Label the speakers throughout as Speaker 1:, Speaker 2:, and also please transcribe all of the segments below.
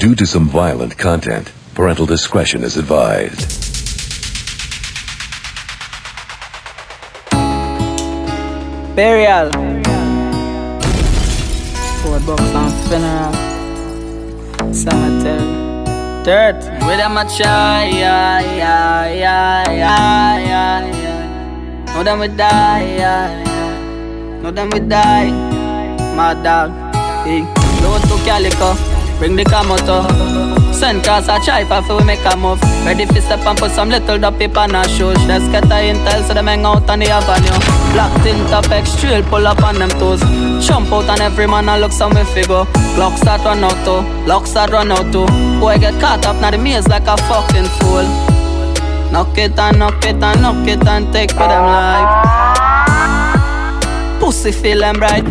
Speaker 1: Due to some violent content, parental discretion is advised.
Speaker 2: Burial. Four bucks on funeral. Cemetery. Dirt. With a try, yeah, yeah, yeah, yeah, yeah, yeah. Know them we die, yeah, yeah. Know them we die. My dog. Hey. Load to Calico. Bring the Kamoto. Send cars a try for we make a move. Ready for step and put some little dopey on our shoes. Let's get the intel so them hang out on the avenue. Black tint up extra, pull up on them toes. Jump out on every man and look some me figure. Glock start run out oh. too, lock start run out too. Boy get caught up now the maze like a fucking fool. Knock it and knock it and knock it and take for them life. Pussy feel them bright,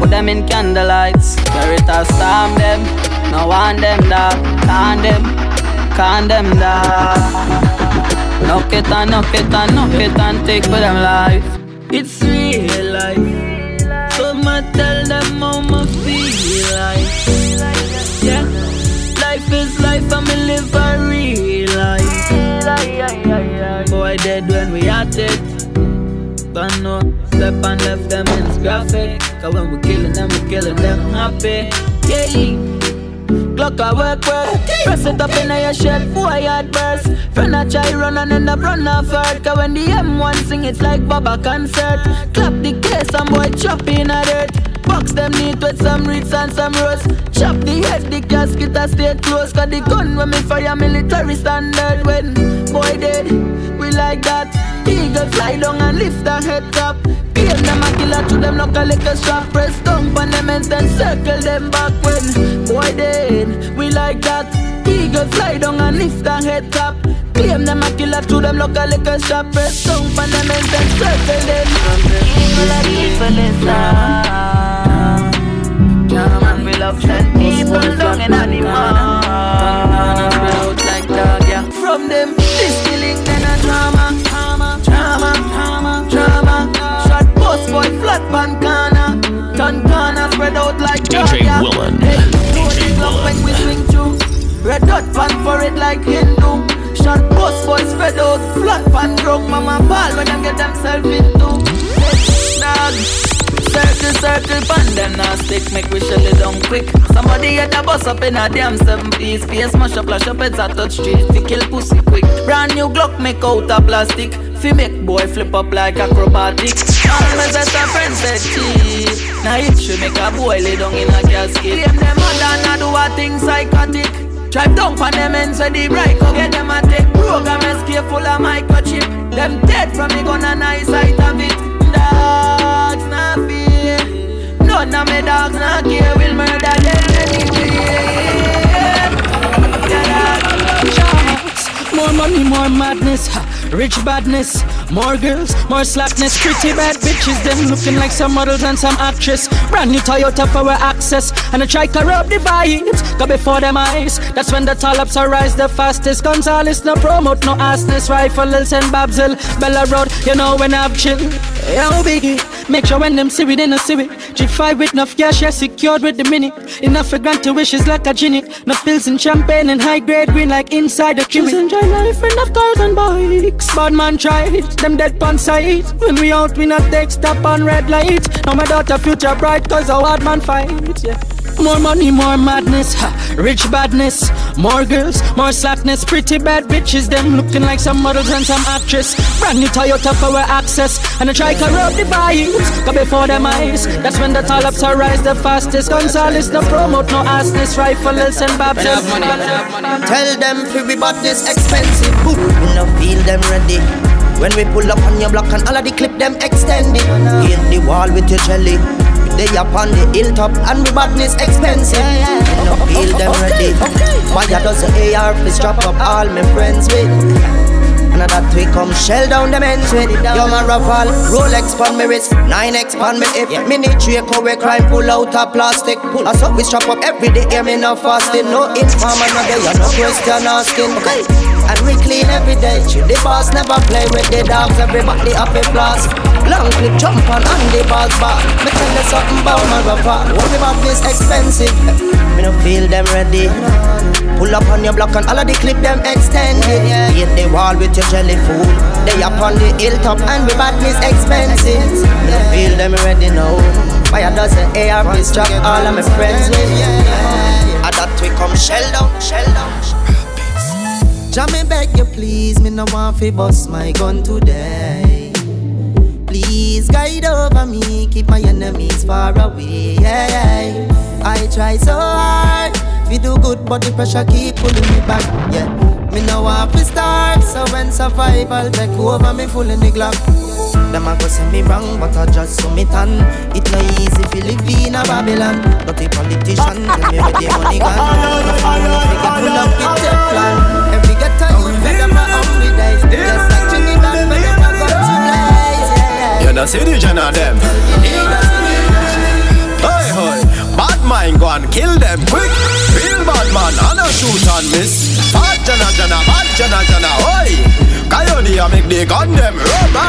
Speaker 2: put them in candlelights. Veritas storm them. No want them dog, can them, can them dog. Knock it and knock it and knock it and take for them life. It's real life. So I tell them how I feel like. Yeah, life is life and me live a real life. Boy dead when we at it. Don't know, step and left them in graphic. Cause when we killing them, we killing them happy. Yeah. Glock a work work. Press it up in your shed, boy yard burst. Friend a try run and end up run off hurt. Cause when the M1 sing, it's like Baba concert. Clap the case and boy chop in a dirt. Box them neat with some roots and some rust. Chop the head, the casket a stay close. Cause the gun when me fire military standard. When boy dead, we like that. Eagle fly down and lift the head top. Them a killer to them look a little strap Press. Down on them and then circle them back when Boy dead, we like that. Eagle fly down and lift the head top Claim them a killer to them look a little strap Press. Down on them and then circle them. Evil and evil is now Now man we love send people down in mud From them, this killing then a drama. Drama, drama, drama, drama Boss boy flat pan corner. Turn corner spread out like
Speaker 3: DJ Willen.
Speaker 2: Hey, DJ Willen. when we swing through. Red dot pan for it like Hindu. Shot boss boy spread out. Flat pan drunk mama ball when them get themselves into. Hey, dog. Circle, circle, pan them now stick, make we shell it down quick. Somebody at the bus up in a damn seven piece. Face mash up, lash up, it's a touch street. Fi kill pussy quick. Brand new Glock make out of plastic. Fi make boy flip up like acrobatic. All my best friends said cheap. Now it should make a boy lay down in a casket. Them them mother now do a thing psychotic. Drive down for them and say the bright go get them a take program escape full of microchip. Them dead from me gonna nice sight of it. Dogs not fear. None of me dogs not care. Will murder them anyway.
Speaker 4: More money, more madness. Ha. Rich badness, more girls, more slackness. Pretty bad bitches, them looking like some models and some actress. Brand new Toyota for access, and I try to rub the vibes. Go before them eyes. That's when the tall arise the fastest. Gonzales no promote, no assness. Rifles and Babsel, Bella Road, you know when I've chill. Yo, biggie, make sure when them see we, they no see we. G5 with enough cash, yeah, secured with the mini. Enough for grant to wishes like a genie. No pills and champagne and high grade green like inside the chimney. Life, enough cars and bikes. Bad man it, them dead pan sight. When we out, we not take stop on red light. Now my daughter future bright, cause a hard man fight, yeah. More money, more madness, ha. rich badness, more girls, more slackness, pretty bad bitches, them looking like some models and some actress. Brand new Toyota for our access, and I try to rub the vibes, go before them eyes. That's when the tall ups rise the fastest. Gonzales no promote, no assness, rifles and babs.
Speaker 5: Tell them free badness expensive, we no feel them ready. When we pull up on your block and all of the clip them extended, hit the wall with your jelly. They up on the hilltop and we badness expensive. Yeah, yeah. No feel them ready. My does the AR, please drop up all my friends with. And that we come shell down the men's with Yo, my Raval, Rolex pon me wrist, 9X pon me hip. Yeah. Mini Draco, we crime pull out a plastic. Pull us up, we strap up every day, air me no fasting. No informer, no day, no question asking. Okay. And we clean every day. The boss never play with the dogs, everybody up a blast. Long clip jump on, and the balls back. Me tell you something about my Raval. What about this expensive? Me no feel them ready. Pull up on your block and all of the clip them extended. Hit the wall with your jelly food. They up on the hilltop and we badness expensive. Me no feel them ready now. Fire dozen AR strap all of my friends with. I that we come shell down, shell down. Jah me beg you please, me no want fi bust my gun today. Please guide over me, keep my enemies far away. Yeah, I try so hard, we do good, but the pressure keep pulling me back. Yeah, me no want to start, so when survival take over, me full in the glock. Them a go say me wrong, but I just submit on. It no easy fi live in a Babylon. But the politician tell me where the money gone. No fool no fi get pull up with Teflon. Every ghetto youth them a hungry days.
Speaker 3: Know see the gen of them. Hey, hey. Bad mind go and kill them quick. Real bad man, and a shoot and miss. Bad jana jana, bad jana jana, oi. Coyote a make the gun them rubber.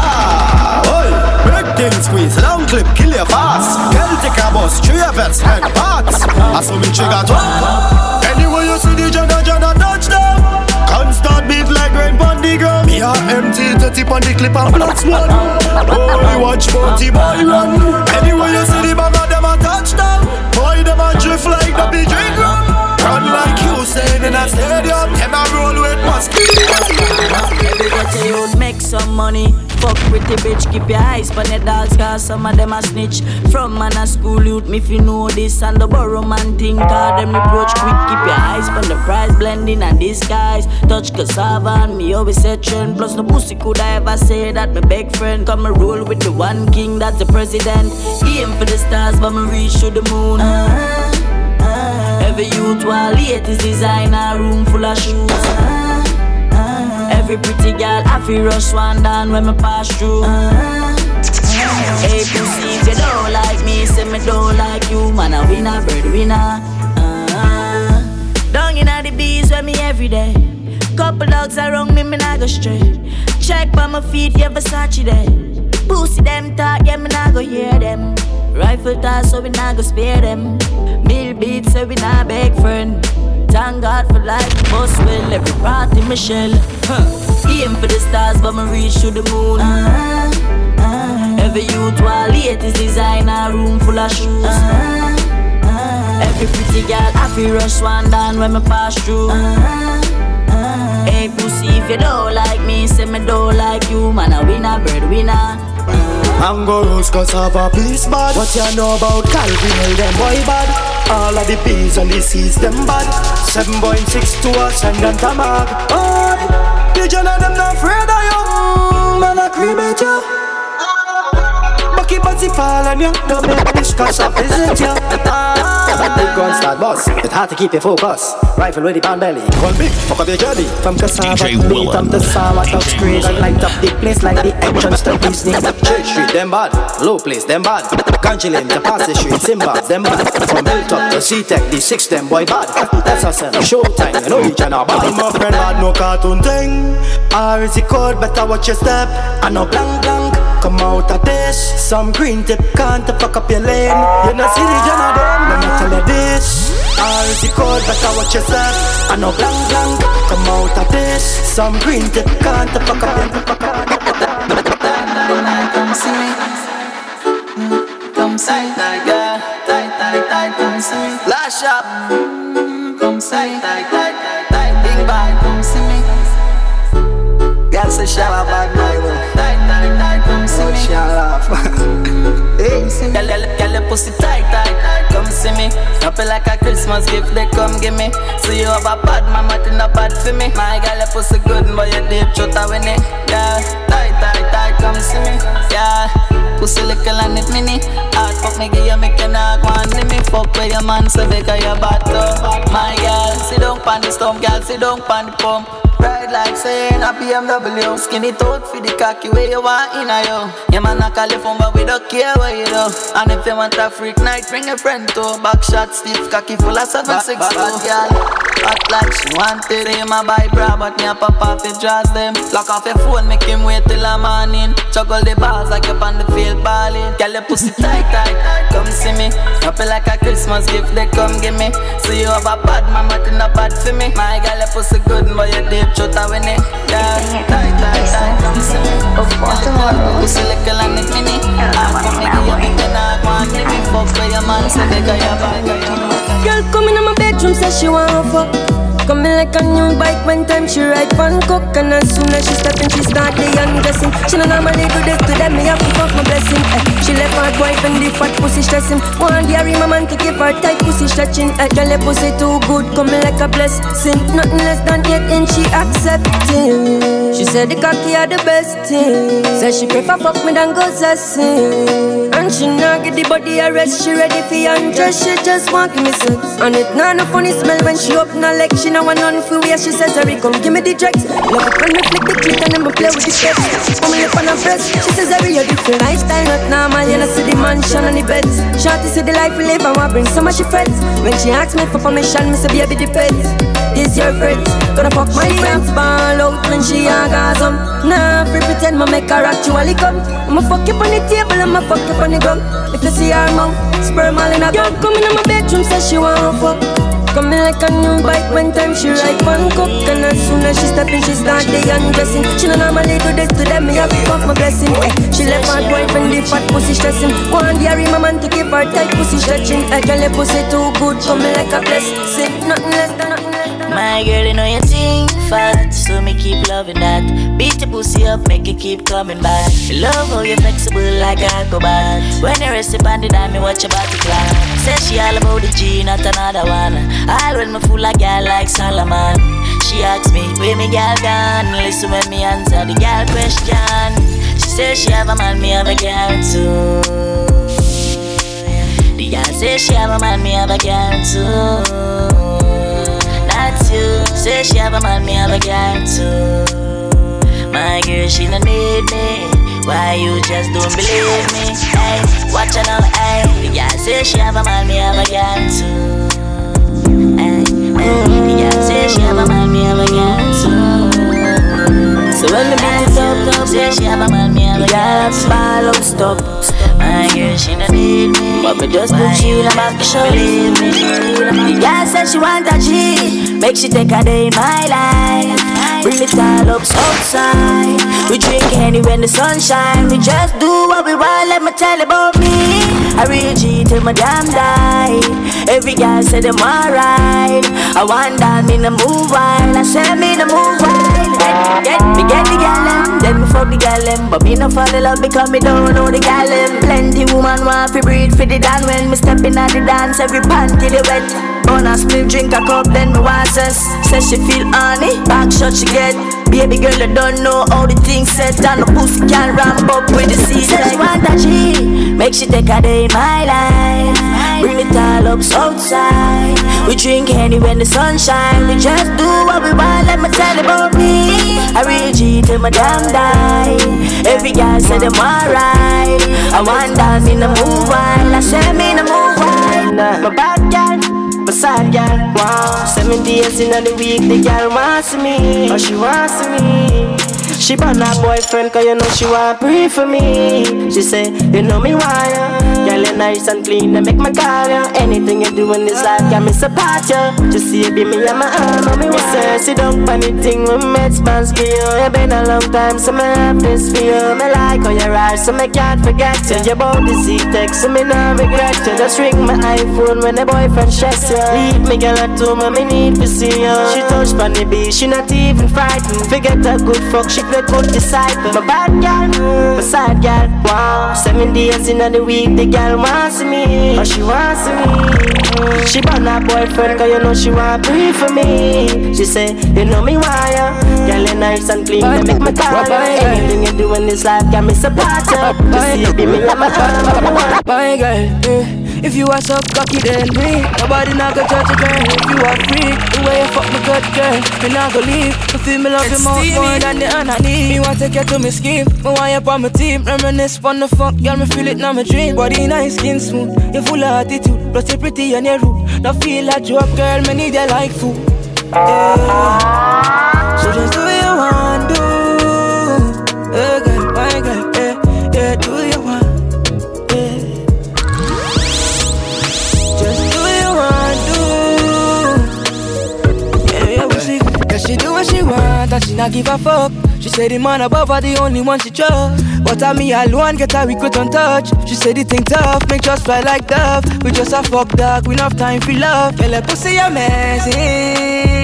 Speaker 3: Ah, oi. Break things squeeze, long clip, kill you fast. Celtic a bus, three it, spend parts. I saw me trigger twat. Anyway you see the jana jana pon the ground. Me a empty, dirty pon the clip and blood. Oh, you watch bounty boy run. Anyway you see the bag of them a touchdown. Boy them a drift like the big drink rum. Run like you saying in a stadium. Them a roll with mosquitoes.
Speaker 2: Every ghetto youth make some money. Fuck pretty bitch, keep your eyes on the dogs, cause some of them a snitch. From man a school youth, me you know this, and the borrow man thing, cause them approach quick. Keep your eyes on the price, blending and disguise. Touch cassava and me always say trend. Plus no pussy could I ever say that my big friend. Come and roll with the one king, that's the president. Aim for the stars, but me reach to the moon. Uh-huh, uh-huh. Every youth while latest designer, room full of shoes. Uh-huh. Every pretty girl, I feel rush one down when me pass through. Hey, pussy, if you don't like me, say me don't like you. Man, a winner, bird winner. Uh, down in the bees with me every day. Couple dogs around me, me not go straight. Check by my feet, yeah, Versace there. Pussy them talk, yeah, me not go hear them. Rifle toss, so we not go spare them. Mill beats, so we not beg friend. Thank God for life, boss well, every party Michelle. Huh. Aim for the stars, but me reach to the moon. Uh-huh. Uh-huh. Every youth while latest designer, room full of shoes. Uh-huh. Every pretty girl, I feel rush one down when me pass through. Uh-huh. Hey pussy, if you don't like me, say me don't like you. Man, a winner, bird winner.
Speaker 3: Mango have a piece bad. What you know about Calvin them boy bad? All of the B's and the C's, them bad. 7.6 to us and then Tamag Oi, the gen of them not afraid of you. Man, I cremate you Bucky Buzzy fall and you Don't make this cause I visit you. Big gun start boss. It's hard to keep your focus. Rifle with the band belly. Call big, fuck up your journey. From cassava
Speaker 6: DJ
Speaker 3: to meat
Speaker 6: Willem.
Speaker 3: up the sour Talk screens and light up the place like the entrance to Disney. Church Street, them bad. Low place, them bad. Country the passage street Simba, them bad. From Hilltop to C-Tech The six, them boy bad. That's us, them showtime You know each and our bad My friend bad, no cartoon thing. Or is it cold, better watch your step. I know blank blank Come out of this Some green tip can't fuck up your lane You know see the gen of them Let me tell you this is it cold, better watch yourself I know blank blank Come out of this Some green tip can't fuck up your
Speaker 2: Come see me. Mm, Come see me. Tight. Tight, tight. Come see. Lash up. Mm, Come see me. Tight, tight, tight. Big bag. Come see me. Girl say shower bad boy. Tight, Come see me. Hey, girl, girl, girl, your pussy tight, tight. Come see me. Up like a Christmas gift, they come give me. So you have a bad mama, it not bad for me. My girl, your pussy good, but you deep shut a it. Tight, tight, tight. Come see me. Yeah. Pussy little and it mini Hard fuck me give you make you go and me Fuck where your man so because you bad too My girl, sit down pan the stump Girl, sit down pan the pump Ride like saying a BMW Skinny toad for the cocky where you want in a yo Your man a but we don't care what you do And if you want a freak night bring a friend too Back shot stiff cocky full of 7 6 girl Hot like she wanted. Say my buy bra, but me a pop off it draws them. Lock off your phone, make him wait till the morning. Juggle the balls like up on the field balling. Girl, your pussy tight, tight. Come see me. Happy like a Christmas gift, they come give me. So you have a bad man, but not bad for me. My girl, your pussy good, but you deep shut a win it. Yeah, tight, tight, tight. Come see me. Pussy little and it mini. I'm gonna make you a big and I want give me fuck where your man say they got your bag.
Speaker 6: Girl come in my bedroom, say she want fuck. Coming like a new bike when time she ride fun cook. And as soon as she step in she start the undressing. She know don't normally do this to them, me have to fuck my blessing. Eh. She left her wife and the fat pussy stressing. One day my man to give her tight pussy stretching. Eh. Girl, your pussy too good, coming like a blessing. Nothing less than eight inch she accepting? She said the cocky are the best thing. Said she prefer fuck me than go zessing And she not get the body arrest, she ready for undress She just want me sex. And it not no funny smell when she open her leg. She no want none for where she says Harry come give me the drugs. Love it when me flick the clit and then me play with the steps Put me up on her breast. She says Harry you're different. Lifestyle not normal You know see the mansion and the beds Shorty see the life we live and to bring so much friends. When she asks me for permission Me say baby depends This your friends Gonna fuck my friends ball out when she orgasm Nah free pretend me make her actually come. I'ma fuck you on the table I'ma fuck you on the ground. If you see her mouth Sperm all in a Girl come in my bedroom Says she want to fuck. Coming like a new bike when time she ride one cook And as soon as she step in, she start the undressing. She don't normally do this to them, me have to fuck my blessing. Eh. She left her boyfriend, the fat pussy stressing. Go One day my man to give her tight pussy stretching. I girl, your pussy too good, coming like a blessing. Nothing less than than
Speaker 7: My girl, you know you think fat, so me keep loving that. Beat your pussy up, make it keep coming back. Love how you flexible like a acrobat. When you rest upon the dime, me watch your body clap. Say she all about the G, not another one. All when me fool like girl like Solomon. She asks me, where me girl gone? Listen when me answer the girl question. She says she have a man, me have a girl too. The girl says she have a man, me have a girl too. Say she have a man, me have a girl too. My girl, she don't need me. Why you just don't believe me? Hey, watch her now, hey. The girl say she have a man, me have a girl too. Hey, hey. The girl say she have a man, me have a girl too.
Speaker 6: So when the beat is up, up,
Speaker 7: Say she have a man, me have a
Speaker 6: Girl, ball out, stop
Speaker 7: My girl, she don't need me.
Speaker 6: But me just put you in a back
Speaker 7: don't. Believe me.
Speaker 6: The girl said she want a G Make she take a day in my life Bring it all up outside. We drink any when the sun shine. We just do what we want Let me tell about me. I real G till my damn die. Every girl say them alright. I want that me the move wild. I say me the move wild. Get, me get the gal them Then me fuck the gal them But me no fall in love because me don't know the gal them Plenty woman want fi breathe for the dan When me step in at the dance. Every panty they wet Bonus me drink a cup then me want cess Say she feel honey Back shot she get Baby girl you don't know how the things set. And the pussy can ramp up with the seat Say she want a G Make she take a day in my life. Bring it all up outside. We drink any when the sun shine. We just do what we want Let me tell you about me. I real G till my damn die. Every girl say them alright. I want that in the move wild I say me no move wild
Speaker 8: My bad girl, sad girl. Wow, seven days in the week, the girl wants me, or she wants me. She burn her boyfriend, cause you know she want pray for me. She say, you know me why ya? Girl, you nice and clean, they make my call ya. Anything you do in this life, got me support ya. Just see you be me and my arm, me why say, sit down on the thing with me, spans for oh. you. You been a long time, so me have this for you. Me like how you ride, so me can't forget you. Your body see text, so me not regret you. Just ring my iPhone when the boyfriend stress you. Leave me girl at home, and me need to see you. She touch funny beat, she not even frightened. Forget a good fuck, she play good disciple. My bad girl, my side girl. Wow, seven days in the week, the girl wants me, or she wants me. She burn her boyfriend, cause you know she want pray for me. She say, you know me why ya? Girl, you nice and clean, they make my car. Anything you do in this life, got me support ya. Just see you be me and my heart.
Speaker 9: My girl, eh, if you are so cocky then me Nobody not gonna judge a girl. If you are free The way you fuck me good girl, me not gonna leave. You feel me love you more, more than the honey Me want take you to me scheme, me want you on my team. Reminisce on the fuck, girl me feel it now my dream. Body nice, skin smooth, you full of attitude. Plus you pretty and you rude. Don't feel like joke girl, me need you like food. Yeah. So just do and she not give a fuck. She said the man above her the only one she trust. But I me alone get her regret on touch. She said the thing tough, make just fly like dove. We just a fuck dog, we enough time for love. Feel like pussy amazing.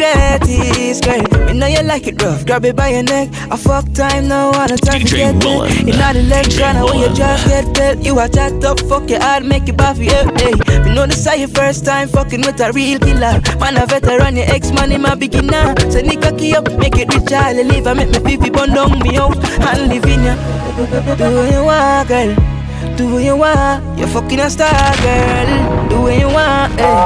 Speaker 9: The greatest, girl. Me know you like it rough, grab it by your neck. I fuck time now, I don't time to get
Speaker 10: Mullen.
Speaker 9: it. It's not left when you just get built. You a chat up, fuck your heart, make it for you. Hey, me know this is your first time fucking with a real killer. Man, a veteran, your ex man, him a beginner. So nigga key up, make it rich, I'll live. I make me pipi bun down me out and live in ya. Do what you want, girl. Do what you want. You're fucking a star, girl. Do what you want, eh.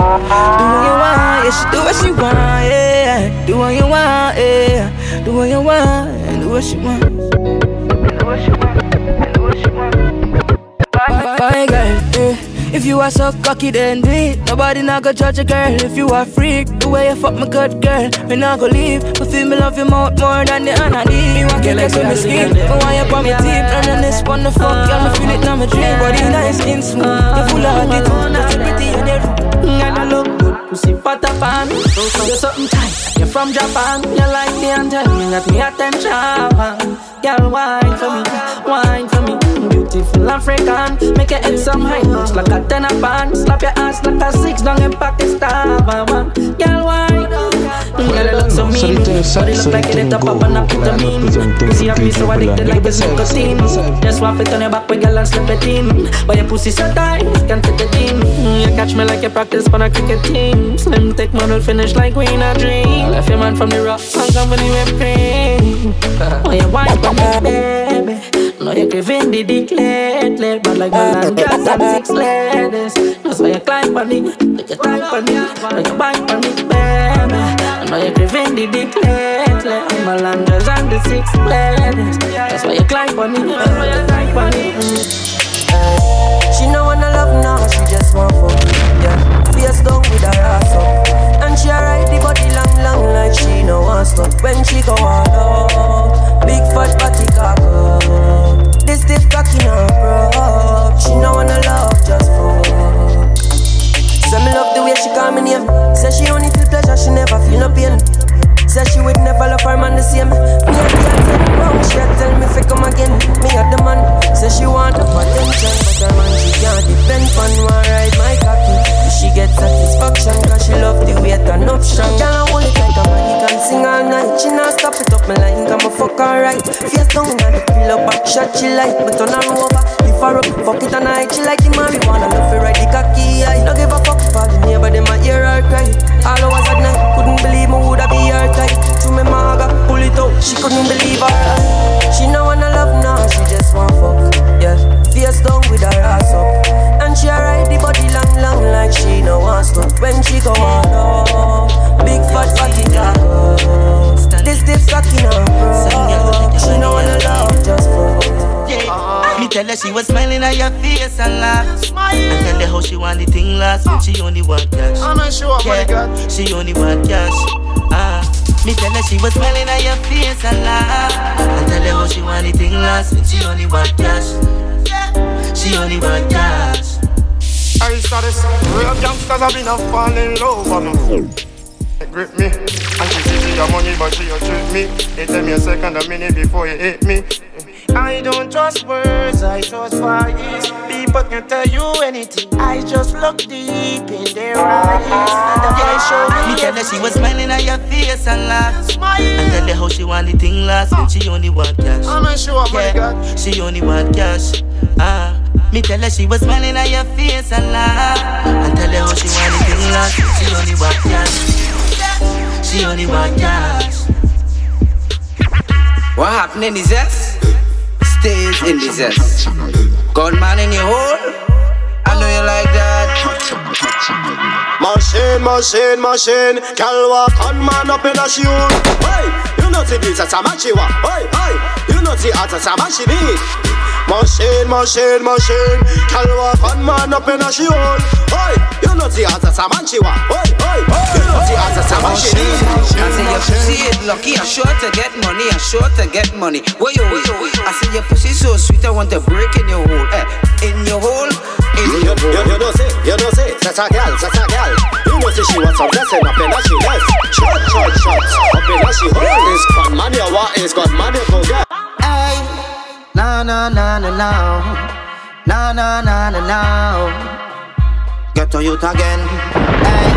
Speaker 9: Do what you want. Yeah, she do what she want, yeah. Do what you want, yeah. Do what you want, and do what she want. Do what she want. Do what she want. Bye, bye, girl. eh. If you are so cocky, then it. Nobody not gonna judge a girl. If you are freak, the way you fuck my good girl, me not gonna leave. But feel me love you more, more than the anani. Me want to get with me skin. Me want you on me teeth. And then this one the fuck, girl, me feel it now my dream. Body nice, skin smooth. Uh, you full of attitude, but you pretty in your mm, And I look good, pussy fat up on me. You're something tight, you're from Japan. You like me and tell me that me attention. Girl, wine for me, African, make your head some high notes like a ten a band. Slap your ass like a six down in Pakistan. I. Girl, wine. Mm, girl, you look so mean. Body look like it up up and up with a mean. Pussy have me so addicted like it's nicotine. Just walk it on your back girl and slip it in. But your pussy so tight, can't fit it in. Mm, you catch me like you practice for a cricket team. Slim thick model finish like we in a dream. Left your man from the rock and company with cream. Oh, you me, baby. No, you craving the dick lately, but like ballad girls and six ladies. That's why you climb on it, take your time on it, now you bite on it, baby. I know you craving the dick lately, I'm a girls and the six ladies. That's why you climb on it, that's why you climb on. Mm. She no wanna love now, she just want fuck. Yeah, face down with her ass up, and she a ride the body long like she no want stop. When she go all out, big fat body cock up. This stiff cocky no broke. She no wanna love, just fuck. Say me love the way she call me name. Say she only feel pleasure, she never feel no pain. Say she would never love her man the same. Me and the me wrong, she tell me fi come again. Me a the man. Say she want up attention, but her man she can't depend on one ride my cocky. She get satisfaction cause she love the it turn up strong. Girl I hold it like a man, can sing all night. She not stop it up me line, come a fuck alright. Face down on the pillow back shot she like, me turn her over. Lift her up, fuck it all night. She like the marijuana, love to right the cocky. I don't give a fuck for the neighbor, them a hear her cry. All hours at night, couldn't believe me woulda be her type. To me maga, pull it out, she couldn't believe her eye. She no wanna love now, she just want fuck. Yeah, face down with her ass up, and she a ride the body long, long like she no want stop. When she go on up, big fat body cock up. This stiff cocky now, bro. She no wanna love, just fuck.
Speaker 11: Yeah. Me tell her she was smiling at your face and laugh. And tell her how she want the thing last when she only want cash.
Speaker 12: I'm not sure, my God.
Speaker 11: She only want cash. Ah. Me tell her she was smiling at your face and laugh. And tell her how she want the thing last when she only want cash. She only want cash.
Speaker 12: I saw this real gangsters have been a fall in love with me. Grip me, and she she got money, but she a treat me. They tell me a second, a minute before you hit me. I don't trust words, I trust vibes. People can tell you anything. I just look deep in their eyes, and they show
Speaker 11: Me
Speaker 12: me
Speaker 11: tell her she was smiling at your face and laugh. And tell her how she want the thing last when she only want cash.
Speaker 12: I'm not sure, my God.
Speaker 11: Yeah, she only want cash. Ah, me tell her she was smiling at your face and laugh. And tell her how she want the thing last. She only want cash. She only want cash.
Speaker 13: What happening is this? Stays in the zest. Gunman in your hole. I know you like that.
Speaker 12: Machine, machine, machine. Girl walk on man up in a shoe. Hey, you know see this as a machiwa. Hey, hey, you know see as a machi beat.
Speaker 14: Machine, machine, machine. Can walk one man up in a she hole. Oi, you know the answer, a man she want. Oi, oi, you know the answer, a man she need.
Speaker 13: I say your pussy is lucky, I'm sure to get money, I'm sure to get money. Where you with? I say your pussy so sweet, I want to break in your hole. Eh, in your hole, in
Speaker 14: You,
Speaker 13: your
Speaker 14: you, you, you know say, you know say, that's a gal, that's a gal. You know say she wants some blessing up in a she nest. Shot, shot, shot, up in a she hole. Is gun man you want, is gun man you go get.
Speaker 5: Hey, na na na na na, oh. na na na na na. Oh. Get to youth again. Hey,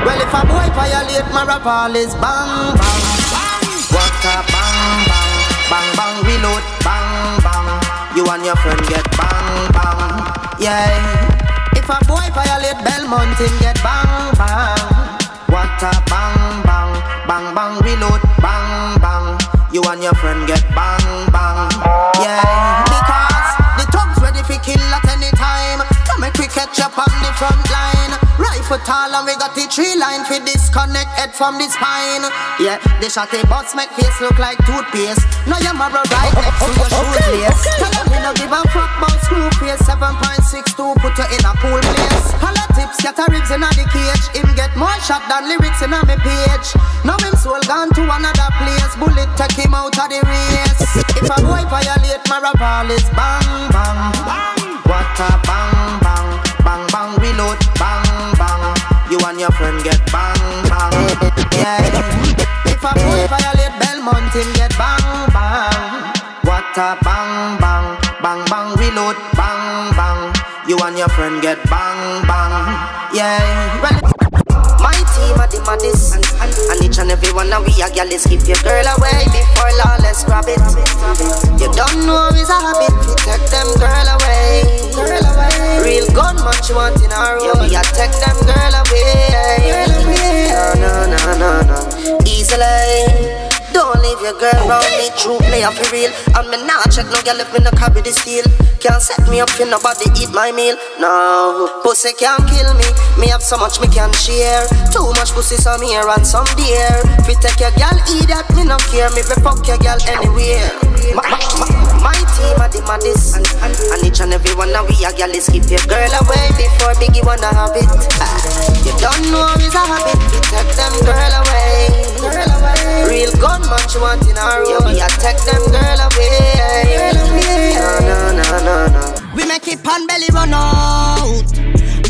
Speaker 5: well if a boy violate my rap, all is bang bang. What a bang bang, bang bang reload, bang bang. You and your friend get bang bang. Yeah. If a boy violate Belmont, him get bang bang. What a bang bang, bang bang reload, bang bang. You and your friend get bang. Rifle tall and we got the tree line for disconnect head from the spine. Yeah, they shot a bus make face look like toothpaste. Now your marrow right next to your shoelace. Tell them we no give a fuck about screw face. 7.62 put you in a cool place. Hollow tips get a ribs in a the cage. Him get more shot than lyrics in a me page. Now him soul gone to another place. Bullet take him out of the race. If a boy violate my rap, all is bang bang. What a bang bang, bang You and your friend get bang bang. Yeah. If a boy violate Belmont, him get bang bang. What a bang bang, bang bang reload, bang bang. You and your friend get bang bang. Yeah. Well, my team are the maddest and, and, and each and every one of we a gal is keep your girl away before lawless grab it. You don't know it's a habit to take them girl away. Girl away. Real gunman she want in her room. Yeah, we a take them girl away. Girl away. No, no, no, no, no. Easily. Don't leave your girl round me, true play for real. And me not check no girl if me no carry the steel. Can't set me up for nobody eat my meal. No, pussy can't kill me. Me have so much me can share. Too much pussy some here and some there. If you take your girl, eat that me no care. Me be fuck your girl anywhere. My, my, my, my team are the maddest and, and, and each and every one of we a girl is keep your girl away before Biggie wanna have it. You don't know it's a habit. We take them girl away. Girl away. Real gunman she want in her room. Yeah, we a take them girl away. Girl away. No, no, no, no, no.
Speaker 15: We make it pan belly run out.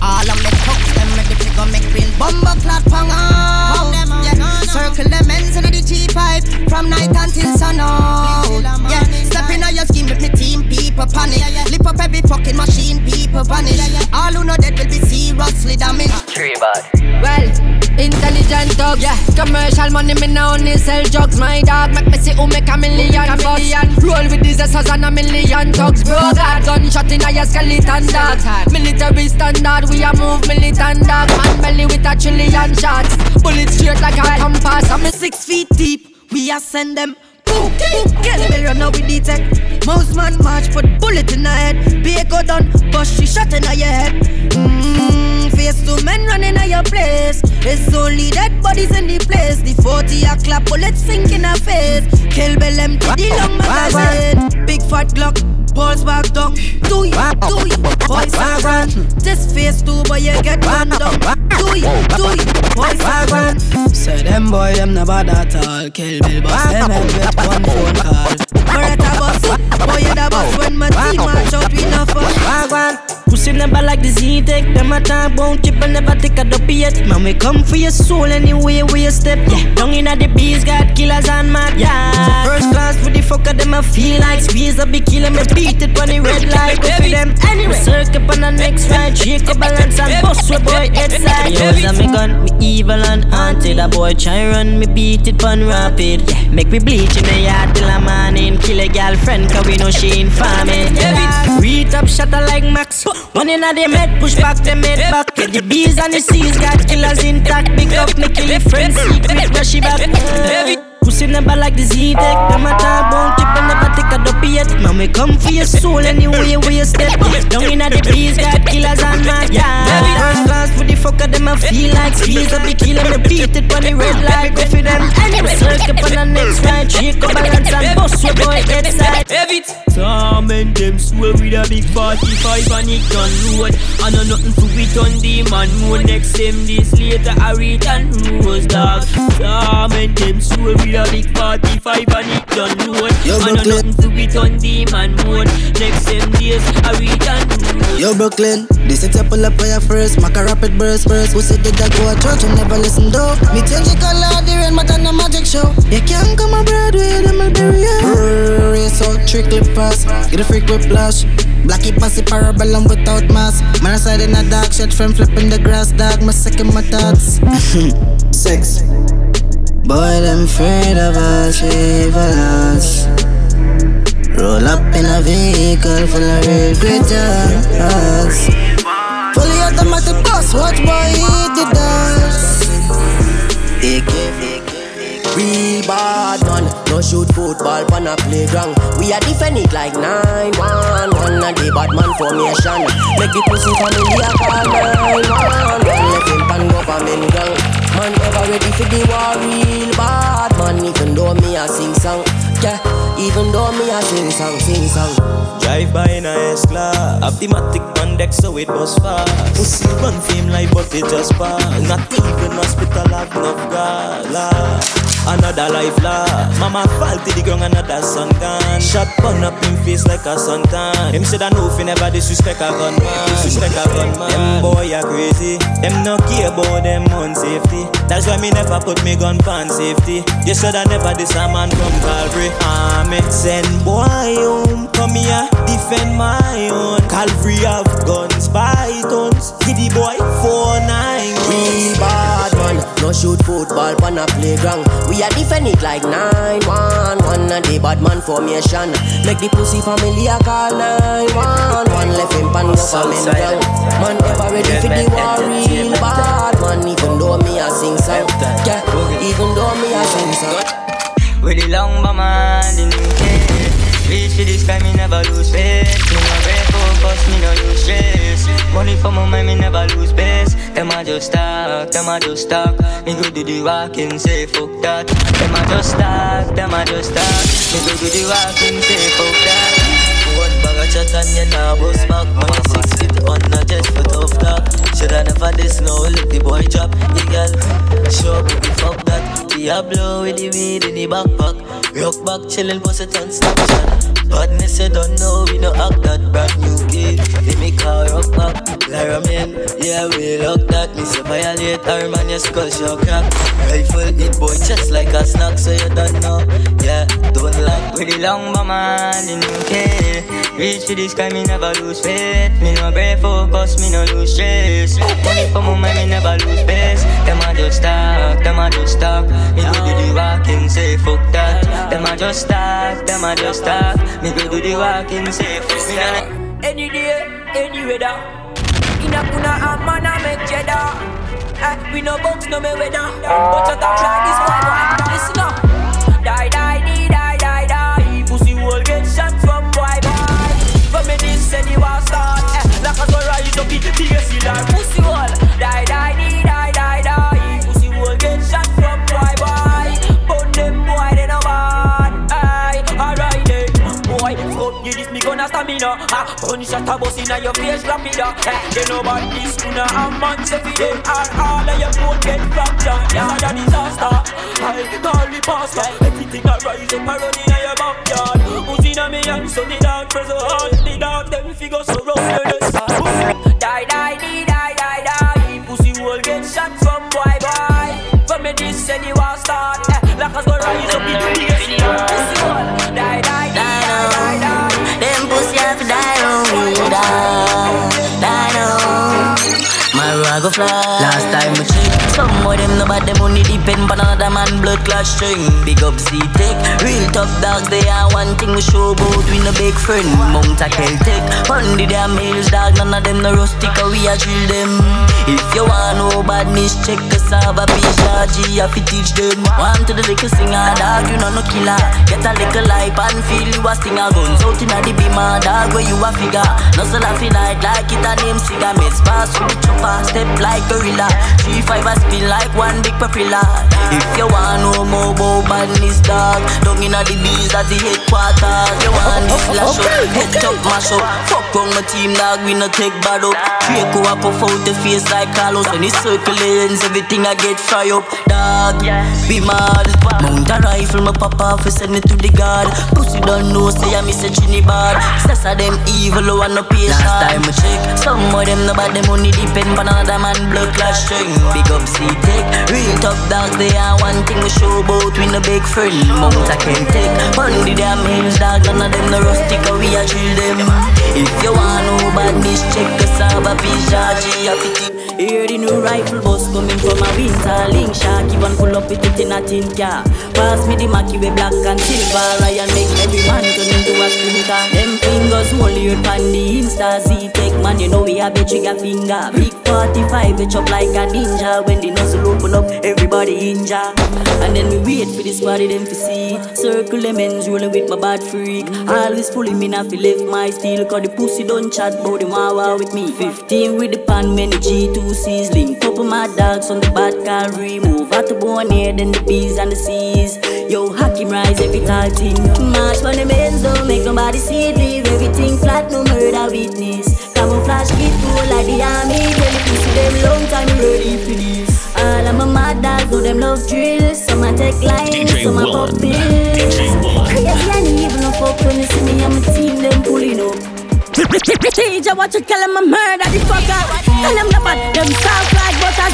Speaker 15: All of me thugs them ready to go make real bumbo clot pong out. Yeah, circle them ends in the G5 from night until sun out. Yeah, step in your scheme with me team people panic. Lip up every fucking machine people vanish. All who know that will be seriously damaged.
Speaker 16: Three bad.
Speaker 15: Well, intelligent dog, yeah. Commercial money, me now only sell drugs. My dog make me see who make a million bucks. Roll with these assas and a million thugs. Bro, God, gunshot in a your skeleton dog. Military standard, we a move militant dog. Man belly with a trillion shots. Bullet straight like a compass. I'm a six feet deep. We a send them. Get me run out with the tech. Mouse man march, put bullet in her head. Be a go done, but she shot in her head. Mmm, face two men running at your place. It's only dead bodies in the place. The 40 a clap, bullet sink in her face. Kill Bell empty the long magazine. Big fat Glock, balls back down. Do it, do it, boys run. This face too, but you get one down. Do it, do it, boys run. Say them boy, them never that all. Kill Bill boss, them head with one phone call. Beretta boss, boy you the boss when my team march out, we no fuck.
Speaker 8: Pussy never like the Z-Tech Them a about chip and never take a dopey yet. Man, we come for your soul anyway where you step. Yeah, down inna the bees got killers on my Yeah, first class with the fucker them a feel like Squeeze a big killer, me beat it on the red light. Go for them anyway. Circle on the next ride Shake a balance and bust with boy head side. Use a me gun, me evil and haunted. A boy try run, me beat it pun rapid. Make me bleach in the yard till a morning. Kill a girlfriend cause we know she infaming Yeah, We top shatter like Max. One in a them head, push back them head back. Get the bees and the seas, got killers intact. Big up, me kill it, friends, secret, rush she back. Pussy never like the Z-Tech. Them a talk about chip and take a dopey yet Man, we come for your soul anyway where you step Down inna the bees, got killers and mad yeah First class with the fucker, them a feel like
Speaker 15: light. Squeeze up the key, let me beat it on the red light. Go for them. Anyway, circle up on the next right. Shake up balance and bust your boy head side.
Speaker 17: Have Tom and them swell with a big 45 and it done road. I know nothing to it on the man mode. Next them days later, I read and rose dog. Tom and them swell with a big 45 and it done road. I know nothing to it on the man mode. Next them days, I and rose.
Speaker 18: Yo, Brooklyn, this is a pull up fire first. Mac a rapid burst first. Who said that I go to church and never listen though? Me change the color, the rain, but on a magic show. You can't come a Broadway, them will bury you. Race out, trick lip pass. Get a freak with flash. Blacky passy parabellum without mask. Man side in a dark shit from flipping the grass, dog. My second my thoughts. Six. Boy, them afraid of us, Evilous. Roll up in a vehicle full of regreters. Fully automatic boss, watch boy eat the dust.
Speaker 15: Real bad man, no shoot football on a playground. We are defend it like 9 1 1 a day bad man formation. Make the pussy family a call 9 1 1 Left him pan government gang. Man ever ready for the war, real bad man. Even though me a sing song, yeah. Even though me a sing song, sing song.
Speaker 8: Drive by in a S-Class Automatic on deck so it was fast Pussy run fame like but it just pass Not even hospital have enough gas Another life lost Mama fall to the ground another son gone Shot bun up in face like a suntan. Him said I know you never disrespect a gunman. Disrespect a gunman. Them boy are crazy. Them no care about them own safety. That's why me never put me gun pan safety. You said I never diss a man from Calvary. Ah, Army Send boy home. Come here defend my own. Calvary have guns by tons. Giddy boy 4-9
Speaker 15: Real bad man, no shoot football on a playground. We are defend it like 911. 1 1 a day bad man formation. Make the pussy family a call 9 1 1 Left him pan government gang. Man ever ready for the war, real bad man. Even though me a sing song, yeah. Even though me a sing song.
Speaker 17: With the long bomb and the Reach for the sky, me never lose faith Me no break focus, me no lose stress. Money for my mind, me never lose base. Them a just talk, them a just talk. Me go do the walking, say fuck that. Them a just talk, them a just talk. Me go do the walking, say fuck that.
Speaker 8: One bag of chat and you nah bust back. Money six feet on a jet for tough talk. Shoulda never this now, let the boy drop. Yeah, girl, show baby fuck that. Diablo with the weed in the backpack Rock back chillin' bust it on Snapchat Badness you don't know, we no act that brand new kid. Let me car rock back, Lara man Yeah, we lock that, me say violate her man, your skull show crack. Rifle hit boy just like a snack, so you don't know. Yeah, don't like
Speaker 17: With the long bomb and the new Reach for the sky, me never lose faith. Me no break focus, me no lose stress. Money for my mind, me never lose base. Them a just talk, them a just talk Me go do the walking, say fuck that Them a just talk, them a just talk Me go do the walking, say fuck that
Speaker 19: Any day, any weather. In a kuna a man a make cheddar. Eh, we no box, no me weather. But you talk like this boy, boy. Listen up. Die, die, die, die, die, die. Pussy will get shot from boy, boy. From me this and you want start. Eh, like a sun rise up in the BSC like pussy. Die, die, die, die, stamina. Ah, punch shot a bus inna your face rapida. Eh, they know about this kuna a man say fi them. All all of your boat get fractured. Yeah, a disaster. I call the pastor. Everything a rise up a run inna your backyard. Who's inna me hand so the dog press so hard. The dog them figure so rough you just Die, die, die, die, die, die. Pussy will get shot from boy, boy. From me this and you want start. Eh, like a go rise up in the die, die, die, die, die.
Speaker 7: On My rag fly. Last time we check, some of them no bad. Them only depend on another man blood clot string. Big up Z-Tech, real top dogs. They are one thing we show about. We no big friend. Mount a Celtic, on the damn males dog. None of them no rustic. We a drill them. If you want no badness, check us have a piece G. Have to teach them. Want to the little singer dog, you know no killer. Get a little life and feel you a stinger. Guns out inna the beamer dog where you a figure. No so laugh night like it a name cigar. Miss pass with the chopper, step like gorilla. Three five a spin like one big propeller. If you want no more about badness, dog, down inna the bees at the headquarters. You want this lash up, head up, mash up. Fuck on my team, dog, we no take bad up. Draco a puff out the face like Carlos he circle lanes, everything I get fry up, dog. Be mad. Mount a rifle, my papa fi send it to the guard. Pussy don't know, say I miss a chinny bad. Sess of them evil, who want no patient. Last time I check, some of them no bad, them money depend on another man blood clash string. Big up C-Tech, real tough dogs, they are one thing we show about, we no big friend. Mount I can take, run the damn hills, dog, none of them no rustic, we a chill them. If you want no badness, check us out, a of G, a fitty. Hear the new rifle bus coming from a winter link shot. Keep on pull up with it in a tin car. Pass me the Mackie with black and silver. Ryan make every man turn into a splinter. Them fingers hold your pan the Insta Z-Tech man. You know we have a trigger finger. Big 45 we chop like a ninja. When the nozzle open up, everybody injure. And then we wait for the squad them to see. Circle lemons rolling with my bad freak. Always pulling me now fi left my steel. Cause the pussy don't chat about the mawa with me. 15 with the pan, many G2Cs. Link up with my dogs on the bad car. Remove out the bone here, then the bees and the seas. Yo, hack him rise every tall thing. March when the men's don't make nobody see it. Leave everything flat, no murder witness. Camouflage keep cool like the army. Tell the pussy them long time ready for this. All of my mad dogs know them love drills. Some a take lines, some a pop pills. Crazy and evil no fuck when you see me and my team them pulling up.
Speaker 20: DJ, what you call him a murder the fucker And them the bad, them soft like butter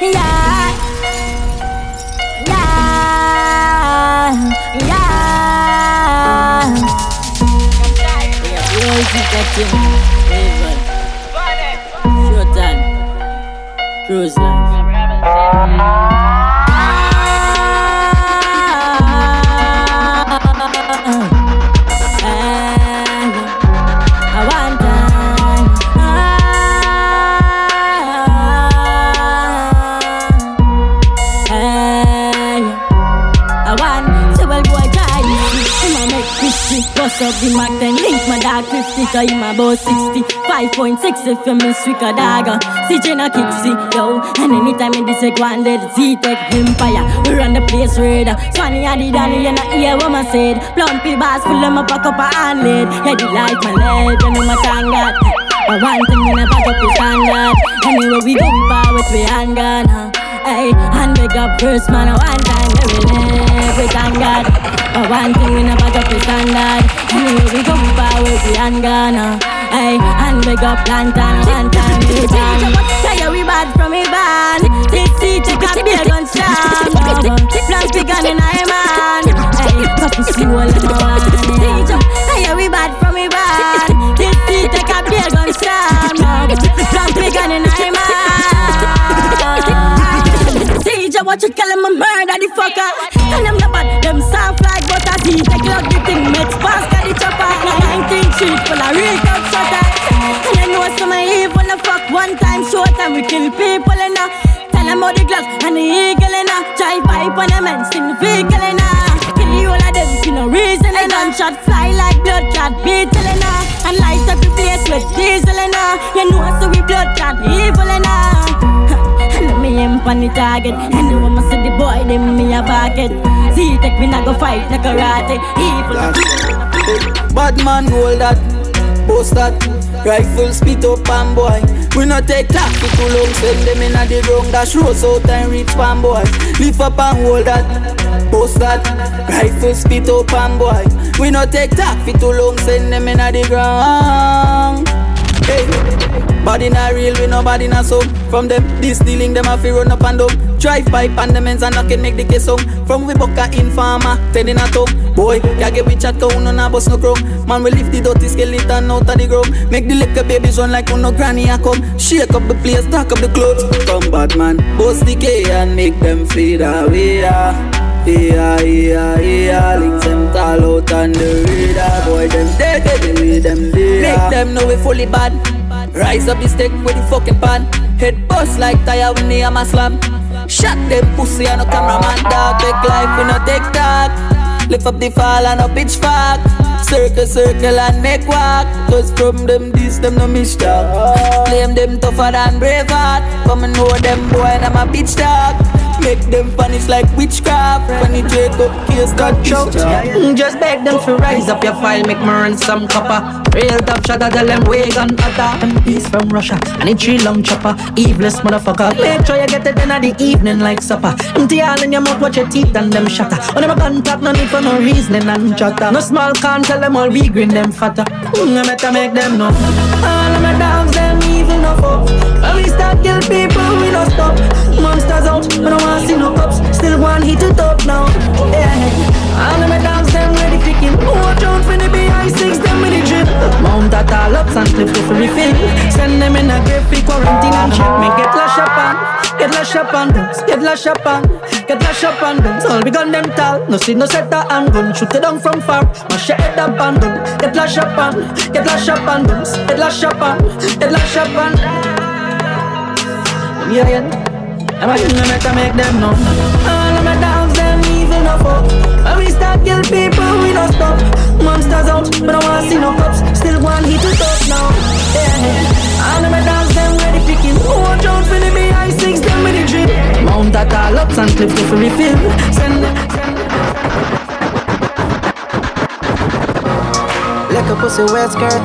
Speaker 20: Yeah Yeah Yeah
Speaker 21: Yeah, boys, you got him Short time Cruise life
Speaker 20: up the Mac then link my dog 50 Cause him about 60 5.6 if you miss with a dagger CJ na kicksy, yo. And anytime in this one dead Z-Tech Empire We run the place radar Swanny and the Danny You not hear what I said. Plumpy Boss full of my pack up a lid Yeah the life my leg You know my thank God But one thing we never drop the standard. Anywhere we go we power with we handgun huh? Hey, and big up first man, one time we live with thank God. But one thing we never drop the standard. Anyway, we go with the handgun. uh. Hey, and up lantern, one time we bang. Tell you we bad from we band. This seat you got be a gun slam. Plastic gun in a man. Hey, couple soul in a one. Tell you we bad from we band. This seat you got be a gun slam. Plastic gun in a man. CJ, what you call him a murder the fucker street full of real top shutter And I know some evil the fuck One time short and we kill people in a. Tell them how the gloves and the eagle in a. Drive pipe on them and sing the vehicle in a. Kill you all of them for no reason in a. Gunshot fly like blood clot beetle in a. And light up the place with diesel in a. You know so we on the target. The woman say the boy them me a pocket. See take me not go fight no karate Evil.
Speaker 2: Bad man hold that, post that. Rifle spit up and boy. We not take talk for too long Send them in the ground Dash rose out and reach pan boy. Lift up and hold that, post that. Rifle spit up and boy. We not take talk for too long Send them in the ground Hey, body not real, we nobody not so. From them, this dealing them have to run up and down. Drive pipe and and knock and make the case song. From we buck a informer, ten in a tongue. Boy, ya get we chat count on a bus no chrome. Man, we lift the dirty skeleton out of the ground. Make the little babies run like no granny a come. Shake up the place, stack up the clothes. Come bad man, bust the K and make them fade away. Yeah. Yeah, yeah, yeah, links them tall out on the radar Boy, them dead, dead, way them there Make them know we fully bad Rise up the stick with the fucking pan Head bust like tire when they am a slam Shot them pussy and no cameraman dog Take life we no take talk Lift up the fall and no fuck Circle, circle and make walk Cause from them this, them no miss talk
Speaker 4: claim them tougher than Braveheart. Come and know them boy, and I'm a bitch dog. Make them punish like witchcraft. When take up case got choke. Mm, Just beg them to rise up your file, make me run some copper. Real top shot, tell them wagon utter. And peace from Russia, and a tree long chopper. Evilest motherfucker. Make sure you get it in the evening like supper. Empty all in your mouth, watch your teeth and them shatter. When them a contact, no need for no reasoning and chatter. No small can tell them all we green them fatter. Mm, I better make them know. All of my dogs, them evil no fuck. When we start kill people, we no stop. Monsters out, we don't want see no cops. Still one hit it up now. Yeah. All of my dogs, them ready for kill. Watch out for the BI6, them with. Mount at all ups and clip to refill. Send them in a grave for quarantine and check me. Get lash up on, get lash up on them, get lash up on, get lash up on them. All we gun them tall, no see no setter and gun. Shoot it down from far, mash your head up on them. Get lash up on, get lash up on them, get lash up on, get lash up on. Yeah, yeah. I'm a thing I to make them know. All of my dogs, them evil no fuck. When we start kill people, we don't stop. Monsters out, but I wanna see no cops. Still one hit to top now. Yeah. All of my dogs, them ready kill. Watch out for the BI6, them with the drip. Mount that all ups and clip to refill. Send them.
Speaker 18: Like a pussy wear skirt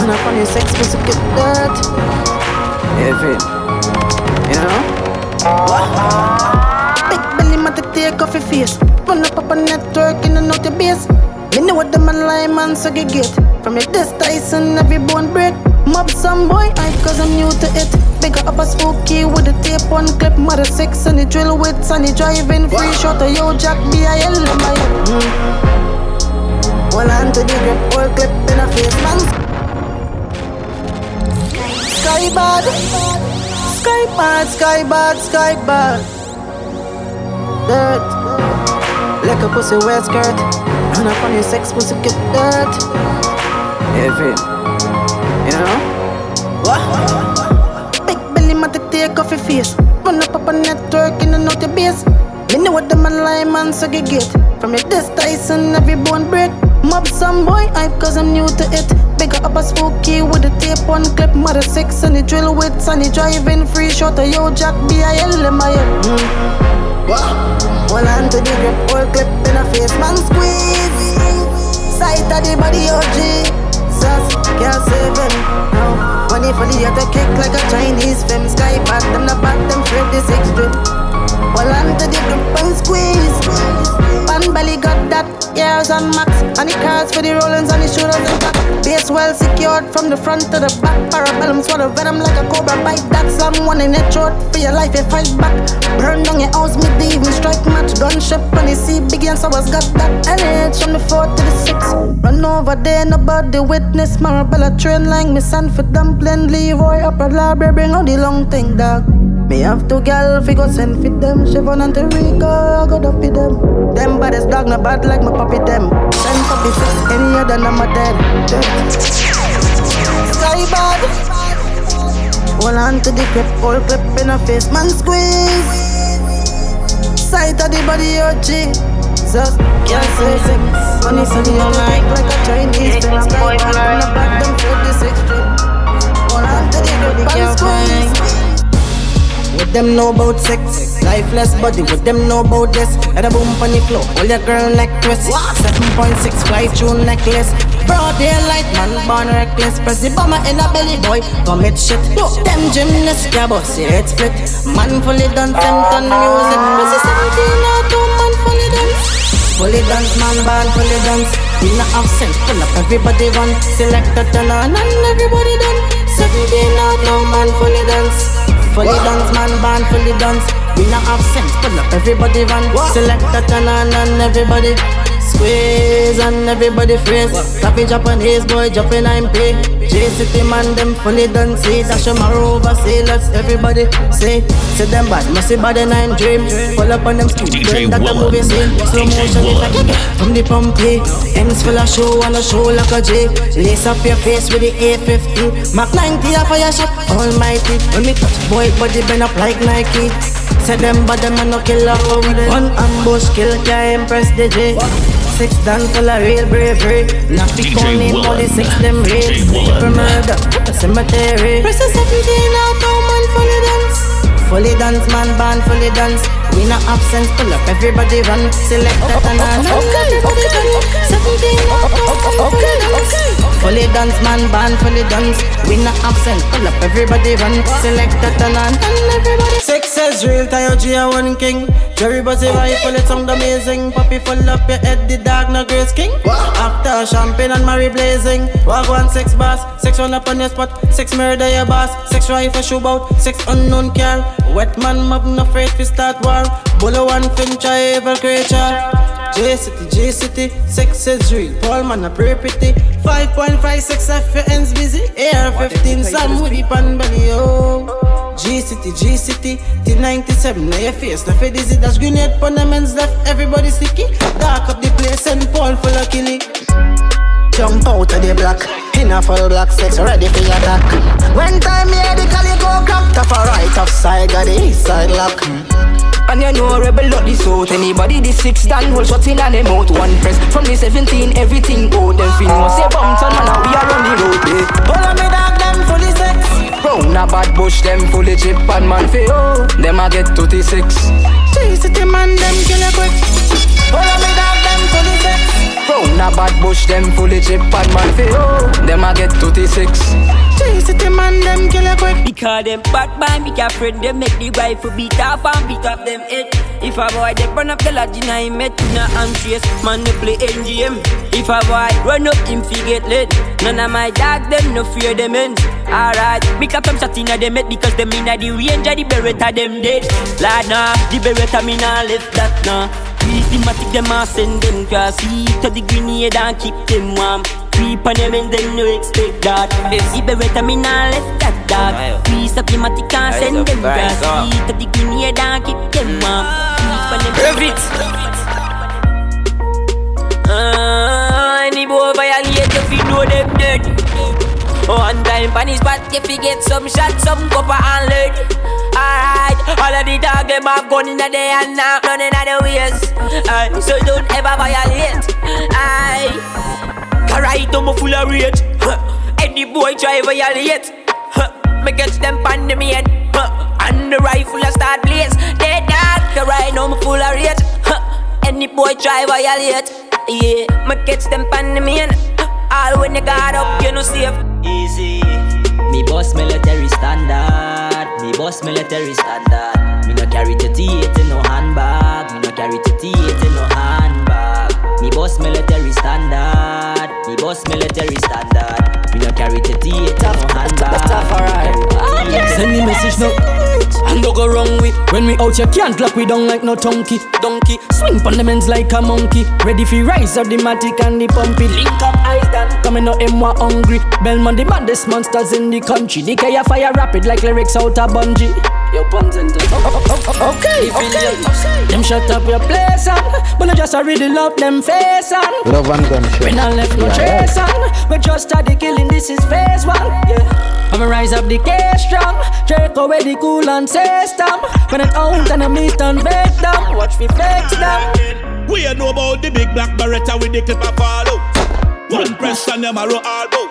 Speaker 18: And up on your sex pussy get dirt it You know to take off your face. Run up up a network in the naughty base. Me know what them a lie man so get From your this Tyson every bone break. Mob some boy I cause I'm new to it. Bigger up a spooky with a tape on clip. Mother six and the drill with sunny driving Free. Shot of yo jack B-I-L in my mm. Hold on to the grip, whole clip in a face, man. Sky bad, sky bad, sky bad, sky bad. Like a pussy wear skirt, and up on your sex pussy get dirt. It, you know? What? Big belly man take off your face, run up up a network in the naughty base. Me know what the a lie man so get get. From your this Tyson every bone break Mob some boy hype cause I'm new to it. Bigger up a spooky with a tape on clip. Mother six and the drill with sunny driving Free. Shot of yo jack B-I-L in my head mm. Hold on to the grip, whole clip in a face man squeeze. Sight of the body oh, OG Sus, can't save him. No. Money for the other kick like a Chinese film Sky back, them the back, them afraid the six drip Hold on the grip and squeeze. Pan belly got that, yeah, it's on max. And the cars for the rollings on the shoulders and back Base well secured from the front to the back. Parabellum swallow venom like a cobra bite. That someone in it throat for your life, you fight back. Burn down your house, me they even strike match. Gunship on the sea, big and so was got that NH from the 4 to the 6 Run over there, nobody witness. Marabella train like me for dumpling Leroy upper library, bring out the long thing, dog me have two gal fi go send fit them. Chevron and Terrica, I got up with them. Them baddest dog no bad like my puppy them. Send puppy six any other I'm a dead. Sky bad Hold on to the grip, all clip in a face Man squeeze. Sight of the body OG just can't say sex. Money for the online like a Chinese Sky bad, on the back them 46 drip Hold on to the grip, man squeeze what them know about sex? Lifeless body, what them know about this? At a boom the floor, hold your girl like twist. 7.6 fly tune necklace. Broad daylight, man, born reckless. Press the bomber in a belly boy, commit shit. Them gymnasts, yeah, it's split. Man fully done, them done music. Pussy 17, now two man fully dunce. Fully dunce, man, born fully dunce. We not have sense, pull up everybody run. Select a turn on and everybody done. 17, now two man fully dunce. Fully dunce, man, band fully dunce. We not have sense, pull up everybody run. Select a turn on and everybody squeeze and everybody freeze. Copy Japanese boy, jumping I'm play. G City man, them fully done. See dash them over, say let's everybody say. Say them bad, must see bad and I'm dream. Pull up on them skills,
Speaker 10: DJ
Speaker 18: that the movie scene. Slow motion if I kick it from the pumpy. Ends full of show on a show like a J. Lace up your face with the A50. Mac 90 off of your shop, almighty. When me touch boy, body bend up like Nike. Say them bad, them a no killer for. One ambush kill, can't impress the J.
Speaker 5: six done full of real bravery. Not be only only six them real. For murder, a cemetery. Presses every day now, two man fully dunce. Fully dunce, man, band fully dunce. We not absence, pull up, everybody run. Select that and on. Okay, okay, okay. Fully dunce, man, band fully dunce. We not absent, pull up, everybody run. Select that and on. Everybody.
Speaker 22: Six says real, Tayo G, a one king. Jerry Buzzy rifle, it sound amazing. Poppy full up your head, the dog, no grace king. After champagne and Mary blazing. Walk one six boss, six run up on your spot, six murder your boss, six rifle shoot out, six unknown car. Wet man mob, no afraid to start war. Bullet one finch, a evil creature. G City, G City, six is real. Paul man a pray pretty. 5.56 F your ends busy. AR 15 Sam with the pan belly, oh. G City, G City, T97, now your face, now for dizzy. That's grenade pon the men's left, everybody sticky. Dark up the place and Paul full of killing.
Speaker 5: Jump out of the block, in a full black sex, ready for your attack. When time here, the cali go crack, top a right, off side, got the east side lock.
Speaker 19: And you know rebel not this out Anybody this six dan hold shot in and them out One press from the 17 everything out Them fin was say bump on and we are on the road eh.
Speaker 22: All of me dog them fully sex
Speaker 19: Round a bad bush them fully chip and man fi oh Them a get 36
Speaker 22: G City man them kill you quick. All of me dog them fully sex.
Speaker 19: Round a bad bush them fully chip and man fi oh Them a get 36
Speaker 22: G City man them kill you quick.
Speaker 19: Because them bad by me a friend Them make the wife beat off and beat off them head. If a boy they burn up the lodge in I met in a trace Man they play NGM If a boy run up him fi get lit None of my dog them no fear them ends Alright, pick up them shot inna them head Because them inna the range of the beretta them dead Lad nah, the beretta me nah left that nah. Systematic them a send them cross Heat to the grenade and keep them warm. Creep on them and then no expect that. The beretta me nah left that dog. We systematic and send them cross Heat to the grenade and keep them warm. Creep on them
Speaker 14: Rev it.
Speaker 19: uh, Any boy violate if you know them dead One time pan his spot if you get some shot, some copper and lead Alright, all of the dog them have gun in the day and now running out the ways Aye, So don't ever violate Aye Alright, I'm full of rage. Any boy try violate. Me catch them pan the huh. And the rifle a start blaze They dog, right now I'm full of rage. Any boy try violate Yeah, me catch them pan the main All when you got up, you know safe
Speaker 23: Easy. Me boss military standard. Me boss military standard. Me no carry 38 in no handbag. Me no carry 38 in no handbag. Me boss military standard. Me boss military standard. Me no carry 38 in no handbag.
Speaker 4: Tough. Send the message now. And don't go wrong with When we out you can't lock we down like no donkey Donkey. Swing pon the men's like a monkey. Ready for rise of the matic and the pumpy. Link up eyes done Coming out them what hungry. Belmont the baddest monsters in the country. The Kaya fire rapid like lyrics out of bungee. Yo puns and oh, oh, oh, Okay, okay. Them shut up your place on But I just a really love them face on
Speaker 24: Love and gunshot.
Speaker 4: When I left no
Speaker 24: Yeah,
Speaker 4: trace on We just started killing this is phase one. Yeah. I'ma rise up the case strong Drake away the cool and system When it out and I meet and bake them Watch me flex them
Speaker 25: We a know about the big black beretta with the clip fall out. One press and them a roll all bout.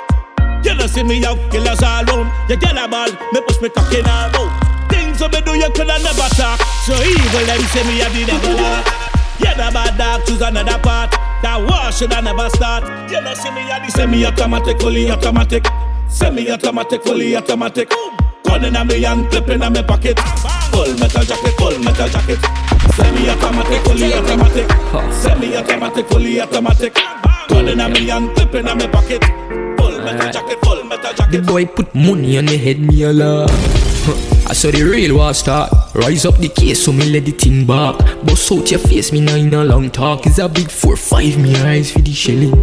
Speaker 25: You know see me out, killers all round. You get a ball, me push me cock in all bout. Things so me do you coulda never talk. So evil them say me a the devil the bad dog choose another part. That war shoulda never start. You know see me a the semi-automatic, fully automatic. Semi-automatic, fully automatic. Gun in a me and clip in a me pocket. Full metal jacket, full metal jacket. Semi-automatic, fully automatic. Semi-automatic, fully automatic. Gun in a me and clip in a me pocket. Full metal jacket, full metal jacket.
Speaker 26: The boy put money on the head, me a. I saw the real war start. Rise up the case, so me let the thing back. Bust out your face, me now in a long talk. It's a big four five, me eyes for the shelling.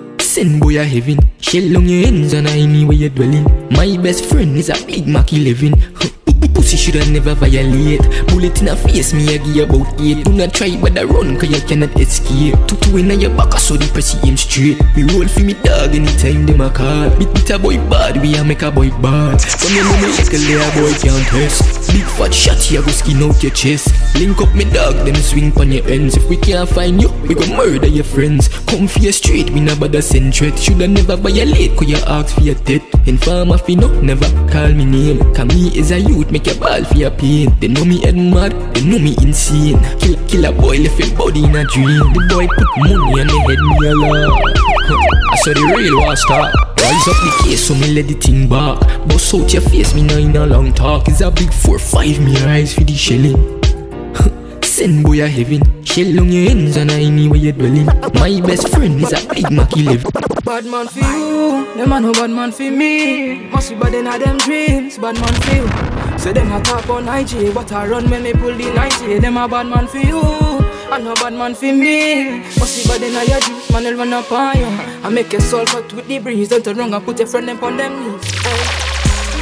Speaker 26: Send boy a heaven. Shell on your hands and I me where you dwelling. My best friend is a big Mac 11. Pussy shoulda never violate. Bullet in a face, me a give about eight. Do not try but I run, cause you cannot escape. Two in your back, so the press aim straight. Me roll for me dog anytime them a call. Beat beat a boy bad, we a make a boy bad. Come here, me like a layer boy can't test. Big fat shot here go skin out your chest. Link up me dog, them swing pon your ends. If we can't find you, we go murder your friends. Come for your street, we never bother send threat. Shoulda never violate, cause you ask for your death. Informer fi no, never call me name. Cause me is a youth, make your ball for your pain. They know me head mad, they know me insane. Kill, kill a boy, left him body in a dream. The boy put money on the head, me alone. I saw the real war start. Rise up the case, so me let the thing back. Bust out your face, me now in a long talk. It's a big four five, me eyes for the shelling. Send boy a heaven, shell on your ends and anywhere you dwelling. My best friend is a big Mackie live.
Speaker 27: Bad man for you, them a no bad man for me. Must be bad in a them dreams, bad man for you. Say them a talk on IG, but I run when me pull the 90. Them a bad man for you, I no bad man for me. Bad in a your dreams, man, will run up on you. I make your soul cut with the breeze, don't turn wrong and put your friend them on them knees.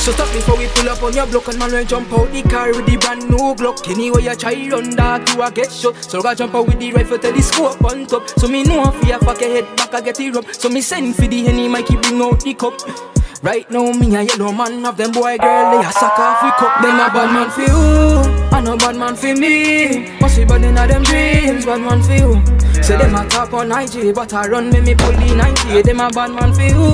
Speaker 27: So stop before we pull up on your block and man will jump out the car with the brand new Glock. Anyway you try run that you a get shot. So I jump out with the rifle till the scope on top. So me know if you fuck your head back I get it up. So me send for the henny Mikey bring out the cup. Right now me a yellow man of them boy girl they a suck off we cup. Them a bad man for you, I no bad man for me. Must be bad inna them dreams, bad man for you. Say them a talk on IG, but I run me me pull the 90. Them a bad man for you,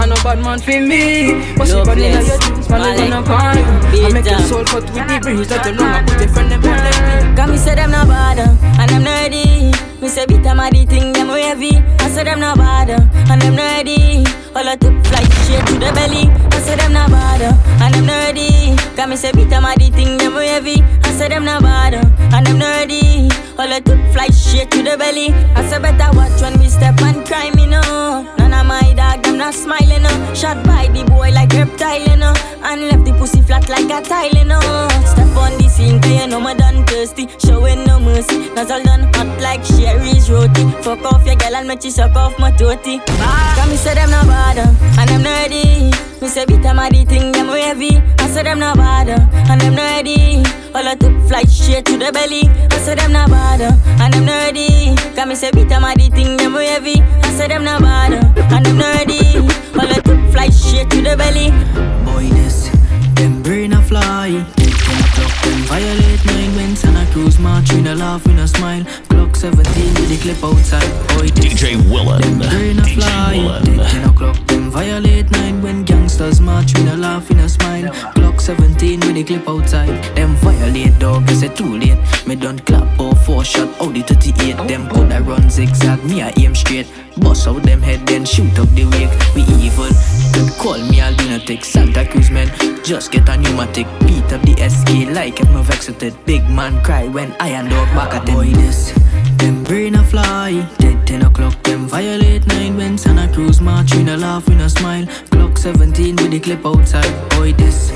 Speaker 27: I no bad man for me. Must be bad inna your dreams, man they up on you. I make your soul cut with the breeze, that you know I put your friend them on them.
Speaker 20: Cause me say them not bother, and them nerdy. Me say beat them a the thing them wavy. I say them not bother, and them nerdy. All I took flight straight to the belly. I say them not bother, and them nerdy. Cause me say beat them a the thing them wavy. I say them not bother, and them nerdy. All I took flight straight to the belly. I say better watch when we step and cry me no. None of my dog them not smiling no. Shot by the boy like reptile you and left the pussy flat like a tile you. Step on the scene 'cause you know me done thirsty, showing no mercy. Nozzle done hot like Sherry's roti. Fuck off your girl and make you suck off my tootie. Ah. Cause me say them not bother, and them nerdy. Me say beat them a the thing them wavy. I say them not bother, and them nerdy. All I took flight straight to the belly. I say them not bother, and them nerdy. Cause me say beat them a the thing them wavy. I say them not bother, and them nerdy. All I took flight straight to the belly.
Speaker 10: Boy, this, them brain a fly. Them violate nine when Santa Cruz march. We no laugh, we no smile. Clock 17 with the clip outside. Boy, this,
Speaker 28: DJ Willem.
Speaker 10: them brain a fly.
Speaker 28: Willem.
Speaker 10: Ten o'clock, them violate nine when gangsters march. We no laugh, we no smile. Clock 17 with the clip outside. Them violate dog, is it too late? Me done clap or four shot, Audi 38. Them coulda run zigzag, me I aim straight. Bust out them head, then shoot up the wake. We evil. Could call me a lunatic, Santa Cruz man. Just get a pneumatic, beat up the SK like if me it. Big man cry when iron dog back at them. Boy, this, them brain a fly. Dead 10 o'clock, them violate 9 when Santa Cruz march. We no laugh, we no smile. Clock 17 with the clip outside. Boy, this,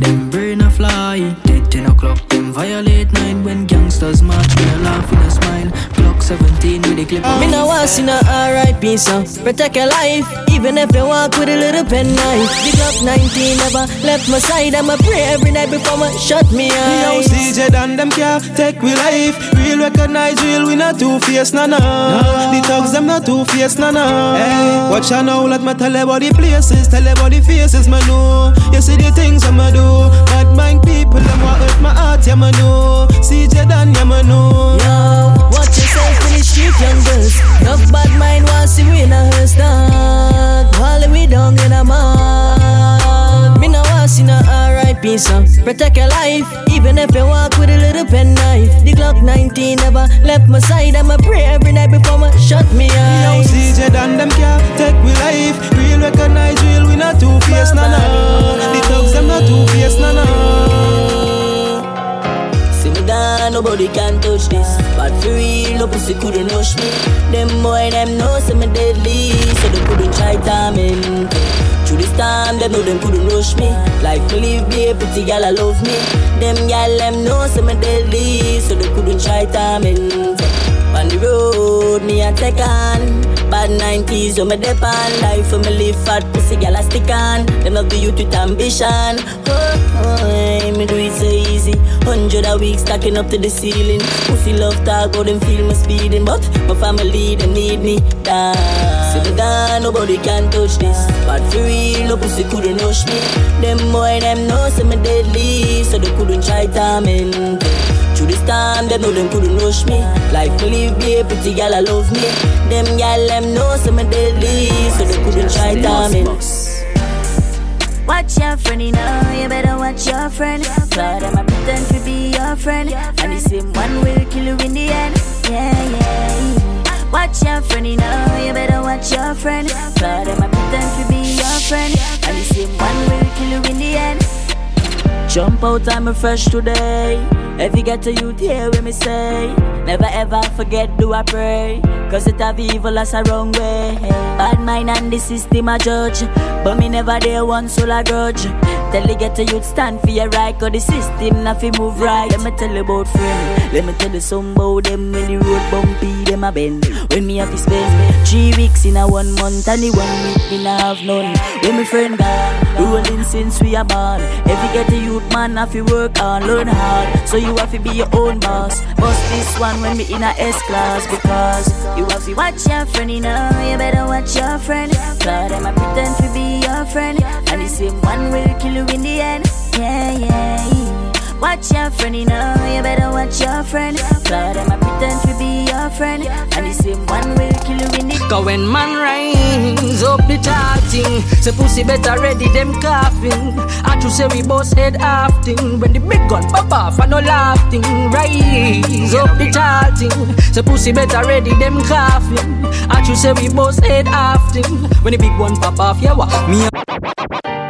Speaker 10: them brain a fly. Dead 10 o'clock, them violate 9 when gangsters march. We no laugh, we no smile. Clock 17 with the clip outside.
Speaker 16: Me no want see no R.I.P. so protect your life, even if you walk with a little pen knife. The Glock 19 never left my side. I'ma pray every night before my shut me
Speaker 22: Yo,
Speaker 16: eyes.
Speaker 22: CJ and them care take we life. Real recognize real, we not two face, nah nah. The thugs them not two face, nah nah. Hey, watch out now, let me tell you about the places, tell you about the faces, man know. You see the things I'ma do. Bad mind people, them want hurt my heart, yeah man know. CJ Dan, yeah man know.
Speaker 16: Yo, watch yourself in the street, young girls. Enough bad mind want see we in a hearse dog. We down in a mud. Me no want see no R.I.P. so protect your life, even if you walk with a little pen knife. The Glock 19 never left my side. I'ma pray every night before my shut me eyes.
Speaker 22: CJ Dan, them care take we life. Real recognize real, we not two face, nah nah. The thugs them not two face, nah nah.
Speaker 20: Nobody can touch this. But for real, no pussy couldn't rush me. Them boy, them know say me deadly, so they couldn't try timing. Through this time, them know them couldn't rush me. Life me be a pretty gal, I love me. Them gal, them know say me deadly, so they couldn't try timing. On the road, me a take on. Bad 90s, when me dep on Life when me live fat, pussy gal a stick on Them love the youth with ambition oh, oh, Me do it so
Speaker 7: hundred a week stacking up to the ceiling. Pussy love talk, how them feel me speeding, but my family them need me. Damn. See me gone, nobody can touch this. But for real, no pussy couldn't rush me. Them boy, them know say me deadly, so they couldn't try torment. Through this time, them know them couldn't rush me. Life me live, be a pretty gal, I love me. Them gal, them know say me deadly, so they couldn't try torment.
Speaker 24: Watch your friend, you know, you better watch your friend. Cause them a pretend to be your friend. And the same one will kill you in the end. Yeah, yeah. Watch your friend, you know, you better watch your friend. Cause them a pretend to be your friend. And the same one will kill you in the end.
Speaker 7: Jump out, I'm fresh today. If you get to youth, hear me say. Never ever forget, do I pray. Cause it have evil as a wrong way. Bad mind and the system a judge. But me never there one soul a grudge. Tell you get to youth stand for your right. Cause the system nothing move right. Let me tell you about friend. Let me tell you some about them when the road bumpy, them a bend. When me have to spend three weeks in a one month and the one week me not have none. When my friend gone, rolling since we are born. If you get to youth man, have to work hard, learn hard. So you have to be your own boss. Bust this one when me in a S class because you have to
Speaker 24: Watch your friend, you know, you better watch your friend. Cause them a pretend to be your friend. And the same one will kill you in the end. Yeah, yeah, yeah. Watch your friend, you know, you better watch your friend. Cause them a pretend to be your friend. And the same one will kill you in the
Speaker 4: Cause when man rise up the tall thing Say pussy better ready them coughing. I to say we boss head half thing. When the big gun pop off I no laughing. Rise up the tall thing Say pussy better ready them coughing. I to say we boss head half thing. When the big one pop off yeah what? Me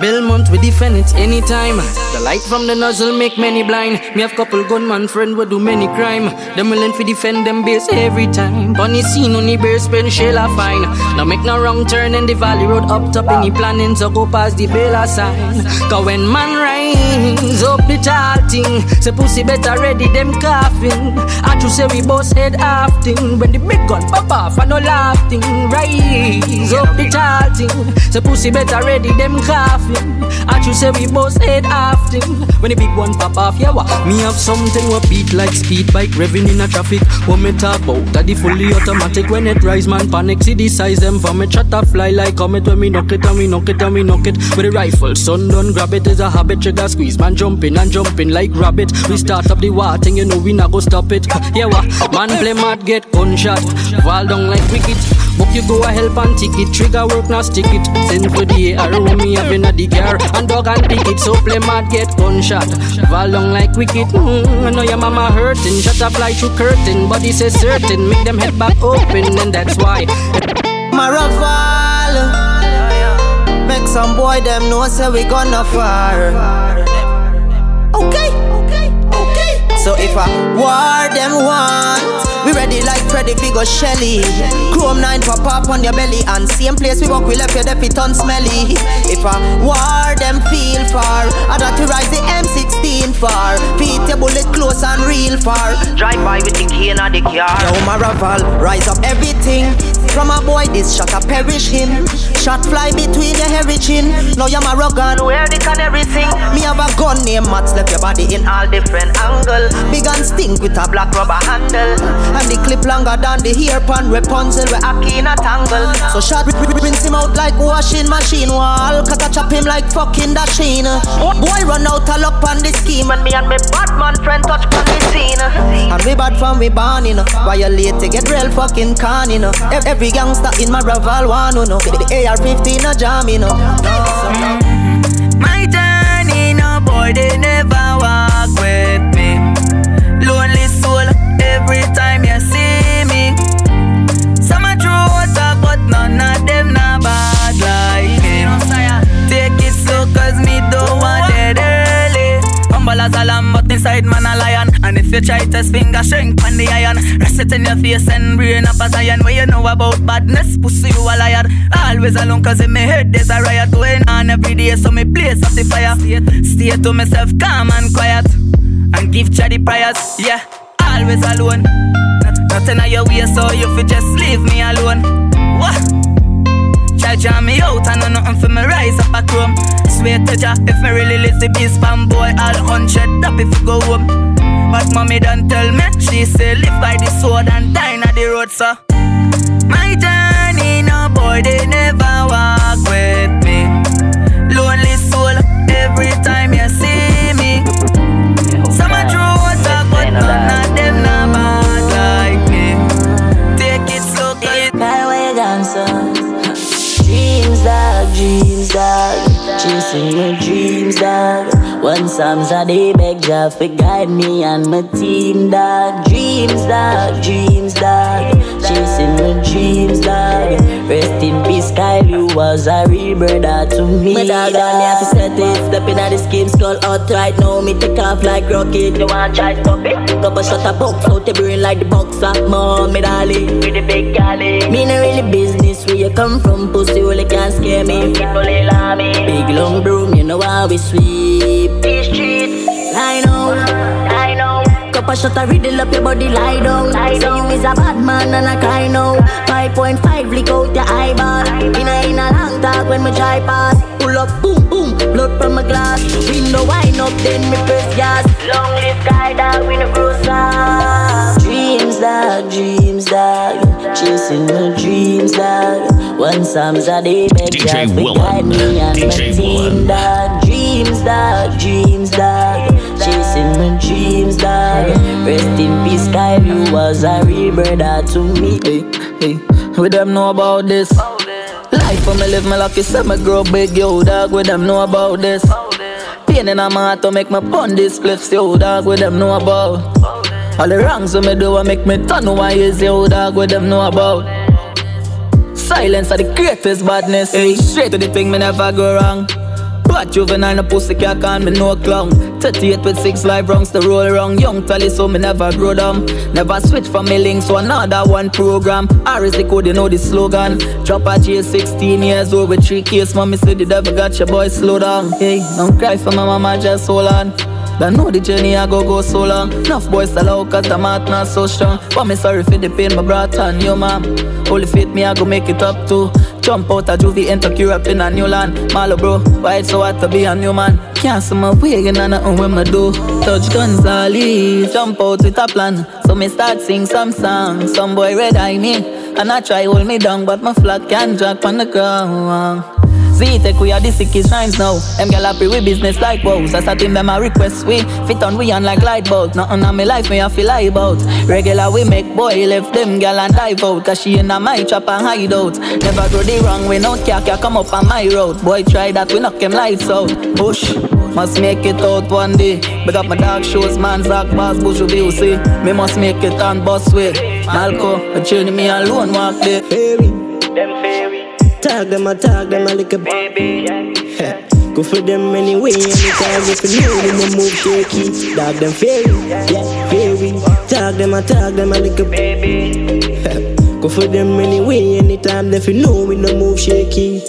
Speaker 4: Belmont, we defend it anytime. The light from the nozzle make many blind. Me have couple gunman friend we do many crime. Them willing to defend them base every time. Bunny scene on the bear spend shell a fine. Now make no wrong turn in the valley road up top any planning to go past the Bella sign. Cause when man rise up the tall thing, say pussy better ready them coughing. I to say we boss head half thing. When the big gun pop off, I no laughing. Rise up the tall thing, say pussy better ready them coughing. I to say we boss head thing. When the big one pop off, yeah what? Me have something what beat like speed bike revving in a traffic. What me talk about? That the fully automatic when it rise man panic. See the size them for me chat a fly like comet when me knock it and me knock it and me knock it. With the rifle, son don't grab it. is a habit. Trigger squeeze man jumping and jumping like rabbit. We start up the war thing, you know we not go stop it. Yeah what? Man play mad get gunshot. Fall down like wicked. Book you go a help and ticket. Trigger work now stick it. Send for the arrow me having a the car and dog and pick it. So play mad get gunshot. Down like wicked. Mm, I know your mama hurting. Shut up fly through curtain. Body say certain. Make them head back open and that's why.
Speaker 5: Maraval Make some boy them know say we gonna fire Okay, okay, okay So if I war them want We ready like Freddy Figo Shelly. Chrome 9 pop up on your belly And same place we walk we left your deputy ton smelly. If a war them feel far I'd got to rise the M16 far. Feet your bullet close and real far. Drive by with the key in the car. Yo Maraval, rise up everything. From a boy this shot a perish him. Shot fly between your hairy chin. Now you're Marogan, where the canary sing Me have a gun named Mats Left your body in all different angle. Big and stink with a black rubber handle. And the clip longer than the hairpin Rapunzel we a key in a tangle. So shot rinse him out like washing machine Wall. Cut a chop him like fucking sheen. Boy run out a luck on the scheme. And me and me Batman friend touch on the scene. And we bad from we born you know. Violate to get real fucking con you know. Every gangster in my rival one you know. The the AR-15 a jam you know.
Speaker 29: My journey, no boy, they never walk with me. Lonely soul, every time as a lamb, but inside man a lion. And if you try to finger shrink on the iron, rest it in your face and brain up as iron. What you know about badness, pussy you a liar. Always alone, cause in my head there's a riot going on every day. So me blaze up the fire. Stay to myself calm and quiet. And give charity prayers, yeah. Always alone. Not- Nothing on your way, so you just leave me alone. What?
Speaker 30: Girl jam me out and I nothing for me rise up a chrome. Swear to Jah, if me really list the beast spam boy, all hundred up if you go home. But mommy don't tell me, she say live by the sword and die on the road, so. My journey, no boy, they never walk with me. Lonely soul, every time
Speaker 7: Chasing my dreams, dog. One Psalms a day, beg Jah for guide me and my team, dog. Dreams, dog, dreams, dog. Chasing my dreams, dog. Rest in peace, Kyle, you was a real brother to me. My dog, and me have to set it. Stepping at the scheme, skull out right now. Me take off like rocket. You want try stop it? Couple shot a box out the brain like the boxer. Mom, me dolly, with the big galley. Me no really business where you come from, pussy only can't scare me. People they love me. Big long broom, you know how we sweep know. Couple shot a riddle up your body, lie down. Lie Say you is a bad man and I cry now. 5.5 lick out your eyeball. In a in a long talk when me try pass. Pull up, boom boom, blood from my glass. Window wine up, then me press gas. Long live sky dog, we no grow soft. Dreams dog, dreams dog. Chasing my dreams dog. One Psalms a day, beg
Speaker 10: DJ
Speaker 7: Jah
Speaker 10: Willem,
Speaker 7: guide me and my
Speaker 10: DJ
Speaker 7: team dog. Dreams dog, dreams dog. Chasing my dreams dog. Rest in peace, Kyle, you was a real brother to me.
Speaker 2: Hey, hey, with them know about this. Life for me live my lucky, say me grow big, yo dog. With them know about this. Pain in my heart to make me pon this spliffs, yo dog. With them know about. All the wrongs when me do, I make me turn why is yo dog. With them know about. Silence are the greatest badness. Hey, straight to the thing, me never go wrong. Bad juvenile, no pussy can't call me no clown. 38 with six live wrongs to roll wrong. Young tally, so me never grow down. Never switch from me links to another one program. The code, you know the slogan. Drop a J 16 years old with three case. Mommy said the devil got your boy slow down. Hey, don't cry for my mama, just hold on. But know the journey I go go so long. Enough boys allow cause the heart not so strong. But me sorry for the pain my brought on you, mom. Only faith me I go make it up too. Jump out of juvie, enter Europe in a new land. Malo bro, why it's so hard to be a new man? Can't see my way, you know when me do. Touch guns Gonzales, jump out with a plan. So me start sing some songs. Some boy red eye me. And I try hold me down, but my flag can't drag on the ground. See, take we are the sickest rhymes now. Them gal happy with business like wows. I satin them a request we fit on we on like light bulbs. Nothing on me life me I feel lie about. Regular we make boy left them gal and dive out. Cause she in a my trap and hide out. Never go the wrong way, no care care come up on my road. Boy try that we knock them lights out. Push. Must make it out one day. Big up my dog shows, man, Zach, Boss, Bush, you see. Me must make it on bus way. Malco, a journey me alone walk there.
Speaker 8: Fairy, them fairy, tag them, I tag them, I like a baby. Go for them anyway, anytime if you know them, move shaky. Dog them fairy, yeah, fairy. Tag them, I tag them, I like a baby. Go for them anyway, anytime if you know me, no move shaky.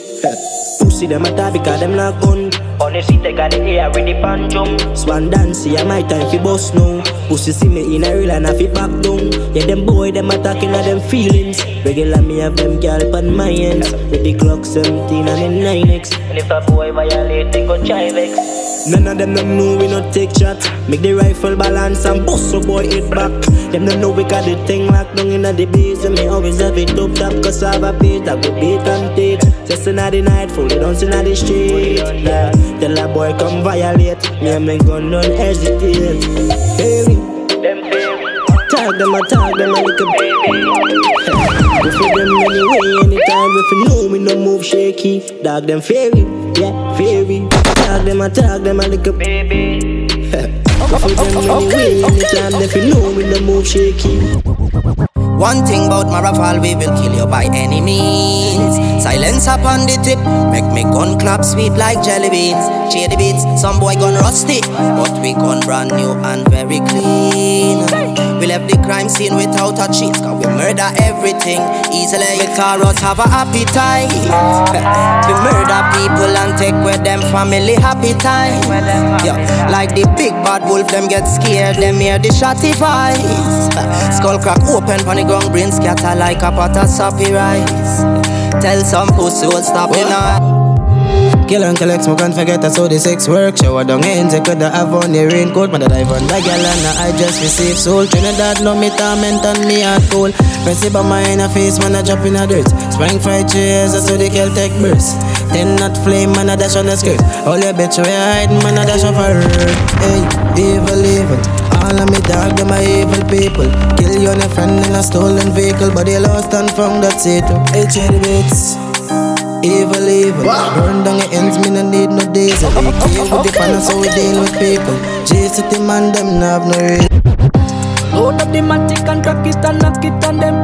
Speaker 8: Pussy them a tie because them not gun. Honestly, they got the air with the pan jump. Swan dance, yeah, my time fi boss now. Pussy see me in a real and I fit back down. Yeah, them boy, them attacking at them feelings. Regular me have them gal on my ends. With the Glock 17 and the 9X. And if a boy violate, they go vex. None of them don't know we not take shot. Make the rifle balance and bust a boy hit back. Them don't know we got the thing locked down in the base. And me always have it up top cause I have a beat. I go beat and take. Just another night, fully done in the street. Yeah. Tell a boy come violate. Me and my gun don't hesitate. Baby, them baby. Tag them, I tag them, I like a baby. Go for them anyway, anytime if you know me, no move shaky. Dog them fairy, yeah, fairy. Tag them, I tag them, I like a baby. Go for them anyway, anytime if you know me, no move shaky.
Speaker 5: One thing about my rifle, we will kill you by any means. Silence upon the tip, make me gun clap sweet like jelly beans. Cheer the beats, some boy gone rusty, but we gone brand new and very clean. We left the crime scene without a chase, cause we murder everything easily. We us have a appetite. we murder people and take with them family happy time. Yeah, like the big bad wolf, them get scared, them hear the shotty voice. Skull crack open, the ground, brain scatter like a pot of soppy rice. Tell some pussy will stop now.
Speaker 18: Kill and collect, smoke and forget that's how the sex work. Shower down ends, I could have on the raincoat. Man, I dive on the gal and I just receive soul. Trinidad love me torment and me heart cold. Press by my inner face, man, I drop in a dirt. Spring fried chairs, that's how the kill take burst. Ten not flame, man, I dash on the skirt. All your bitch where I hide, man, I dash off her. Hey, evil, evil. All of me dog, them are evil people. Kill you and your friend in a stolen vehicle, but they lost and found that's it. Hey, cherry bits. Evil, evil. Wow. Burn down the ends, me no need no days. I be clear with the pan, so we deal with people. G City man, them no have no reason.
Speaker 4: Load up the matic and crack it and knock it on them.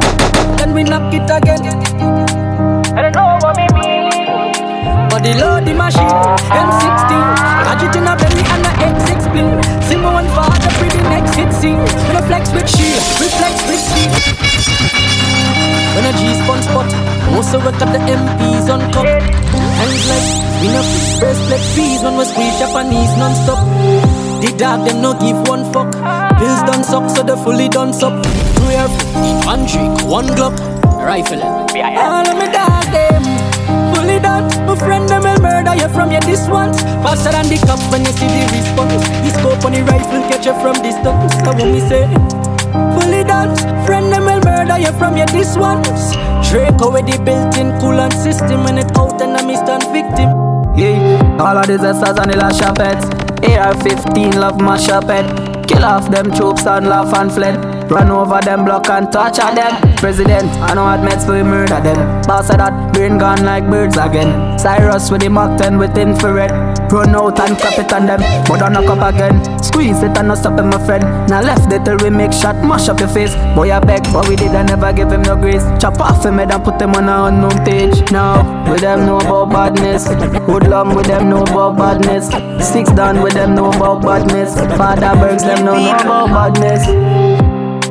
Speaker 4: Then we knock it again. I don't know what me mean. But Body load the machine, M16. Catch it in a belly and a X6 spin. Simple one father for the next hit scene. When a flex with shield, reflex with speed. When a G-spun spot, also work at the MPs on top. Hands like we no breast like peas when we squeeze Japanese non-stop. The dog them no give one fuck. Pills done suck, so they fully done suck. Two air one drink, one Glock, rifle. All of me dog them fully done. My friend them will murder you from your this once. Faster than the cop when you see the response. The scope on the rifle catch you from distance. So when me say fully done, friend them will murder you from your this ones. Draco already built-in coolant system when it out and I'm stand victim.
Speaker 2: Yeah, all of these essers and the pets. AR-15 love my head. Kill off them troops and laugh and fled. Run over them block and torture them. President, I know admits we murder them. Boss of that, brain gone like birds again. Cyrus with the Mac 10 with infrared. Run out and clap it on them, but don't knock up again. Squeeze it and no stop it, my friend. Now left it till we make shot, mash up your face. Boy, I beg, but we did, I never give him no grace. Chop off him head and put him on a unknown page. Now, with them know about badness. Hoodlum with them know about badness. Six down with them know about badness. Father Bergs them know, know about badness.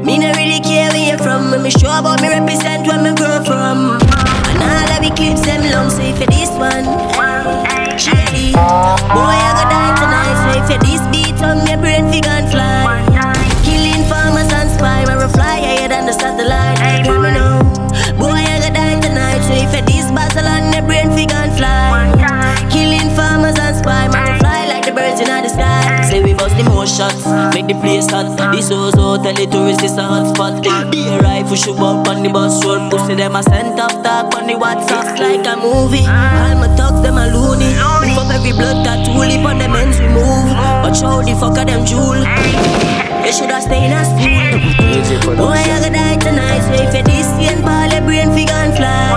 Speaker 7: Me no really care where you from. Me sure about me represent where me grow from. And all of the clips them long, so you this one, Boy, I go die tonight, so if you this beat on me brain, and fly. Killing farmers and spy, I fly higher than the satellite. Me know. Boy, I go die tonight, so if you this battle on me brain, fly. Killing farmers and spy, I fly like the birds in the sky. Say we bust the more shots, the place hot. This Ozo tell the tourists it's a hot spot. Be a rifle shoot up on the bus road. Pussy them a send off talk on the WhatsApp. It's like a movie. All my thugs them a loony. Lift up every blood tattoo, leap on them ends remove. But show the fuck of them jewel. You shoulda stay in a school. Boy, I gonna die tonight. So if you this and ball your brain figure and fly.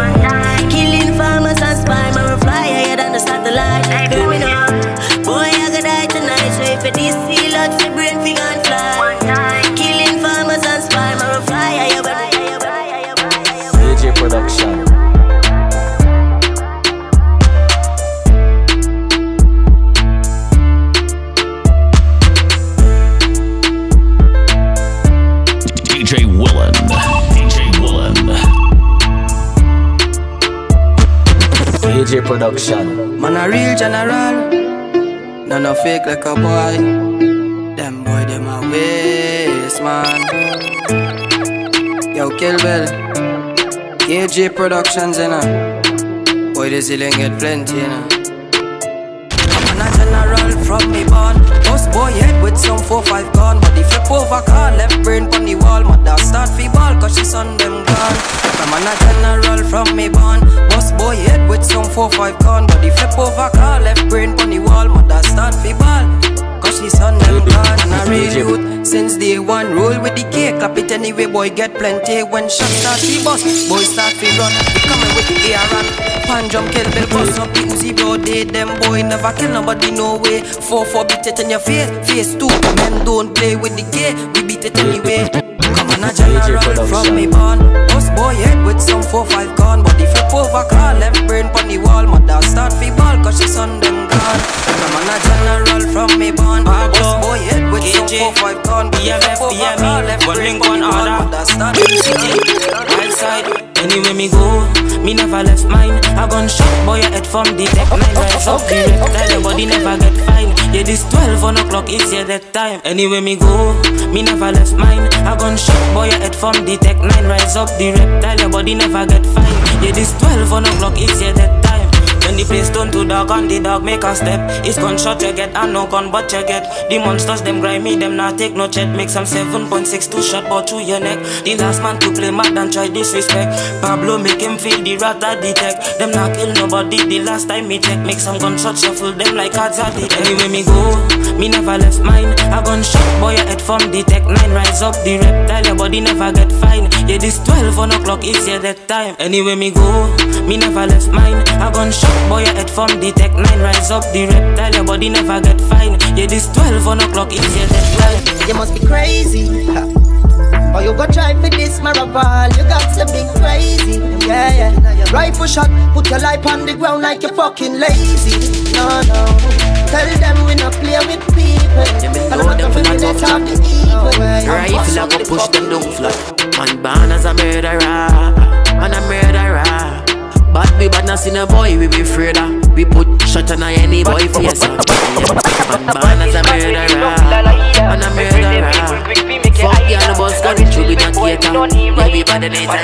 Speaker 7: Killing farmers and spy, man, fly higher than the satellite.
Speaker 22: None no fake like a boy. Them boy them a waste man. Yo, Kill Bill, KJ Productions, you know. Boy, the ceiling get plenty, you know. I'm a general from me born. Boss boy head with some 4-5 gun. Flip over car, left brain on the wall. Mother start fi ball cause she son them gone. I'm a general from me born. Boss boy head with some 4-5 gun. Body flip over car, left brain on the wall. Mother start fi ball. Cause she son them gone And I real youth Since day one Roll with the cake. Clap it anyway Boy get plenty. When shots start fi bust Boy start fi run. We coming with the air and Pan jump kill bill Bust up. The Uzi bro They them boy Never kill nobody no way. Four four beat it in your face. Face two Men don't play with the K. We beat it anyway On a general from me born Boss boy head with some 4-5 gun Body flip over car Left brain pon the wall. Mother start fi ball Cause she son them gone. Come on a general from me born. Boss boy
Speaker 31: head with some four five gun.
Speaker 23: BMF, BME, one link, one order. City, right side. Anywhere me go, me never left mine. A gunshot boy head from the tech nine rise up the reptile. Your body never get fine. Yeah, this 12 on o'clock is yeah that time. Anywhere me go, me never left mine. A gunshot boy head from the tech nine rise up the reptile. Your body never get fine. Yeah, this 12 on o'clock is yeah that time. The place turn to dark and the dog make a step. It's gunshot you get and no gun but you get. The monsters them grimy them not take no chat Make some 7.62 shot but through your neck. The last man to play mad and try disrespect. Pablo make him feel the rat at the tech Them not kill nobody the last time me check. Make some gunshot shuffle them like cards at the Anyway me go, me never left mine. A gunshot boy your head from the tech 9 Rise up the reptile your body never get fine. Yeah this 12 on o'clock is yeah that time. Anyway me go, me never left mine. A gunshot boy your head from the tech 9 Rise up the reptile your body never get fine. Yeah this 12 on o'clock is yeah that time.
Speaker 16: You must be crazy. Or you go try for this maraval, you got to be crazy. Yeah, yeah. Rifle shot, put your life on the ground like you're fucking lazy. No, no. Tell them we not play with people. And I'm not for the next of the evil.
Speaker 11: Rifle I go push them down flat. Man born as a murderer, and a murderer. Bad we bad not in a boy we be afraid of. We put shot on any boy face. Man born as a murderer, and um, a murderer. Fuck the other boss gun, true be not cater. Everybody needs a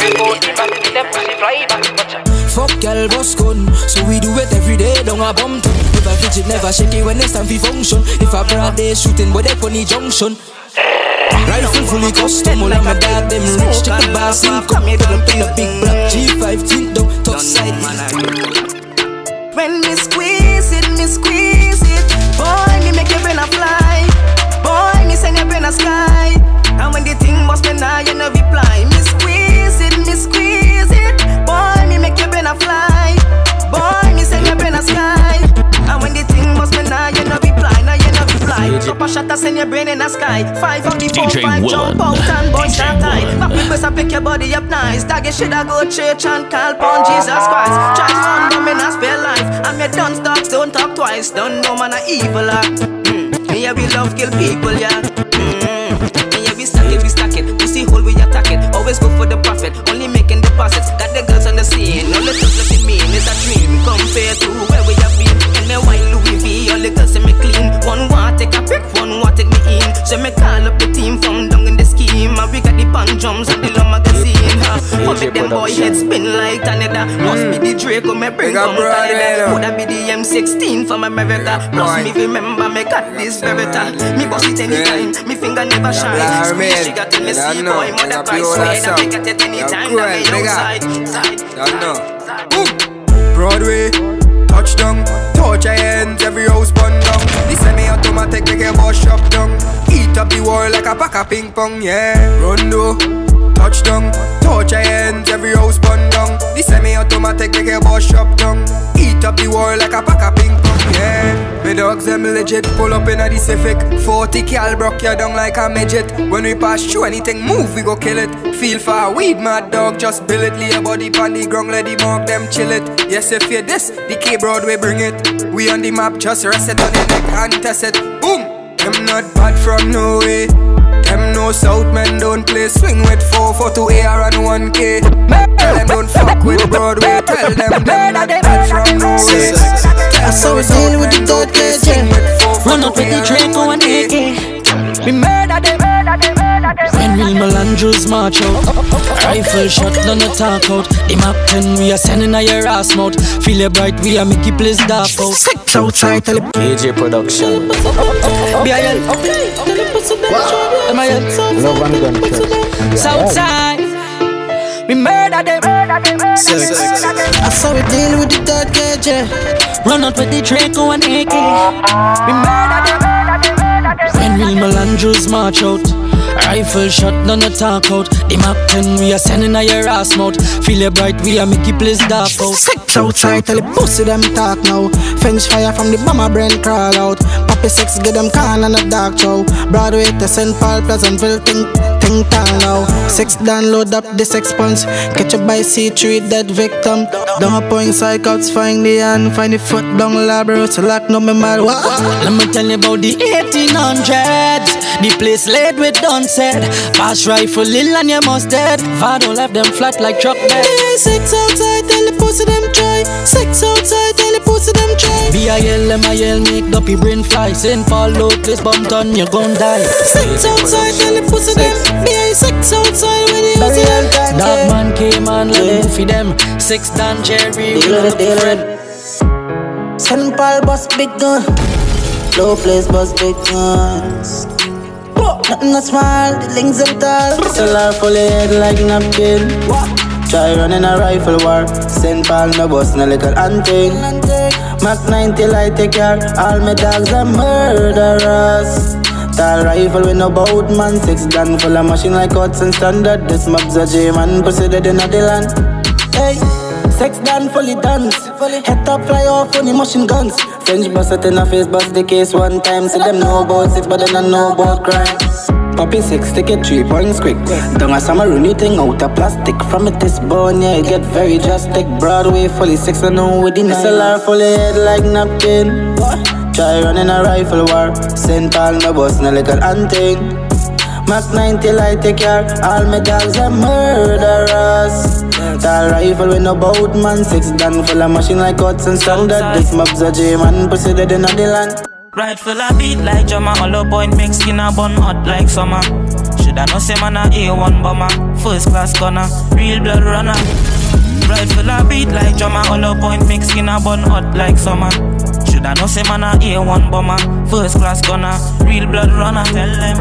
Speaker 4: Fuck girl boss gun. So we do it every day down a bum too. Never fidget, never shake it when it's time for function. If a broad day shooting boy they funny junction. Rifle fully custom, all of my dad them rich Check the bass income, fill up in a big black G5 tint down, top side.
Speaker 16: When me squeeze it, me squeeze it. Boy, me make your brain a fly. Boy, me send your brain a sky. And when the thing must be now, you no reply. Me squeeze it, me squeeze it. Boy, me make your brain a fly. Boy, me send your brain a sky. And when the thing must be now, you no reply. Now you no reply. Drop a shot, I send your brain in the sky. Five on the five jump
Speaker 10: Willen.
Speaker 16: out and start tight. Pop me best, I pick your body up nice. Dog, you shoulda go church and call upon Jesus Christ. Try to run, but me not spare life. I'm your done dogs, don't talk twice. Don't know man a evil act. Mm. Yeah, we love kill people, yeah. Mm. Me yeah, we stack it, we stack it. See hole, we attack it. Always go for the profit, only making deposits. Got the girls on the scene, all the things that mean is a dream compared to where we have been. And the white Louis V, all the girls say me clean. One want take a pic, one want take me in. So me call up the team from down in the scheme. And we got the pan drums and the? But make them boy head spin like Canada. Must be the Draco me bring from Canada. Coulda be the M16 from America. Plus me remember me got this Beretta. Me boss it anytime, me finger never shine. Squeeze she got till me see boy mother price
Speaker 31: you all
Speaker 16: way.
Speaker 31: yourself.
Speaker 16: That me get it anytime, that me
Speaker 31: great, big up.
Speaker 16: outside. Side.
Speaker 31: Boom. Broadway, touchdown, touch your hands, every house burn down. The semi-automatic make a boss shop down. Eat up the wall like a pack of ping pong, yeah. Rondo, touchdown, touch your hands, every house burn down. The semi-automatic make your boss shop down. Eat up the world like a pack of ping pong, yeah. Me dogs them legit, pull up in a the Civic. 40 cal broke you down like a midget. When we pass through anything, move we go kill it. Feel for a weed, mad dog, just bill it. Lay your body pon the ground, let the mark them chill it. Yes, if you this, the K Broadway bring it. We on the map, just rest it on your neck and test it. Boom! I'm not bad from no way. Them no South men don't play swing with 4 for 2 AR and 1K. Tell them don't fuck with Broadway. Tell them them not bad from no way.
Speaker 4: I saw it deal with the third KJ Run up with the Draco and AK We murder them. When Real Melandros march out Rifle shot, none no talk out The map 10, we are sending a your ass mouth. Feel it bright, we are make you place dark out Sex outside, tell it
Speaker 32: KJ Production.
Speaker 4: BIL MIL
Speaker 32: Love and gunshot.
Speaker 4: Southside We murder them. I saw we deal with the third KJ Run out with the Draco and AK We murder them When Real Melandros march out Rifle shot, none no talk out The map 10, we are sending a your ass mouth Feel it bright, we are make you place dark out
Speaker 18: Sex outside, tell the pussy them talk now. French fire from the bomber brain crawl out. Poppy sex get them can and a dark show. Broadway to St. Paul, Pleasantville, think think tall now. Six download up the sex punch. Catch a by C3 dead victim. Down a point psychots, find the hand, find the foot down labro, so lock no me mad. What?
Speaker 4: Let me tell you about the 1800s. The place laid with said. Pass rifle ill and you must dead. Vado left them flat like truck bed.
Speaker 18: Sex outside, tell the pussy them try. Sex outside, tell the pussy them try.
Speaker 4: B-I-L, M-I-L, make dopey brain fly. St. Paul, low place, bump on, you gon' die.
Speaker 18: Sex outside, tell the pussy them. Yeah, sex outside, when you use it.
Speaker 4: Dog man came and let for them. Six Dan Jerry, we the friend.
Speaker 18: St. Paul bust big gun. Low place bust big guns. Nothing not small, the links them tall. Still are full head like napkin. Try running a rifle war. St. Paul no bust no little hunting. Mac 90 light take care. All my dogs are murderers. Tall rifle with no bout man. Six gun full of machine like Hudson standard. This mob's a J man. Dead in the land. Hey. Sex done, fully dunce. Head top fly off on the guns. French bust it in the face, bust the case one time. See them know about six, but they don't know about crime. Poppy six, take it three points quick. Don't a summer anything out of plastic. From it this bone, yeah, it get very drastic. Broadway fully six, I know with the SLR fully head like napkin. Try running a rifle war. St. Paul, no bust, no little hunting. Mac 90 light take care. All my dogs are murderers. Tall rifle with no bout man. Six gun full of machine like Hudson standard. This mob's a J man. Pussy dead in the land.
Speaker 23: Right full of beat like drummer Hollow point make skin a bun hot like summer Shoulda know say man a A1 bomber First class gunner, real blood runner Right full of beat like drummer Hollow point make skin a bun hot like summer Shoulda know say man a A1 bomber First class gunner, real blood runner Tell them.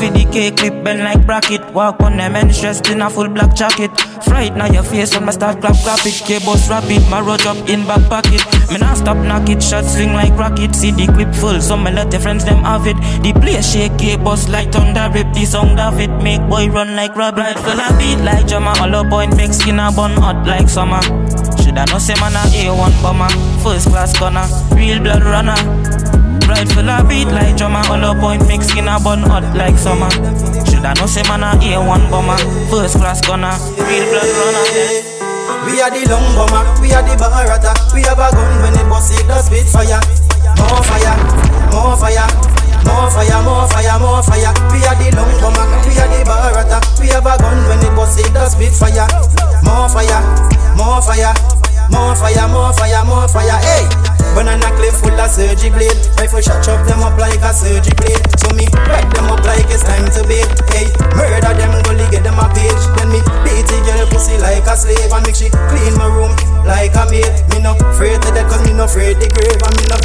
Speaker 23: The cake clip bend like bracket. Walk on them and stressed in a full black jacket. Fright now your face when I start clap clap it. K-boss rapid, my road up in back pocket. Me not stop knock it, shot swing like rocket. See the clip full, so me let the friends them have it. The place shake, K-boss like thunder Rip. The of it, make boy run like rabbit. Full of beat like drummer Hollow point, make skin a bun hot like summer Shoulda know say man a A1 bomber First class gunner, real blood runner. Full of beat like drummer. Hollow point, make skin a bun hot like summer. Shoulda know say man a A1 bomber First class gunner, real blood runner.
Speaker 33: We are the long bomber, we are the barata We have a gun when it bust it does spit fire. More fire, more fire more fire, more fire, more fire. We are the long bomber, we are the barata. We have a gun when it bust it does spit fire. More fire, more fire. More fire, more fire, more fire, hey. Banana clip full of surgery blade Rifle shot chop them up like a surgery blade. So me wreck them up like it's time to bait Hey, murder them, gully get them a page. Then me beat the girl pussy like a slave And make she clean my room like a maid. Me no afraid to death cause me no afraid the grave And me no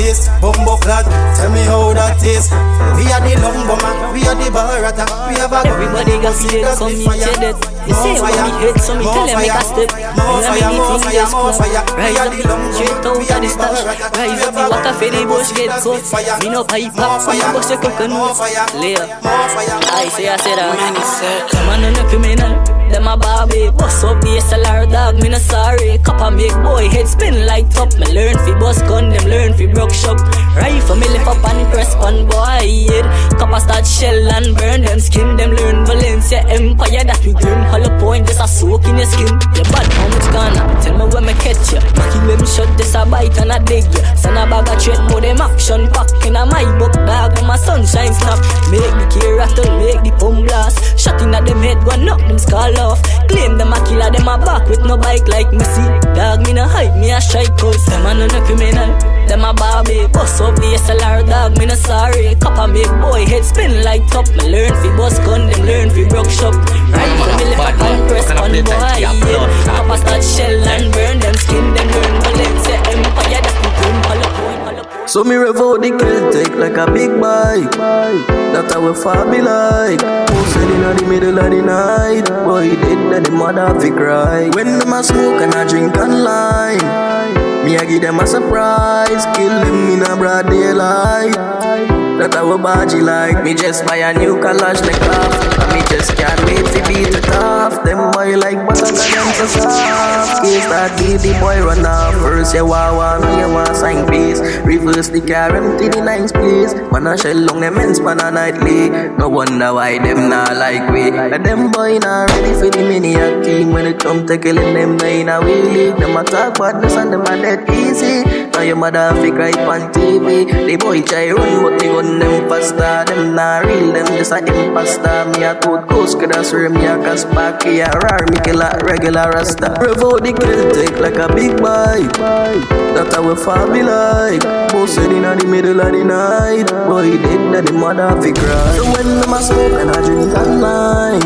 Speaker 33: taste Bumbo clad, tell me how that taste We are the long bomber, we are the barata We have a
Speaker 7: Everybody got feel it, come meet you say want me hate, so me tell them make a step
Speaker 33: More fire, more fire, more fire
Speaker 7: Rise up the straight out of the stash Rise up the water for the bush get cut Me no pipe up, so me bust a coconut Layer I say I say that Come on, no criminal them a Barbie, bust up the SLR dog, me no sorry Copper make boy head spin like top Me learn fi bust gun, them learn fi broke shop Rifle me lift up and press on boy head Copper start shell and burn them skin Them learn Valencia Empire that we grim Hollow point just a soak in your skin. You bad how much gonna Tell me when me catch ya. Kill them shot this a bite and a dig ya. Send a bag of trade more them action pack In a my book dog when my sunshine snap. Make the key rattle, make the pump blast. Shot in at them head, one up them skull off. Claim them a killer, them a back with no bike like me. See Dog me no hype, me a strike cause Them a no criminal Them a Barbie, bust up the SLR dog, me no sorry. Copper make boy head spin like top. Me learn fi bust gun, them learn fi broke shop. Right from me left up and press on boy yeah. Copper start shell and burn them skin Them learn Valencia Empire, that we grim hollow point
Speaker 34: so me rev out the Celtic like a big bike. That how we fall me like. Posted in the middle of the night? Boy dead then the mother fi cry. When them a smoke and a drink and lime Me a give them a surprise. Kill them in a broad daylight
Speaker 31: I will body like. Me just buy a new Kalashnikov And me just can't wait to beat it off Them boy like and them so soft. Case that baby boy run off. First you want one, now you want sign please Reverse the car, empty the nice place. Man I shell long them ends pan a nightly. No wonder why them not like we. And them boy not ready for the maniac team When it come to killing them, they in a wheelie Them a talk badness and them a dead easy Now your mother fi cry on TV The boy try run but me gun them faster. Them not real, them just a imposter. Me a code ghost, could I swear me a Kaspaki A rar, me kill a regular rasta. Rev out the kill, like a big bike That how we be like Posted in the middle of the night. Boy dead that the mother fi cry So when them a smoke and I drink online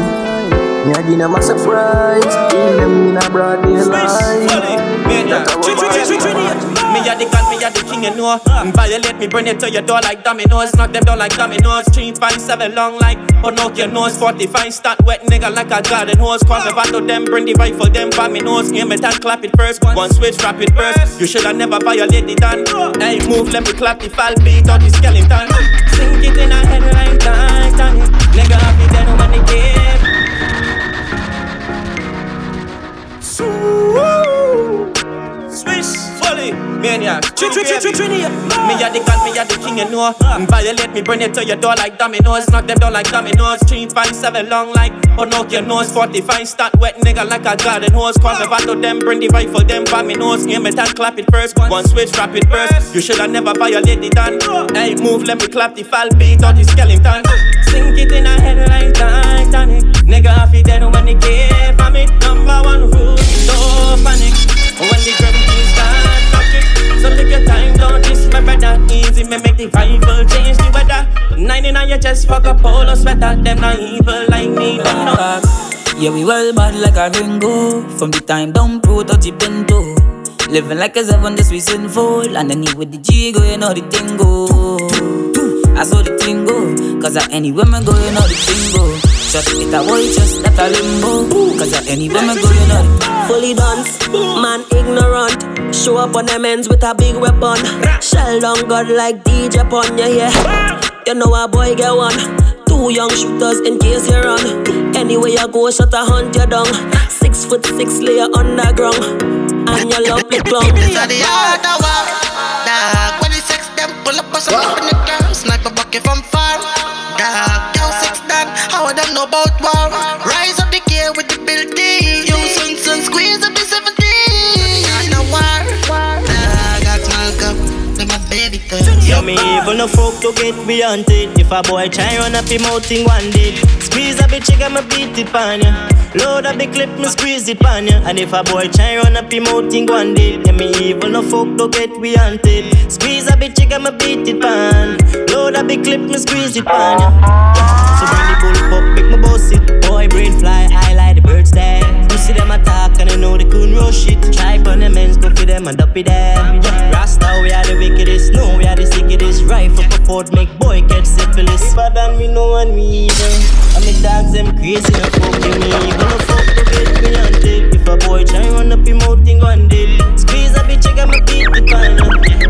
Speaker 31: Me a give them a surprise. Kill them in a broad daylight That how we
Speaker 35: Me a the god, me a the king, you know. Violate me, bring it to your door like dominoes. Knock them down like dominoes. Three, five, seven long like Pinocchio oh, nose. 45 start wet nigga like a garden hose. Call me to them, bring the rifle, them for me nose. Aim it and clap it first. One switch, drop it first. You shoulda never violated done. Hey, move, let me clap the fall beat out the skeleton. Sink it in a head like Titanic. Nigga, I be dead when they give. Swish, fully, maniac. Trin, trin, trin, trin, trin, Me a the god, me a the king, you know. Violate me, bring it to your door like dominoes. Knock them down like dominoes. Three, five, seven long like oh, Pinocchio nose. 45 start wet nigga like a garden hose. Call me to them, bring the rifle, them for me nose. Aim it and clap it first. One switch, drop it first. You shoulda never violated done. Hey, move, let me clap the fall beat out the skeleton. Sink it in a head like Titanic. Nigga, I feel dead when they give me. Number one rule, no panic. When the drum beat start knocking So live your time, don't this my brother. Easy, me make the rifle change the weather. 99, you just fuck a polo sweater. Them not evil like me, them no.
Speaker 36: Yeah, we well bad like a Ringo. From the time down pro to the bento. Living like a seven, this we sinful. And then with the G go, you know the thing go. Hmm, I saw the thing go. Cause at any women go, you know the thing go Shut it a boy just that a limbo Cause at any women go, you know the
Speaker 37: Fully dunce, man ignorant. Show up on them ends with a big weapon. Shell down God like DJ Pon, yeah, yeah. You know a boy get one. Two young shooters in case you run. Anyway you go, shut a hunt you down. Six foot six layer underground. And your love look long.
Speaker 18: This is the art of war. Dog, when the sex them pull up, bust up in the car. Sniper bucket from far. Dog, know about war? Rise up the gear with the building. Yo son son squeeze up the 17. I know war. Dog, ask Malcolm. Them a baby thing.
Speaker 8: Yo, me even no folk to get beyond it. If a boy try run up him out in one day, squeeze a bitch, I'ma beat it pan ya. Load up the clip, me squeeze it pan ya. And if a boy try run up him out in one day, yeah, me even no folk to get beyond it. Squeeze a bitch, I'ma beat it pan. Load up the clip, me squeeze it pan ya. So the pop, make my boss it. Boy brain fly, I like the birds there. You see them attack and I know they couldn't rush it. Try on them ends, go for them and up it them. Rasta, we are the wickedest, no, we are the sickest. Rifle for Ford, make boy get syphilis. But than we know one me evil. And me dogs, them crazy, no fucking me evil. No fuck to get me hunted. If a boy try run up him out in one day, squeeze a bitch, I got my beat it pan.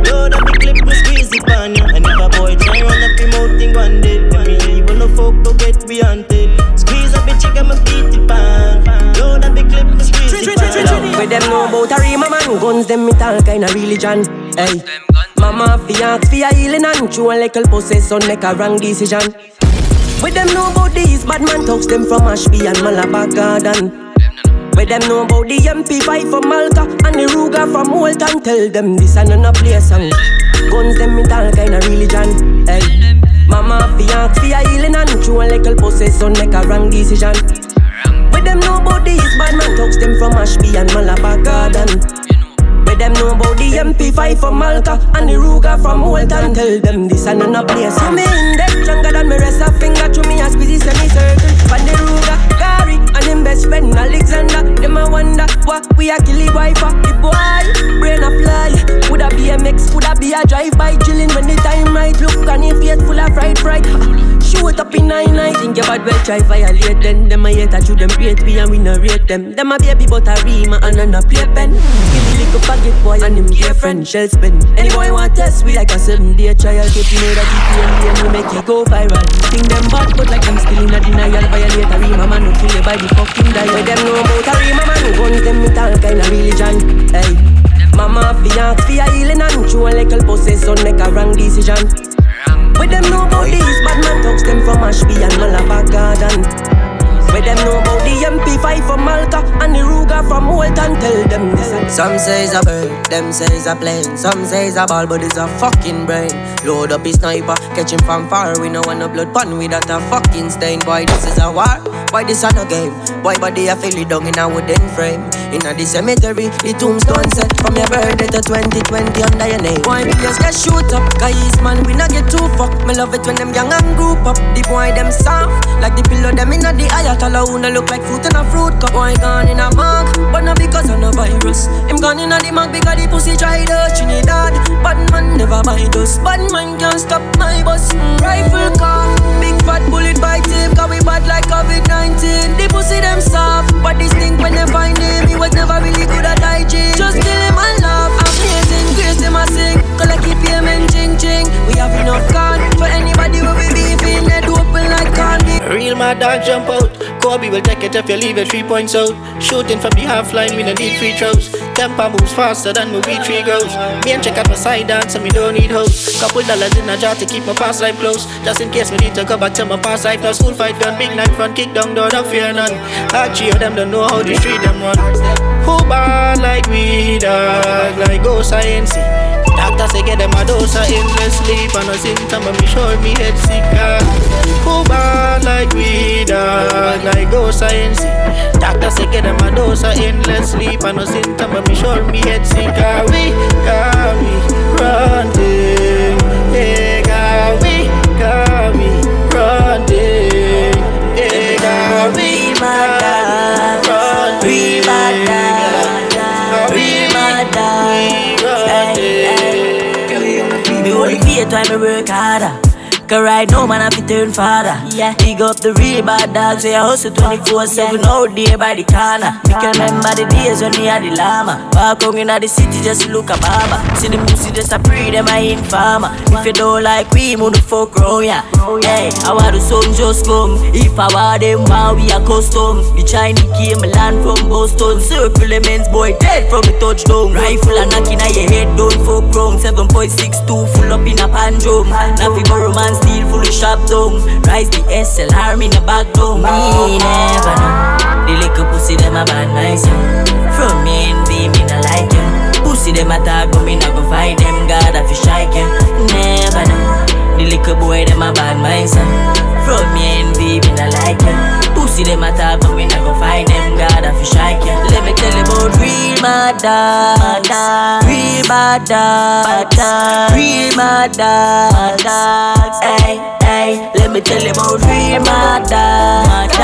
Speaker 8: Load up the clip, me squeeze it pan. And if a boy try run up him out in one day, then me no fuck to get me hunted. Squeeze a bitch, I got my beat it pan. Load up the clip, me squeeze it pan.
Speaker 37: With them know about a rima man Guns them it all kind of religion Hey Mama fi ask fi a healing and Chew a little pussy son make a wrong decision With them know about these bad man talks them from Ashby and Malabar Garden With them know about the MP5 from Malta And the Ruger from Holton Tell them this and a play song Guns them it all kind of religion Hey Mama fi ask fi a healing and Chew a little pussy son make a wrong decision with them know about bad man talks them from Ashby and Malabar Garden. With them know about the MP5 from Malta and the Ruger from Holton. Tell them this and another place. See me in depth stronger than me rest a finger to me a squeeze semicircle. From the Ruger, Gary and him best friend Alexander. Them a wonder what we a kill the wife the boy. Brain a fly. Would have be a BMX, would a be a drive by chilling when the time right. Look on his face full of fried fright. shoot up in nine night. Think bad well try violate them. Them a hate that you them rate we and we no rate them. Them a baby but a rima and a no play pen. Give me little pocket boy and him dear friend shell spin. Any boy want test we like a seven day trial. Get you know that it and we make it go viral. Think them bad but like them still in a denial. Violate a rima man who kill you by the fucking die. Where them know about a man who guns them with all kind of religion. Hey. Mama fi ask fi a healing and true a little pussy son make a wrong decision. With them know about these bad man talks them from Ashby and Malabar Garden. Where them know about the MP5 from Malta and the Ruger from Walton. Tell them this. Some say it's a bird, them say it's a plane. Some say it's a ball, but it's a fucking brain. Load up his sniper, catch him from far. We no want no blood pun without a fucking stain. Boy, this is a war. Boy, this a no game. Boy, body a feel it down in a wooden frame. In a the cemetery, the tombstone set from your birthday to 2020 under your name. Boy, just get shoot up. guys, man, we not get too fuck. Me love it when them young and group up. The boy them soft, like the pillow them in a the eye color who no look like fruit in a fruit cup. Boy gone in a mug, but not because of no virus. Him gone in a the mug because the pussy tried us. Trinidad, bad man never mind us. Bad man can't stop my bus. Rifle car, big fat bullet by him. Cause we bad like COVID-19. The pussy them soft, but this thing when they find him, he was never really good at hygiene. Just kill him and laugh. Amazing grace him a sing. Collect keep payment ching ching. We have enough gun for anybody who be beefing.
Speaker 38: Real mad dog jump out. Kobe will take it if you leave it three points out. Shooting from the half line, we no need free throws. Tempo moves faster than movie tree grows. Me and check out my side dance, and me don't need hoes. Couple dollars in a jar to keep my past life close. Just in case we need to go back to my past life. No school fight gun, big night front, kick down door, don't fear none. Three of oh, them don't know how to treat them one. Who bad like we dog, like go science. Doctor say get them a dose of endless sleep And a symptom of me. Sure me head sick bad like we dog? Like go science Doctor say get them a dose of endless sleep And a symptom of me. Sure me head sick. We got me running. Yeah got we got me running. Yeah got we got
Speaker 7: only fear time I work harder. Cause right now, man, I fi turn father. Yeah. Big up the real bad dogs, say I hustle 24 7 out there by the corner. Me can remember the days when we had the llama. Walk out in the city just look at barber. See the music just a pre, them I informer. If you don't like we, move the fuck round ya. Hey, I want the sun just come. If I want them, why we are custom. The Chinese came land from Boston. Circle lemons, boy, dead from the touchdown. Rifle and knocking at your head, don't fuck wrong. 7.62 full up in a pan drum. Nappy borrow man steel full of shop down. Rise the SLR in the back down. Me never know. The little pussy them a bad myself. From me and be me not like you. Pussy them a talk but me not go fight them. God if you strike you. Never know. The little boy them a bad myself. From me and be me not like you. Pussy them a talk but not go fight them. God you strike you. Let me tell you about real mad dogs. Real dogs. Real mad dogs. Hey, hey. Let me tell you about real mad dogs.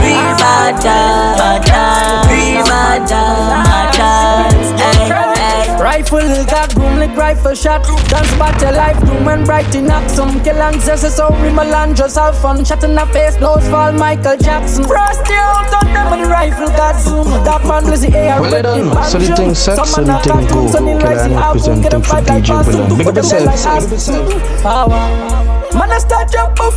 Speaker 7: Real bad dogs. Real mad dogs. Hey, hey.
Speaker 4: Rifle got boom like rifle shot. Dance battle life, doom and bright in some Kill and zest, so Rimalan just have fun. Shot in the face, nose fall Michael Jackson. Frosty out on them and the rifle got zoom. That man was the air.
Speaker 39: Well, I don't know. So the thing set, so the thing go. Can I represent for DJ Bullen? Big up yourself.
Speaker 4: Power. Man, I start jump off.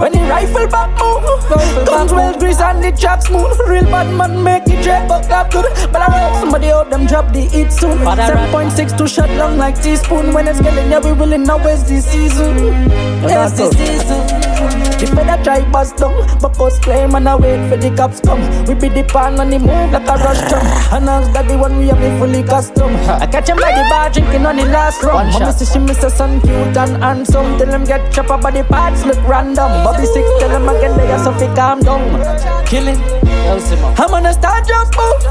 Speaker 4: When the rifle back move, guns well grease and the track smooth. Real bad man make it drag but that good. But I read somebody out them drop the hit soon. 7.6 to shot long like teaspoon. When it's getting yeah, we willing now it's the season. It's the season. The feather try bust down, but us play man I wait for the cops come. We be the pan on the move like a rush drum. And ask that the one we have me fully custom. I catch him by the bar drinking on the last rum. Mommy say she miss a son cute and handsome. Tell him get chop up by the parts look random. Bobby six tell him again they are so fi calm down. Killing. I'm gonna start jump move.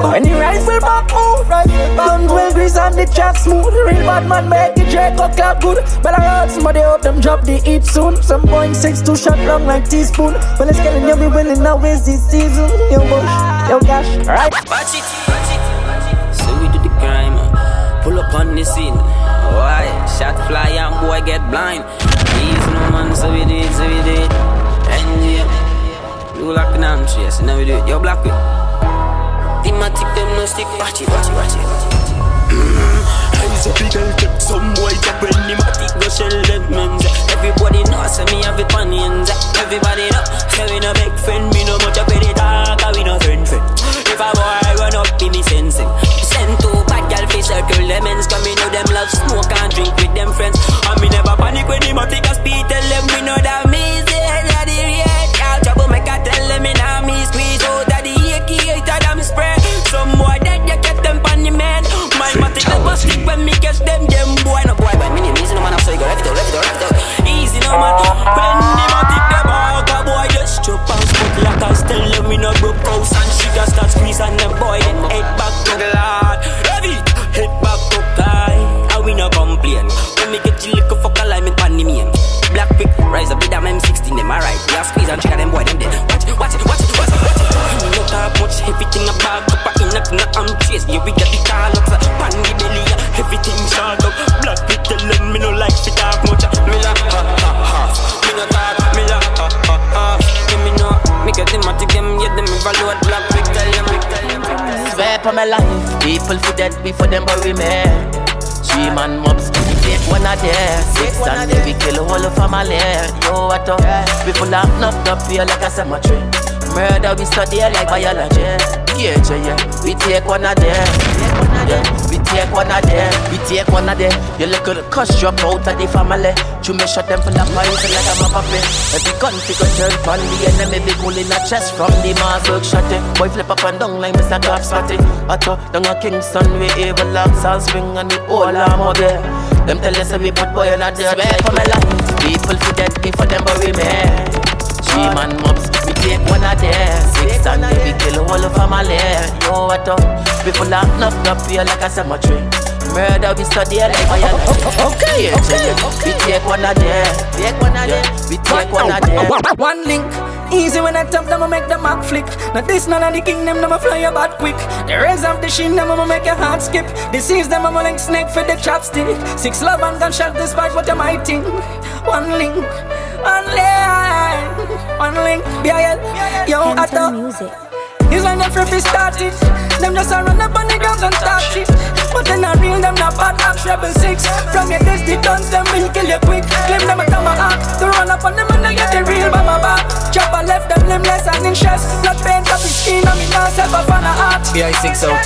Speaker 4: When the rifle back move, guns well grease and the track smooth. Real bad man make it check up clap good. But I heard somebody out them drop the heat soon. Some point six two shot long like teaspoon. Well it's getting you be willing now is this season. Yo bush, yo gosh, right?
Speaker 40: Watch it, watch it. So we do the crime, uh, pull up on the scene. Why? Shot fly and boy get blind. Easy no man, so we do it, so we do it. NG, you like an arm chase, now we do it. Yo, black with. Thematic, them no stick. Watch it, watch it, watch it. Mm-hmm.
Speaker 27: Eyes up, girl, keep some white up when the matic go shell them men's.
Speaker 40: Everybody knows, say me have it on the ends. Everybody know, say we no big friend, me no much up with it, dog, we no friend friend. If a boy run up, be me sensing. Send two bad gal fi circle them ends, cause me know them love smoke and drink with them friends. And me never panic when the matic a speed, tell them we know that me I in a me squeeze out of the AK, out them spray. Some boy that you get them pan the man. My matic never stick when me catch them, them boy no boy, but me name easy no man, so you go left it out, left it out, left it out. Easy no man, when the matic them out, a boy just chop and spot like I tell them we no broke house and sugar start squeeze and them boy then head back to the lord. Heavy, head back up high, and we no complain. When me get you little fuck a line, me pan the main. Black pick, rise up with them M16, them alright. Are squeeze and trigger them boy, them everything a bag up, a in a thing a am chase. Yeah, we get the call up, so pan the belly, yeah, everything shot up. Black pick, tell them me no like to talk much. Me la ha ha ha, me no talk, me la ha ha ha. Yeah, me no, me get them at them, yeah, them evaluate. Black pick, tell them, tell them.
Speaker 11: Swear for my life, people for dead before them bury me. Three man mobs, take one of them. Six and then we kill a whole family. Yo, what up? We full of knocked up here like a cemetery. Murder we study like biology. Yeah, yeah, we take one of them. Yeah, we take one of them. We take one of them. You look at the cuss drop out of the family. You me shot them full of poison like I'm a puppy. Every gun figure turn on the enemy hole in the chest from the Mossberg shot it. Boy flip up and down like Mr. Glock spotty. Otto down a Kingston we evil locks all spring and the whole armor there. Them tell us we put boy on a dirt. Swear for my life, people for dead before them bury me. Three man mobs, we one of them. Six and we kill a whole family. Yo, what up? We full of knocked up here like a cemetery. Murder we study like biology.
Speaker 4: Okay, okay,
Speaker 11: yeah.
Speaker 4: okay.
Speaker 11: We take one of them. Take one of them. We take one of them.
Speaker 4: One link, easy when I tap them, I make the mark flick. Now this none of the kingdom, them I fly about quick. The rays of the shin, them I make your heart skip. Disease them, I'm like snake for the chopstick. Six love and gunshot despite what am I think. One link, one link, one link. BIL, yo, I thought. It's like them free start it. Them just a run up on the ground and start it. But then I real them not bad axe rebel six. From your desk the guns them will kill you quick. Claim them a tomahawk. To run up on them and I get the real by my back. Chopper left them limbless and in stress. Blood paint up his skin and me now self a fan of art.
Speaker 41: BI6 out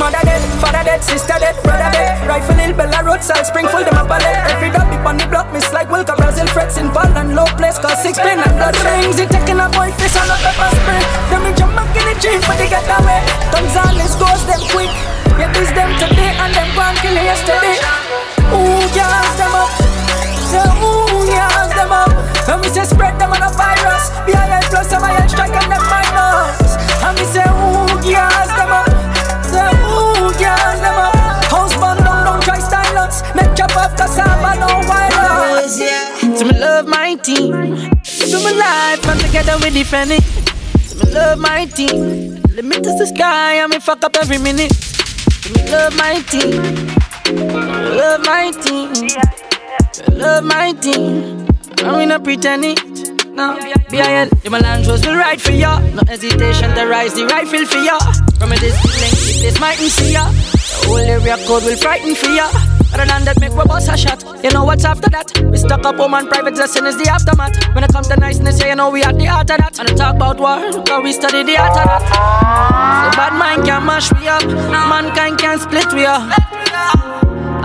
Speaker 4: Mother dead, father dead, sister dead, brother dead. Rifle hill, Bella roadside, spring full them a pallet. Every dog dip on the block, miss like Wilka Brazil frets in ball and low place. Cause six pin and blood rings. It taking a boy face on a pepper spray. Then me jump back in the jeep for the getaway. Gonzales goes them quick. Yeah, this them today and them gone kill it yesterday. Ooh, gas them up. Say ooh, gas them up. And me say spread them on a virus. BIL plus some iron strike and them minus. And me say ooh, gas them up. Say ooh, gas them up. House burn down, don't try us. Make chop off cassava, no violence. So me love my team. Do my life and together we defend it. So me love my team. Limit is the sky and me fuck up every minute. Love my team. Love my team. Love my team. And we not pretend it. No, BIL, the melange will ride for ya. No hesitation to rise the rifle for ya. From a distance, this mightn't see ya. The whole area code will frighten for ya. Other than that, make we bust a shot. You know what's after that? We stuck up home and private lesson is the aftermath. When it comes to niceness, yeah, you know we at the heart of that. And I talk about war, cause we study the art of that. So bad mind can mash me up, mankind can split we up.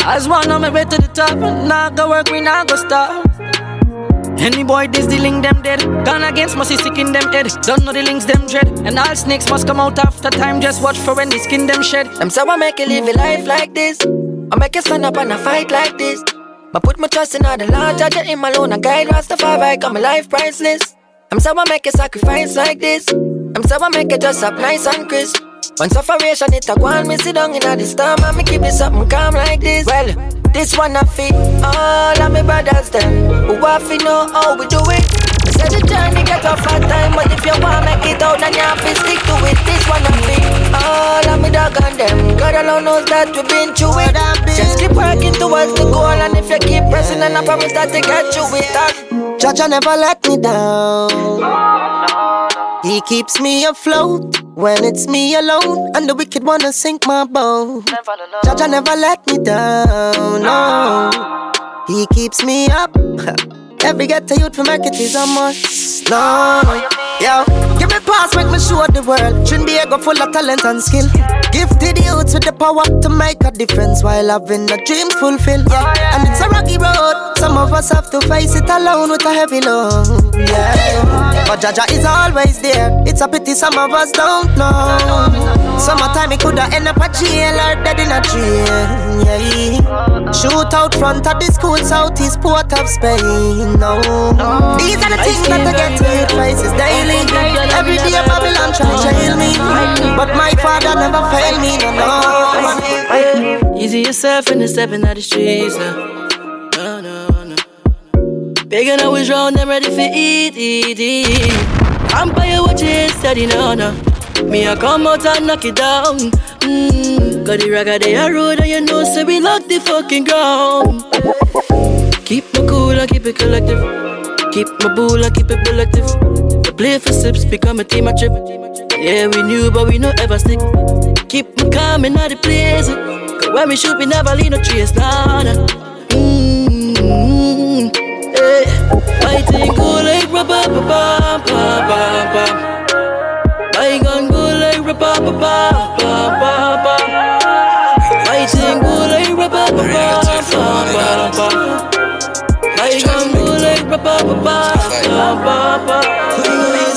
Speaker 4: As one on my way to the top, now go work, we now go stop. Any boy link them dead. Gone against must sick in them head. Don't know the links them dread. And all snakes must come out after time. Just watch for when the skin them shed.
Speaker 37: Them say I make you live a life like this. I make you stand up and a fight like this. But put my trust in all the Lord, judge him alone and guide Rastafari, got my life priceless. I'm so I make a sacrifice like this. I'm so I make it just up nice and crisp. When sufferation it a go on, me sit down in a the storm and me keep it something calm like this. Well, this one I fit all of my brothers them who have to know how we do it.
Speaker 8: Say the journey get a fat time, but if you want make it out, then you have to stick to it. This one of me, all of me dog and them. God alone knows that we've been through it. Just keep working towards the goal, and if you keep pressing, then I promise that to get you it.
Speaker 5: Jaja never let me down. He keeps me afloat when it's me alone, and the wicked wanna sink my boat. Jaja never let me down. No, he keeps me up. Every get ghetto youth for make it is a must. No, yo, give me pass, make me show the world. Trinidad full of talent and skill. Gifted youths with the power to make a difference while having the dreams fulfilled. Yeah, and it's a rocky road. Some of us have to face it alone with a heavy load. Yeah, but Jaja is always there. It's a pity some of us don't know. Summertime, it coulda end up a jail or dead in a train. Yeah, shoot out front of the school, southeast port of Spain. No, these are the things that I get to faces daily. Every day Babylon try to jail me, but my father never failed me. No, no.
Speaker 16: Easy yourself in the stepping out the streets now. No, no, no. Big and always round, them ready for eat, eat, eat. Vampire watching steady, no, no. Me I come out and knock it down. Mmm, got the ragga they a road and you know say we lock the fucking ground. Keep my cool and keep it collective. Keep my bull and keep it collective. The play for sips become a team a trip. Yeah, we knew but we no ever stick. Keep me calm and the place. Cause when we shoot we never leave no trace, nah, nah. Mmm, hey. I think go like rubber, bam, bam, bam, bam. I gon' go like rubber, bam, bam, bam, bam. I think go like rubber, bam, bam, bam, bam. I gon' go like rubber, bam, bam, bam.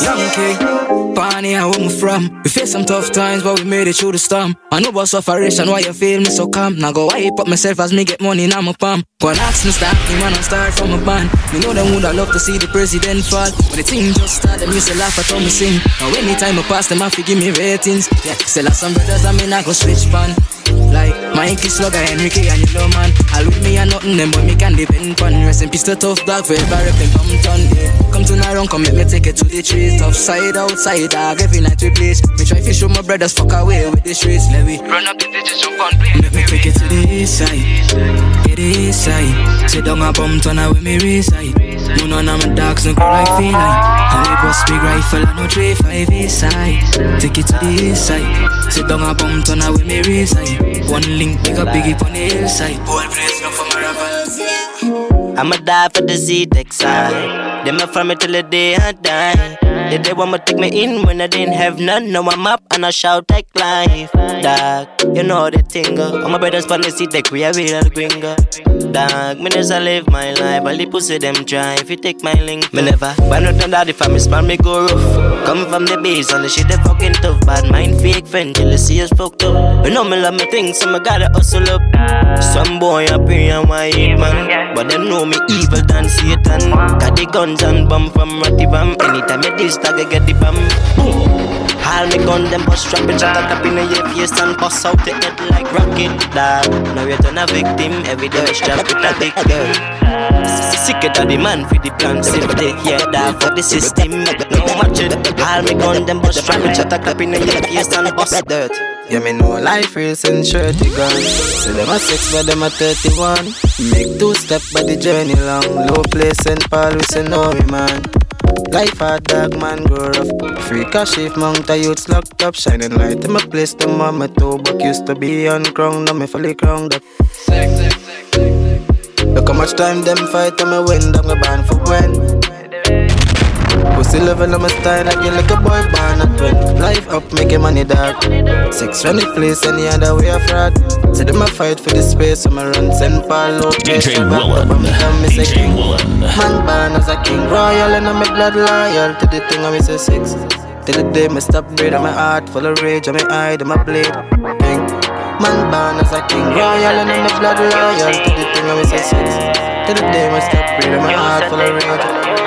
Speaker 13: Young king, Barney, where we from. We face some tough times, but we made it through the storm. I know about sufferation, why you feel me so calm. Now go wipe up myself as me get money in my palm. Go and ask me start, me man, I start from a band. Me know them would I love to see the president fall. But the team just start, them used to laugh at how me sing. Now anytime I pass them, I fi give me ratings. Yeah, still have some brothers, I mean, I go switch pan. Like my Mikey Slugger, Enrique and Yellow Man. I with me and nothing, them but me can depend on. Rest in peace to tough dog, forever reppin' Compton. Yeah. Come to Naron, come make me take it to the trees. Tough side, outside, dog, every night we blaze. Me try to show my brothers, fuck away with the streets. Let me run up the digits, jump on, play. Make me take it to the east side, get the east side. Sit down a bum turn with me reside. No none of my dogs no go like feline. And we bust big rifle and no three five east side. Take it to the east side. Sit down a bum turn with me reside. One link, big up biggie on the hillside. Whole place no for my rival.
Speaker 8: I'ma die for the Z-Tech side. Them a from me till the day I die. They, they want me take me in when I didn't have none. Now I'm up and I shout like life. Dog, you know the thing. All my brothers from the Z-Tech, we are real gringo. Dog, me just I live my life. All the pussy them try. If you take my link, me never. Why not them daddy for me, smile me go rough. Come from the base and the shit they fucking tough. Bad mind fake friend see us fucked up. You know me love me things, so me gotta hustle up. Some boy up here and why hate man. But them know me evil than Satan. Got the guns and bomb from Rotterdam. Anytime you diss, tag I get the bomb. All me gun them bust strap it shot up in your face and bust out the head like rocket dog. Now you turn a victim every day we strap with a dick girl. Sicker than the man for the plan safety, yeah, that for the system. No match it. All me gun them bust strap it shot up in your face and bust dirt.
Speaker 18: Yeah, me know life is in 30 guns. So them a six, but them a 31. Make two step, but the journey long. Low place St. Paul, we say no, man. Life hard, dog man, grow rough. Free cash if mount a youths locked up. Shining light in my place, the my toe. But used to be on crown, now me fully crowned up. Look how much time them fight, and me win, them me ban for when. Pussy level, I'm a style like you like a boy born at 20. Life up, making money dark. Six run the place, any other way of fraud. See them a fight for the space, so me run St. Paul out.
Speaker 10: DJ Willen. DJ Willen.
Speaker 18: Man born as a king, royal and I'm a blood loyal to the thing I miss a six. Till the day me stop breathing, my heart full of rage, and my eye, and my blade. King. Man born as a king, royal and I'm a blood loyal to the thing I miss a six. Till the day me stop breathing, my heart full of rage.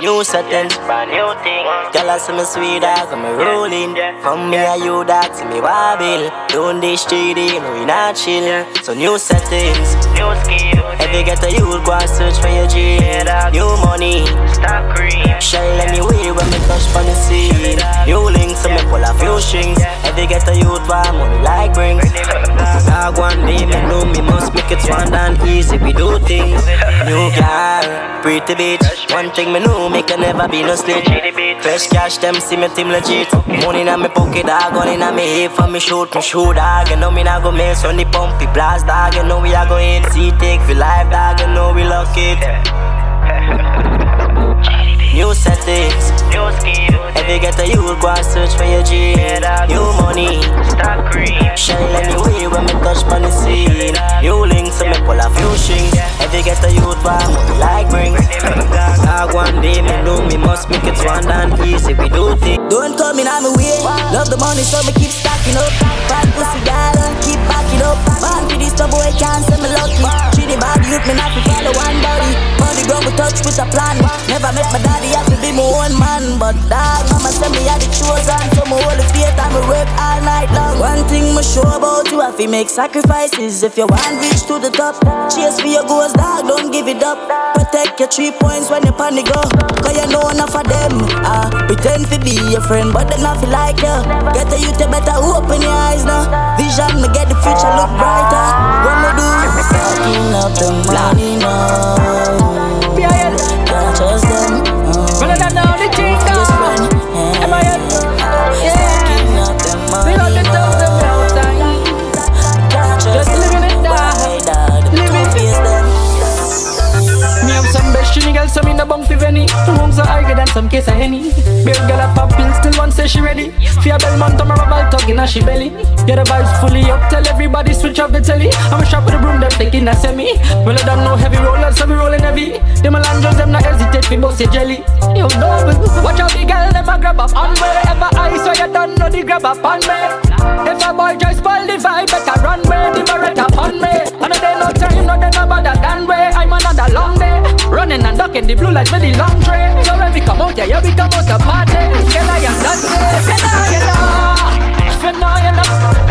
Speaker 8: New settings, brand new thing. Girl, I see me sweet dog, I'm rolling. From me and you dog, see me wobble. Doing this street, no we not chill. So new settings, new skill. Every get a youth, go and search for your dream. New money, stop cream. Shine anyway when me touch on the scene. New links, so me pull a few strings. Every get a youth, why money like brings. Dog one day, me know me must make it one and easy. We do things. New car, pretty bitch. One thing me know, me can never be no snitch. Fresh cash, them see me team legit. Money in my pocket, dog, gun in my hip for me shoot, me shoot, dog. You know me not go miss on the pumpy blast, dog. You know we are going see take for life, dog. You know we lock it. New settings, new skill. Every get a youth, go and search for your dream. New money, stop cream. Shine anyway when me touch on the scene. New links, so me pull a few strings. Every get a youth, why money like bring. Dog one day, me know me must make it one and easy. We do things.
Speaker 7: Don't come in on my way. Love the money, so me keep stacking up. Bad pussy gal, keep backing up. Man, for this trouble, I can't say me lucky. Treat the bad youth, me not to follow one body. Money ground, we touch with a plan. Never met my daddy, have to be my own man. But dog, mama say me had the chosen. So hold the faith and me work all night long. One thing me sure about you, have to make sacrifices. If you want reach to the top, chase for your goals, dog, don't give it up. Protect your three points when you panic go. Cause you know enough of them. Ah, pretend to be your friend, but they not feel like you. Get the youth, you better open your eyes now. Vision, me get the future look brighter. What me do? Stacking up the money now.
Speaker 4: The bunk for Venny. Rooms are higher than some case of Henny. Big girl a pop pill, still one say she ready. Fear Belmont, I'm a rubber tug in a she belly. Yeah, the vibes fully up, tell everybody switch off the telly. I'm a shop with a broom, them thinking a semi. Well, I don't know heavy rollers, so we rolling heavy. Them a landros, them not hesitate, we bust your jelly. Yo, double, watch out the girl, them a grab up on me. Ever I so you don't know the grab up on me. If a boy try spoil the vibe, better run way, the beretta on me. And they no time, no they no bother than way. I'm another long day. Running and ducking the blue lights with the long tray. So when we come out, yeah, we come out to party. Can I am way? Can I you you know, you know.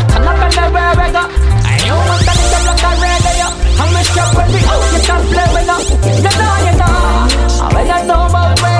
Speaker 4: Turn up and anywhere we go. I know what that is, I'm not ready. I'm a strap when we out, you can't play with us. You know, you know. I don't know about way.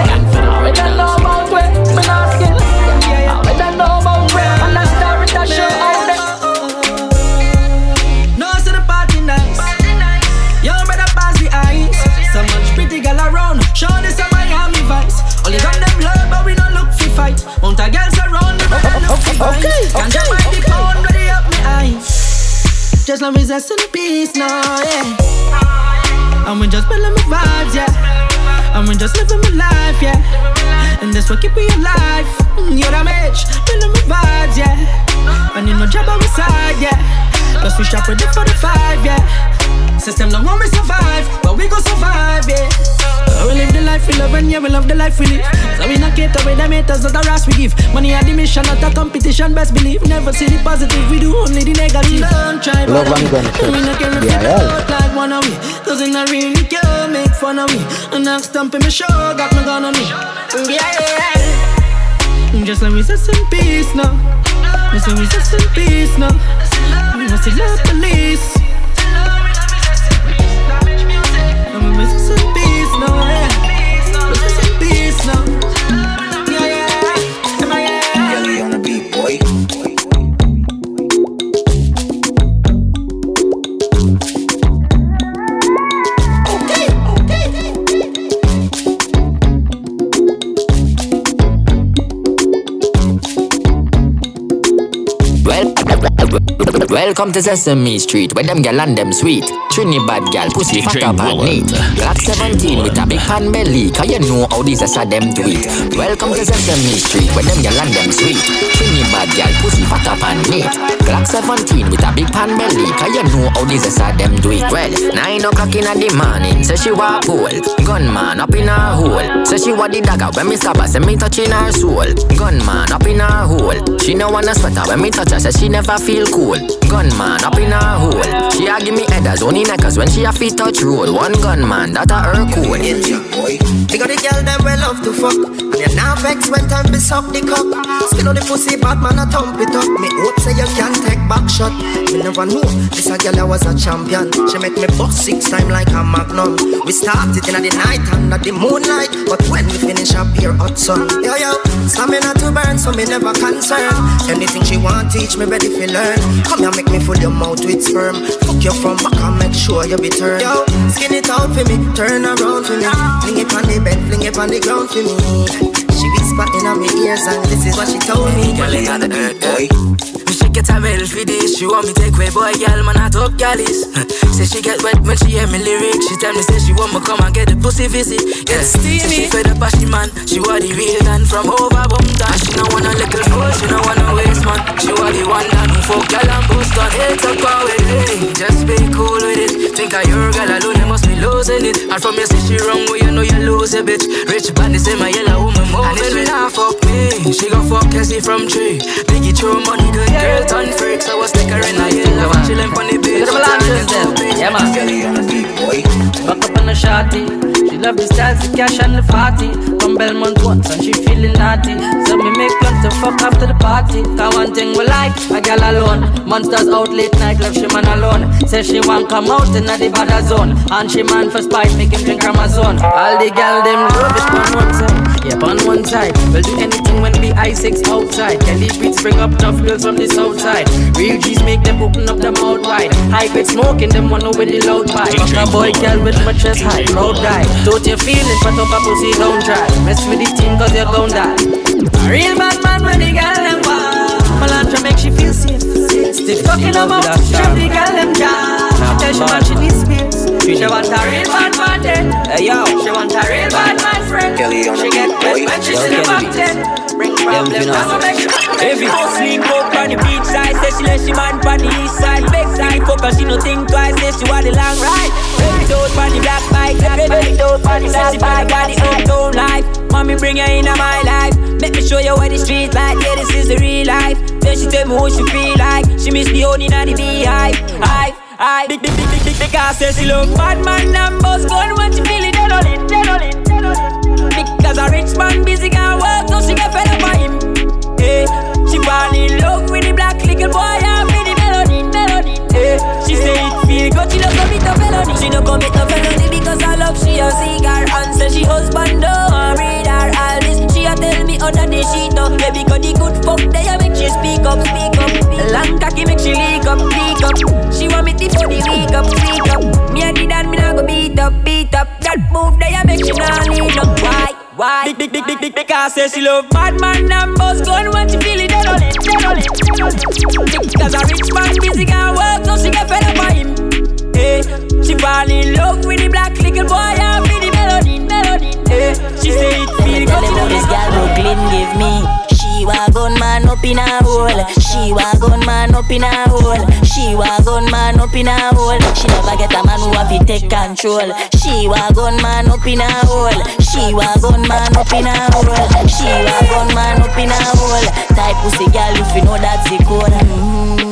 Speaker 4: Just love is us in peace now, yeah. And we just building my vibes, yeah. And we just living my life, yeah. And that's what keep me alive. Mm, You're the match, building my vibes, yeah. And you know job on my side, yeah. We shop ready for the five, yeah. System don't want me survive, but we gon' survive, yeah. We live the life we love and yeah, we love the life we live. So we not cater with the haters, not the rest we give. Money at the mission, not a competition, best believe. Never see the positive, we do only the negative. Don't try,
Speaker 39: Love
Speaker 4: bother
Speaker 39: and
Speaker 4: me.
Speaker 39: gunshot.
Speaker 4: We not care if
Speaker 39: Yeah, yeah.
Speaker 4: out like one of we. Cause it not really care, make fun of me. And I'm stumping me show, got me gun on me. Mm, yeah, yeah. Mm, just let me rest in peace now. Just let me rest in peace now. Must love police.
Speaker 42: Welcome to Sesame Street, where them gal and them sweet. Trini bad gal, pussy fat up and neat. Glock 17 with a big pan belly, cause you know how these are them do it. Welcome to Sesame Street, where them gal and them sweet. Trini bad gal, pussy fat up and neat. Glock 17 with a big pan belly, cause you know how these are them do it. Well, 9 o'clock in the morning, say she wa pole. Gunman up in her hole. Say she wa the dagger when me stab her, say me touching her soul. Gunman up in her hole. She no wanna sweater when me touch her, say she never feel cool. Gunman up in her hole. She a give me headers, only
Speaker 43: cause when she a fit touch road, one gunman, that a her code.
Speaker 5: They got the girl them well love to fuck. And you now vex when time be suck the cock. Still on the pussy bad man a thump it up. Me hope say you can take back shot. Me never know this a girl I was a champion. She make me bust six time like a magnum. We started in the night under the moonlight, but when we finish up here hot sun. Yo yo, stamina to burn, so me never concerned. Anything she want teach me ready for learn. Come here make me full your mouth with sperm. Fuck you from back and make sure you be turned. Yo, skin it out for me, turn around for me. Fling it on the bed, fling it on the ground for me. She whisper in my ears and this is what she told me.
Speaker 13: Girl, on the earth, boy. Get a medal for this. She want me take way, boy, girl, man, I talk galleys. say she get wet when she hear me lyrics. She tell me say she want me come and get the pussy visit. Yeah. Say she fed up she man. She want the real gun from over Bumta. She no want a little fool, she no want a waste man. She want the one that fuck girl and boost on. It's a power with it. Just be cool with it. Think of your girl alone, you must be losing it. And from you say she wrong, well you know you lose a bitch. Rich bandit say my yellow woman more.
Speaker 4: Cash and the party. Come Belmont once and she feeling naughty. So me make plans to fuck after the party. Cause one thing we like, a gal alone. Monsters out late night, love she man alone. Say she want come out in the bad zone. And she man for spite, make him drink Amazon. All the gal them love it on one Yep, on one side. We'll do anything when we I6 outside. Kelly beats bring up tough girls from the south side. Real G's make them open up their mouth wide. High grade smoking, them one with the loud pipe. Fuck a boy, girl with my chest high, proud guy. Don't you feel feeling, but up a pussy, don't try. Mess with the team, cause you're gon' die. A real bad man when the girl them wild. Melantra make she feel safe. Still fucking she trap the girl them jam. Tell she man she needs space. She want a real bad man then.
Speaker 13: Hey yo,
Speaker 4: She want a real bad man friend.
Speaker 13: Kelly on
Speaker 4: She get wet when she
Speaker 13: Yo,
Speaker 4: see the back then. Bring problems, I'ma make sure.
Speaker 19: Every house link up on the beach side. Say she let she man on the east side. Big side. Fuck her, she no think twice. Say she want the long ride. Ready out on the black bike. Ready out on the black bike. Say she finna body up life. Mommy bring her in my life. Make me show you what the street like. Yeah this is the real life. Then she tell me what she feel like. She miss the honey and the beehive. Hive Hive Big big big big big Because say she love bad man and boss gun When she feel it dead on it dead on it dead on it because a rich man busy can work, so she get fed up by him. Hey, she fall in love with the black little boy and with the melody, melody. Hey, she say it feel good, she no commit no felony. She no commit no felony because I love she a cigar and say she husband don't read her all tell me under the sheet up, yeah because the good fuck they make she speak up, speak up. Long cocky make she leak up, leak up. She want me to for the week up, week up. Me a did and me nah go beat up, beat up. That move they make she nah need no why. Why? Big, big, big, big, big, because say she love bad man and boss gun when she feel it dead on it, dead on it. Because a rich man busy can work, so she get fed up by him. Hey, she fall in love with the black little boy Hey, she say it feel
Speaker 7: Tell
Speaker 19: good.
Speaker 7: them how this girl Brooklyn give me. She wa gun man up in a hole. She wa gun man up in a hole. She wa gun man up in a hole. She never get a man who have to take control. She wa gun man up in a hole. She wa gun man up in a hole. She wa gun man up in a hole. Type pussy girl if you know that's the code. Mm.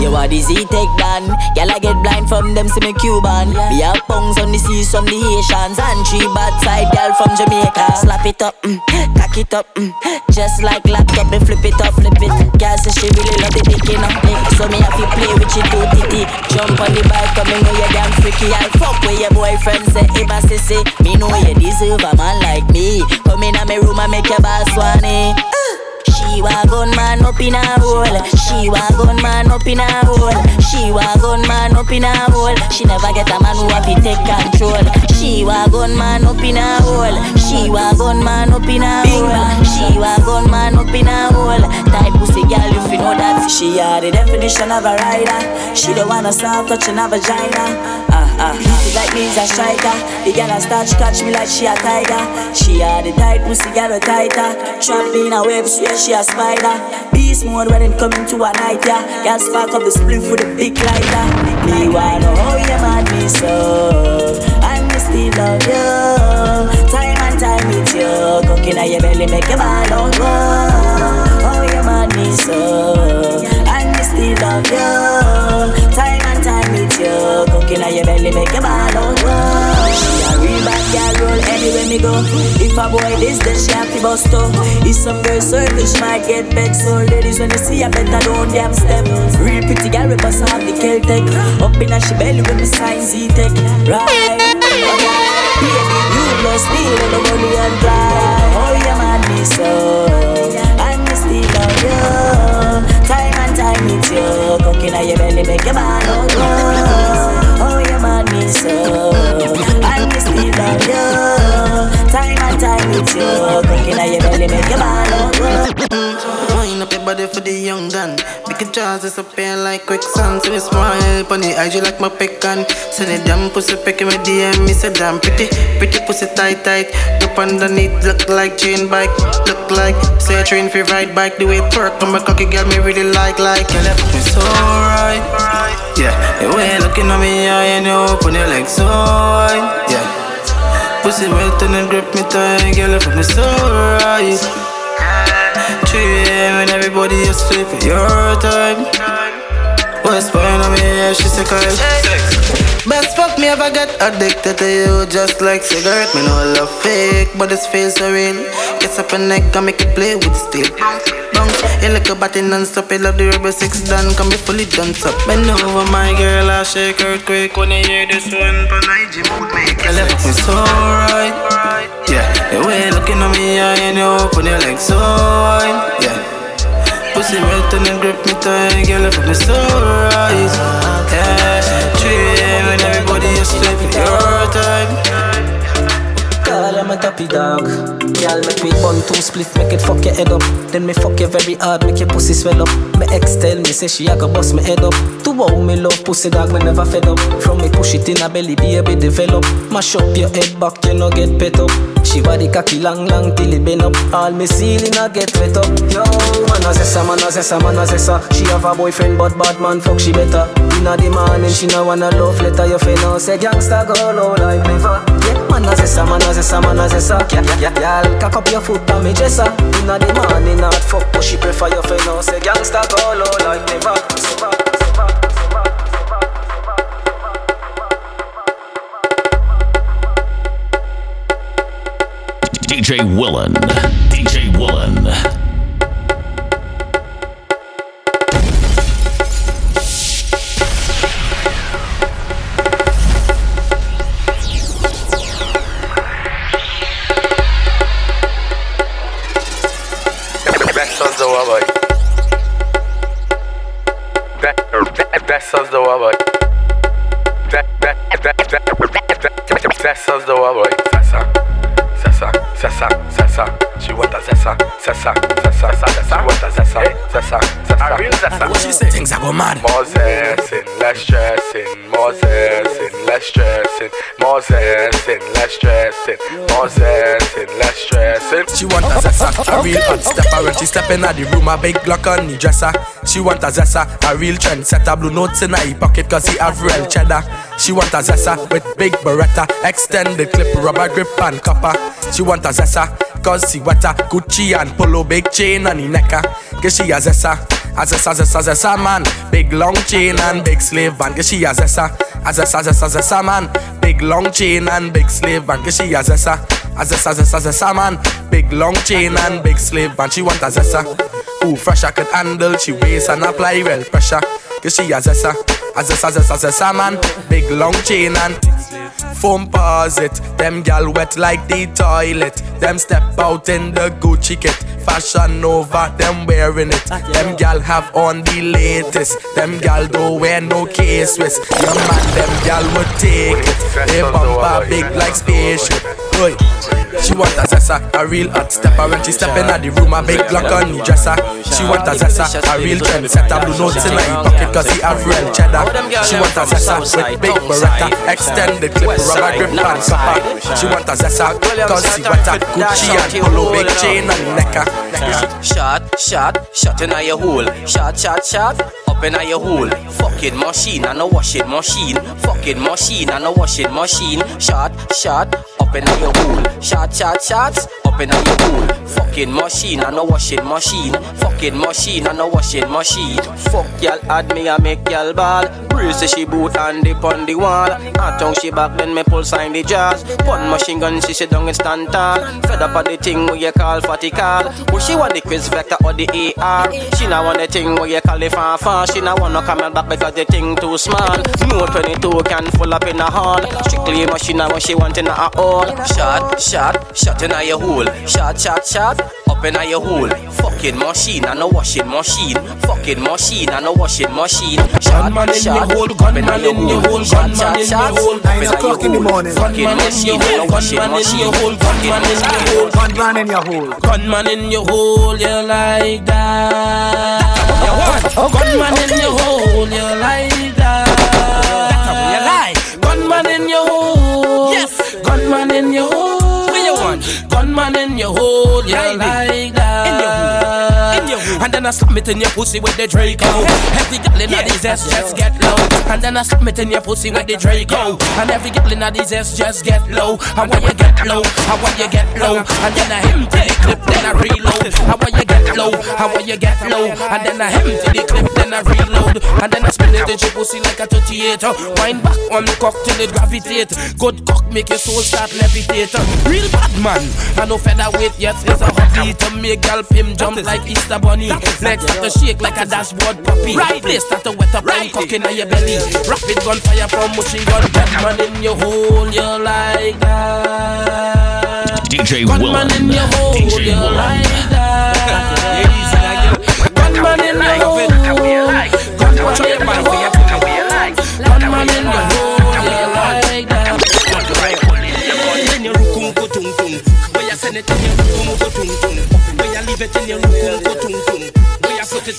Speaker 7: You are dizzy, take down. Girl I get blind from them see me Cuban. Be a pungs on the seas from the Haitians and three bad side girl from Jamaica. Slap it up, mm, cock it up, mm, just like laptop. Me flip it up, flip it. Girl say she really love the in her dick, so me have to play with you too titty. Jump on the bike, come me know you damn freaky. I'll fuck with your boyfriend say I sissy. Me know you deserve a man like me. Come in me room and make your boss swanny. She wa gun man up in a hole. She wa gun man up in a hole. She wa gun man up in a hole. She never get a man who have to take control. She wa gun man up in a hole. She wa gun man up in a hole. She wa gun man up in a hole. Type pussy girl if you know that. She are the definition of a rider. She don't wanna stop touching her vagina. Ah ah, she like me is a striker. The girl a start catch me like she a tiger. She are the tight pussy girl a tighter. Trap in a web, swear she a spider. Beast mode when it coming to a night, yeah. Girl spark up the spliff with a big lighter. Me wanna how you mad me so, and me still love you. Time and time with you, cooking at your belly make your ball don't go. Oh you mad me so, and me still love you. Time and time with you, cooking at your belly anywhere me go. If a boy this, then she have to bust up. If some girl circle, she might get vexed. So ladies, when you see her, better don't damn step. Real pretty girl, we bust have the Celtic. Up in her she belly with me sign Z-Tech. Right. Baby, you plus me with the money and fly. Oh, you mad me so. Me still love you. Time and time it's you. Cooking on your belly make your man out. Oh, you mad me so. Love you. Time and time it's you. Cooking on your belly make your man out.
Speaker 18: Wind up your body for the young gun. Make it jaws disappear like quicksand. See me smile on the IG like my pecan. Send it damn pussy picking me DM. Me say damn pretty, pretty pussy tight tight. Up underneath look like chain bike. Look like say train for ride bike. The way it work on my cocky girl me really like like. You left me so right. Yeah, the way you looking at me and you open your legs so wide. Yeah. Pussy wet and grip me tight, girl, put me so right. 3 a.m. when everybody asleep at your time. West point on me, yeah, she sick of it. Best fuck me ever get addicted to you, just like cigarette. Me know love fake, but this feels so real. Gets up a neck and make it play with steel. Bounce, you like a body non-stop. You love the rebel six done, come be fully done up. Bend over my girl, I shake earthquake when you hear this one. But IG mood make it left me so right. Yeah, the way you looking at me, I and you open your legs so wide. Yeah. Pussy wet and grip me tight, girl, you put me so right. Yeah, time.
Speaker 13: I'm dog. Girl, make me bun two split, make it fuck your head up. Then me fuck you very hard, make your pussy swell up. My ex tell me, say she a go bust my head up. To wow me love pussy dog, me never fed up. From me push it in a belly, baby develop. Mash up your head back, you no get pet up. She body cocky long, long till it bend up. All me ceiling a get wet up. Yo, man a zessa, man a zessa, man a zessa. She have a boyfriend, but bad man fuck she better. Inna the morning, she no wanna love letter. You finna say gangsta go low like liver. Yeah, man a zessa, a a. Yeah, yeah, yeah. Cock up your foot and me jessa. Inna the morning, not fuck, but she prefer you finna say gangsta go low like liver.
Speaker 10: DJ Willen. DJ Willen.
Speaker 44: Less stressing. More zessing, less stressing.
Speaker 45: She want a zessa, a real hot stepper. When she step in the room, a big Glock on the dresser. She want a zessa, a real trend setter Blue notes in her pocket cause he have real cheddar. She want a zessa with big beretta. Extended clip, rubber grip and copper. She want a zessa cause she wetter. Gucci and polo, big chain on the necker Cause she a zessa a zessa, zessa, zessa man. Big long chain and big sleeve van Cause she a zessa a zessa, zessa, zessa man. Big long chain and big slave Cause she a zessa a zessa, zessa, zessa man. Big long chain and big slave and she want a zessa. Ooh, fresh I could handle She waist and apply well pressure. Cause she a zessa a zessa, zessa, zessa man. Big long chain and Foam pause it. Them gal wet like the toilet. Them step out in the Gucci kit Fashion over, them wearing it. Ah, them gal have on the latest. Them gal don't wear no K-Swiss Your man, them gal would take it. They bumper big like spaceship Boy, she want a zessa, a real hot stepper. When she step in at the room, a big Glock on the dresser She want a zessa, a real trend setter Blue notes in her pocket cause he have real cheddar. She want a zessa with big beretta. Extended clip, rubber grip and copper. She want a zessa cause she want a Gucci and polo Big chain and necker.
Speaker 41: Shot, shot, shot in your hole. Shot, shot, shot, up in your hole. Fucking machine and a washing machine. Fucking machine and a washing machine. Shot, shot, up in your hole. Shot, shot, shots, up in your hole. Fucking machine and a washing machine. Fucking machine and a washing machine. Fuck y'all add me a make y'all ball. Brace she boot and dip on the wall. I tongue she back then me pull sign the jazz. One machine gun she sit down and stand tall. Fed up of the thing where you call fatty call. But she want the Kriss Vector or the AR. She not want the thing where you call the fanfare. She not want no camel back because the thing too small. No 22 can full up in a hall. Strictly machine when she want in a hole. Shot, shot, shot in a your hole. Shot, shot, shot, up in a your hole. Fucking machine and a washing machine. Fucking machine and a washing machine. Shot,
Speaker 45: Gunman in
Speaker 41: shot,
Speaker 45: your hole,
Speaker 41: up in a
Speaker 45: gunman in your
Speaker 41: hole.
Speaker 45: hole,
Speaker 41: Shot,
Speaker 45: gunman
Speaker 41: shot,
Speaker 45: in
Speaker 41: shot,
Speaker 45: your hole.
Speaker 41: up in
Speaker 45: Nine
Speaker 41: a your
Speaker 45: o'clock in the
Speaker 41: hole.
Speaker 45: morning.
Speaker 41: Fucking
Speaker 45: Gunman in
Speaker 41: machine
Speaker 45: your
Speaker 41: and a
Speaker 45: hole,
Speaker 41: washing
Speaker 45: gunman in
Speaker 41: machine.
Speaker 45: your hole, gunman in your hole, gunman in your hole.
Speaker 27: Gunman in your hole, you like that. Gunman in your hole, you like that. Gunman in your hole. Yes. Gunman in your hole. Where you want? Gunman in your hole, you like And then I slam it in your pussy with the Draco. Every girl in these ass just get low. And then I slam it in your pussy with the Draco. And every girl in these ass just get low. How when you get low? How when you get low? And then I empty the clip, then I reload. How when you get low? How when you get low? And then I empty the clip, then I reload. And then I spin it in your pussy like a 38. Wind back on the cock till it gravitate. Good cock make your soul start levitate. Real bad man. I no featherweight yet is a hobby to make gal him jump like Easter bunny. Legs start to shake like a dashboard puppy. Right. Place start to wet up and cock in your belly. Rapid gunfire from machine gun. Gunman in your hole, you like that.
Speaker 10: DJ
Speaker 27: Gunman
Speaker 10: Willen.
Speaker 27: in your hole,
Speaker 10: DJ
Speaker 27: you
Speaker 10: Willen.
Speaker 27: like that. Gunman in your hole. Gunman in your hole. Gunman in your hole, you like that. In your rukum ko tung tung. You send it in your rukum ko tung tung. Where you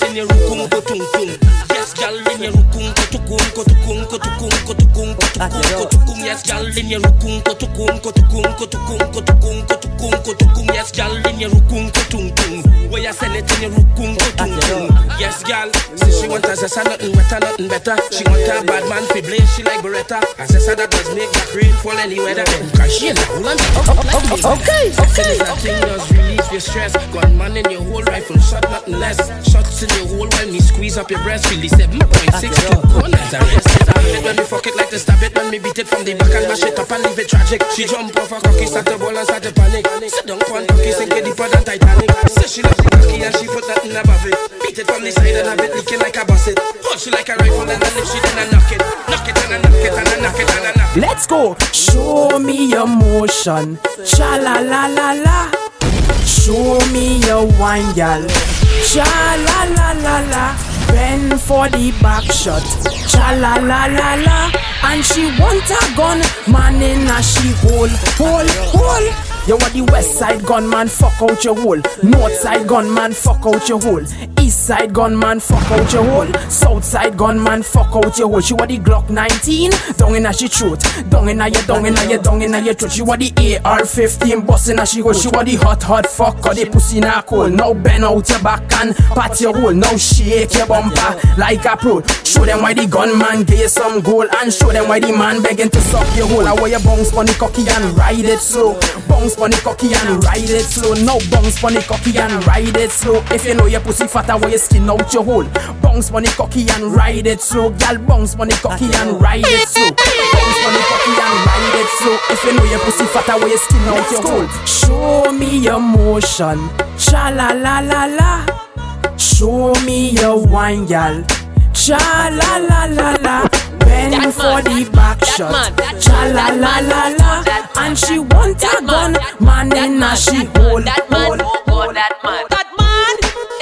Speaker 27: in rukum ko tung tung. Where you put it in your rukum ko tung tung. Yes, girl, in your rukum ko tukum ko tukum ko tukum ko tukum ko tukum ko tukum. Yes, girl, in your rukum ko tukum ko tukum ko tukum ko tukum ko tukum ko tukum. Yes, girl, in your rukum ko tung tung. Where you send it in your rukum ko tung tung. Yes, girl, say she want a zessa, nothing better, nothing better. She want a bad man fi blaze, she like Beretta. A zessa that does make that rain fall any weather. Cause she is a woman. Okay, okay, okay. does relieve your stress. Gunman in your whole rifle, shot nothing less. Shots in your hole while me squeeze up your breast. Really 7.6 hmm, two corners. Arrest it, I it when me fuck it like to stab it. When me beat it from the back and mash it up and leave it tragic. She jump off her cocky, start to ball and start to panic. Sit down on cocky, sink it deeper than Titanic. Say she love the cocky and she put nothing above it. Beat it from the side and have it leaking like a busset. Hold she like a rifle and I lift she then I knock it. Knock it and I knock it and I knock it and I knock it.
Speaker 46: Let's go. Show me your motion. Sha la la la la. Show me your wine, gal. Sha la la la la. Bend for the back shot. Sha la la la la. And she want a gun, man in a she hole, hole, hole. You want the west side gunman, fuck out your hole. North side gunman, fuck out your hole. East side gunman, fuck out your hole. South side gunman, fuck out your hole. She want the Glock 19, down in a she throat. Down in a your, down in a your, down in a your throat. She want the AR-15, busting a she hole. She want the hot, hot fuck, cause the pussy not cold. Now bend out your back and pat your hole. Now shake your bumper like a pro. Show them why the gunman gave some gold and show them why the man begging to suck your hole. I wear your bounce on the cocky and ride it slow. Bounce on the cocky and ride it slow. Now bounce the cocky and ride it slow. If you know your pussy fat, I wear your skin out your hole. Bounce the cocky and ride it slow. Gal bounce on the cocky and ride it slow. Bounce on the cocky and ride it slow. If you know your pussy fat, I wear your skin out your hole. Show me your motion. Sha la la la la. Show me your wine, gal. Cha la la la la. Bend for the back shot. Cha la la la la. And she want a gun. Man in a she hole.
Speaker 47: That man, oh, that man. That man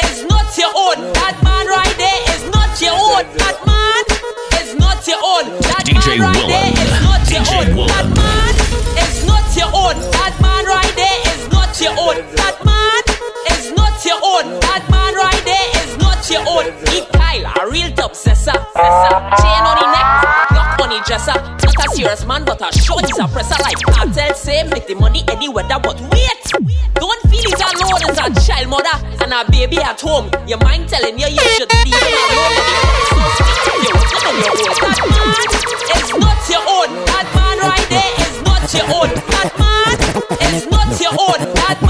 Speaker 47: is not your own. That man right there is not your own. That man is not your own. That
Speaker 10: DJ
Speaker 47: man right there
Speaker 10: Willen.
Speaker 47: is not your
Speaker 10: DJ
Speaker 47: own.
Speaker 10: Willen.
Speaker 47: That man is not your own. That man right there is not your own. That man is not your own. That man right there is not your own. He Kyle, a real top sessa. Chain on the neck, lock on the dresser. Not a serious man, but a short is a presser. Like cartel say, make the money any weather. But wait, don't feel it alone as a child mother and a baby at home. Your mind telling you you should leave him alone. You in your own. That man is not your own. That man right there is not your own. That man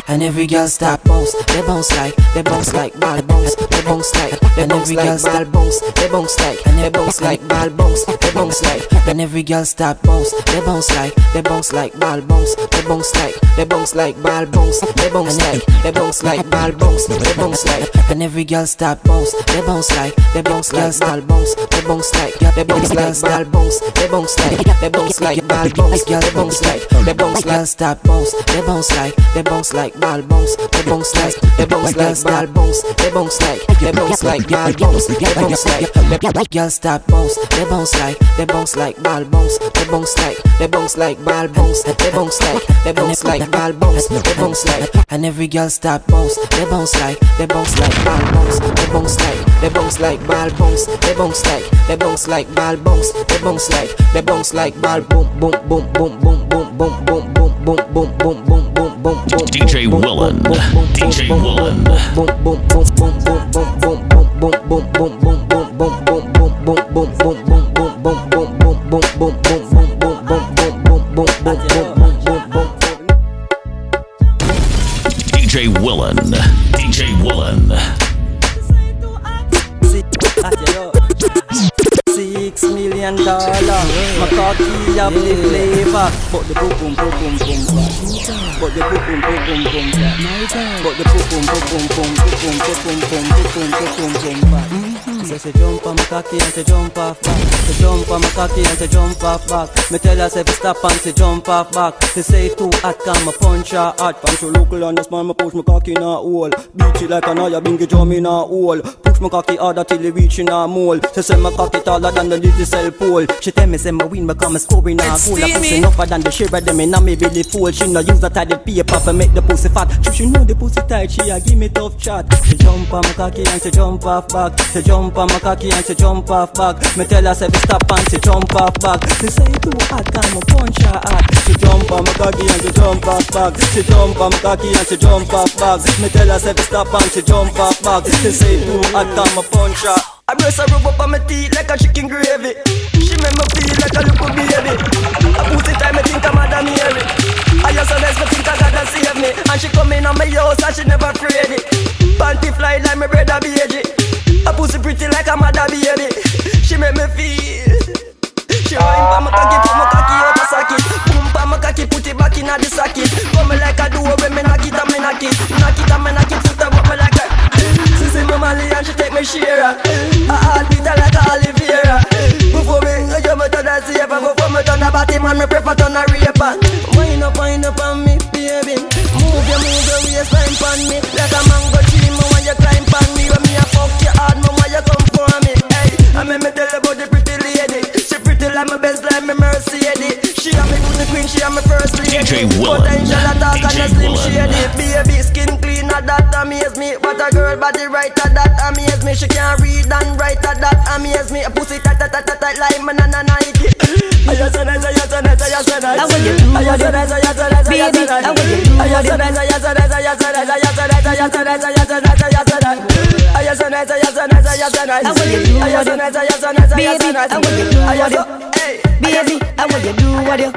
Speaker 48: And every girl start bounce, they bounce like, they bounce like ball bounce, they bounce like, and every girl start bounce, they bounce like, and they bounce like ball bounce, they bounce like, and every girl start bounce, they bounce like, they bounce like ball bounce, they bounce like, they bounce like ball bounce, they bounce like, they bounce like ball bounce, they bounce like, and every girl start bounce, they bounce like, they bounce like style bounce, they bounce like, they bounce like style bounce, they bounce like, they bounce like ball bounce, girl they bounce like, they bounce like start bounce, they bounce like, they bounce like ball bounce, they bounce like, they bounce like ball bounce, they bounce like, they bounce like ball bounce, they bounce like, girl start bounce, they bounce like, they bounce like ball bounce, they bounce like, they bounce like ball bounce, they bounce like, they bounce like ball bounce, they bounce like, and every girl start bounce, they bounce like, they bounce like ball bounce, they bounce like, they bounce like ball bounce, they bounce like, they bounce like ball bounce, they bounce like, they bounce like ball boom boom boom boom boom boom boom boom boom boom boom boom boom boom boom
Speaker 10: DJ Willen. DJ Willen. DJ Willen. DJ Willen.
Speaker 48: Six million dollar, my cocky up the flavor, but the boom boom boom boom boom boom, but the boom boom boom boom boom boom, but the boom boom boom boom boom boom boom boom boom boom boom boom boom. Say she jump on my cocky and she jump off back. She jump on my cocky and she jump off back. Me tell her say stop and she jump off back. She say too hot, can me punch her hot. Punch her local and the smile, me push my cocky in a hole. Beat it like an eye, bingy drum in a hole. Push my cocky harder till it reach in a mole. She say my cocky taller than the little cell pole. She tell me say my win become a score in a goal. I pussy enougher than the shiver them in a me belly full. She no use that the paper for make the pussy fat. She she know the pussy tight, she a give me tough chat. She jump on my cocky and she jump off back. She jump on my cocky and she jump off back. Me tell her say stop and she jump off back. She say too hot, can me punch her hot. She jump on my cocky and she jump off back. She jump on my cocky and she jump off back. Me tell her say stop and she jump off back. She say too hot, can me punch her. I brace her rub up on my teeth like a chicken gravy. She make me feel like a little baby. I it time, I think I'm Madam Mary. I just honest, me think I gotta save me. And she come in on my house and she never afraid it. Panty fly like my brother baby. I pussy pretty like a mother baby. She make me feel. She wine pa my cocky, put my cocky out the socket. Boom pa my cocky, put it back in the socket. Come like a door when me knock it and me knock it, knock it and me knock it, foot up me like a. She see me Molly and she take me share. A body man, me prefer turn a raper. Wind up, wind up on me, baby. Move your, move your waistline pon me like a mango tree. Me when you climb pon me, when me a fuck you hard, me when you come for me. Hey, I make me tell you about the pretty lady. She pretty like my best, like me Mercedes. She a me good queen, she a me first lady.
Speaker 10: DJ Willen.
Speaker 48: Potential attack and a
Speaker 10: DJ
Speaker 48: slim shady. Baby skin clean, a that amaze me. What a girl body right, a that amaze me. She can read and write, a that amaze me. A pussy tight, tight, tight, tight, tight like my nana Nike. I
Speaker 5: how will you do
Speaker 48: it?
Speaker 5: Baby, how will you do?
Speaker 48: I I I I I
Speaker 5: Baby,
Speaker 48: said,
Speaker 5: how you do
Speaker 48: I
Speaker 5: what you
Speaker 48: Hey,
Speaker 5: Baby, how will you do what you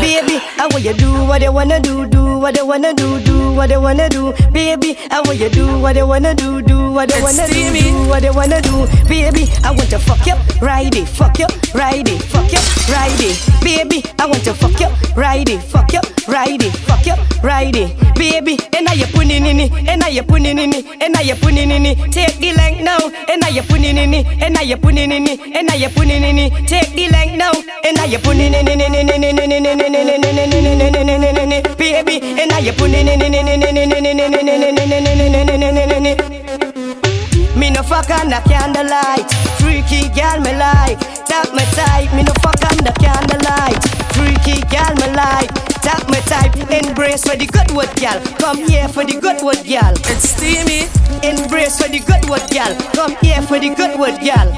Speaker 5: Baby, how will you do what you wanna do, do what you wanna do, do what you wanna do. Baby, how will you do what you wanna do, do what you wanna do, do what you wanna do. Baby, I want to fuck you, ride it, fuck you, ride it, fuck you, ride it. Baby, I want to fuck you, ride it, fuck you, ride it, fuck you, ride it. Baby, and now you put in it, and now you put in it, and now you put in it. Take the length now, and now you put in it, and now you put in it, and now you put in it. Take the length now, and now you put in it, baby, and now you put in it. Me no fuck on the candlelight, freaky girl me like. Tap me tight, me no fuck on the candlelight, freaky girl me like. Tap me tight, embrace. For the good word, gal. Come here for the good word, gal.
Speaker 27: It's steamy.
Speaker 5: Embrace for the good word, gal. Come here for the good word, gal.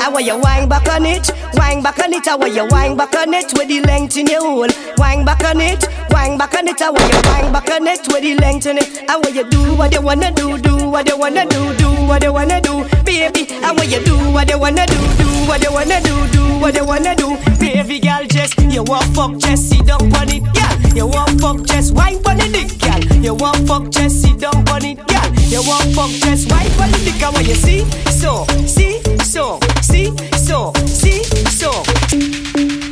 Speaker 5: I want you wine back on it, wine back on it. I want you wine back on it with the length in your hole. Wine back on it, wine back on it. I want you wine back on it with the length in it. I want you do what you wanna do, do what you wanna do, do what you wanna do, baby. I want you do what you wanna do, do what you wanna do, do what you wanna do, baby girl. Just you want fuck, just sit down on it, girl. You want fuck, just wine on the dick, girl. You want fuck, just sit down on it, girl. You want fuck, just wine on the dick, and when you see, so, see, so, see, so, see, so.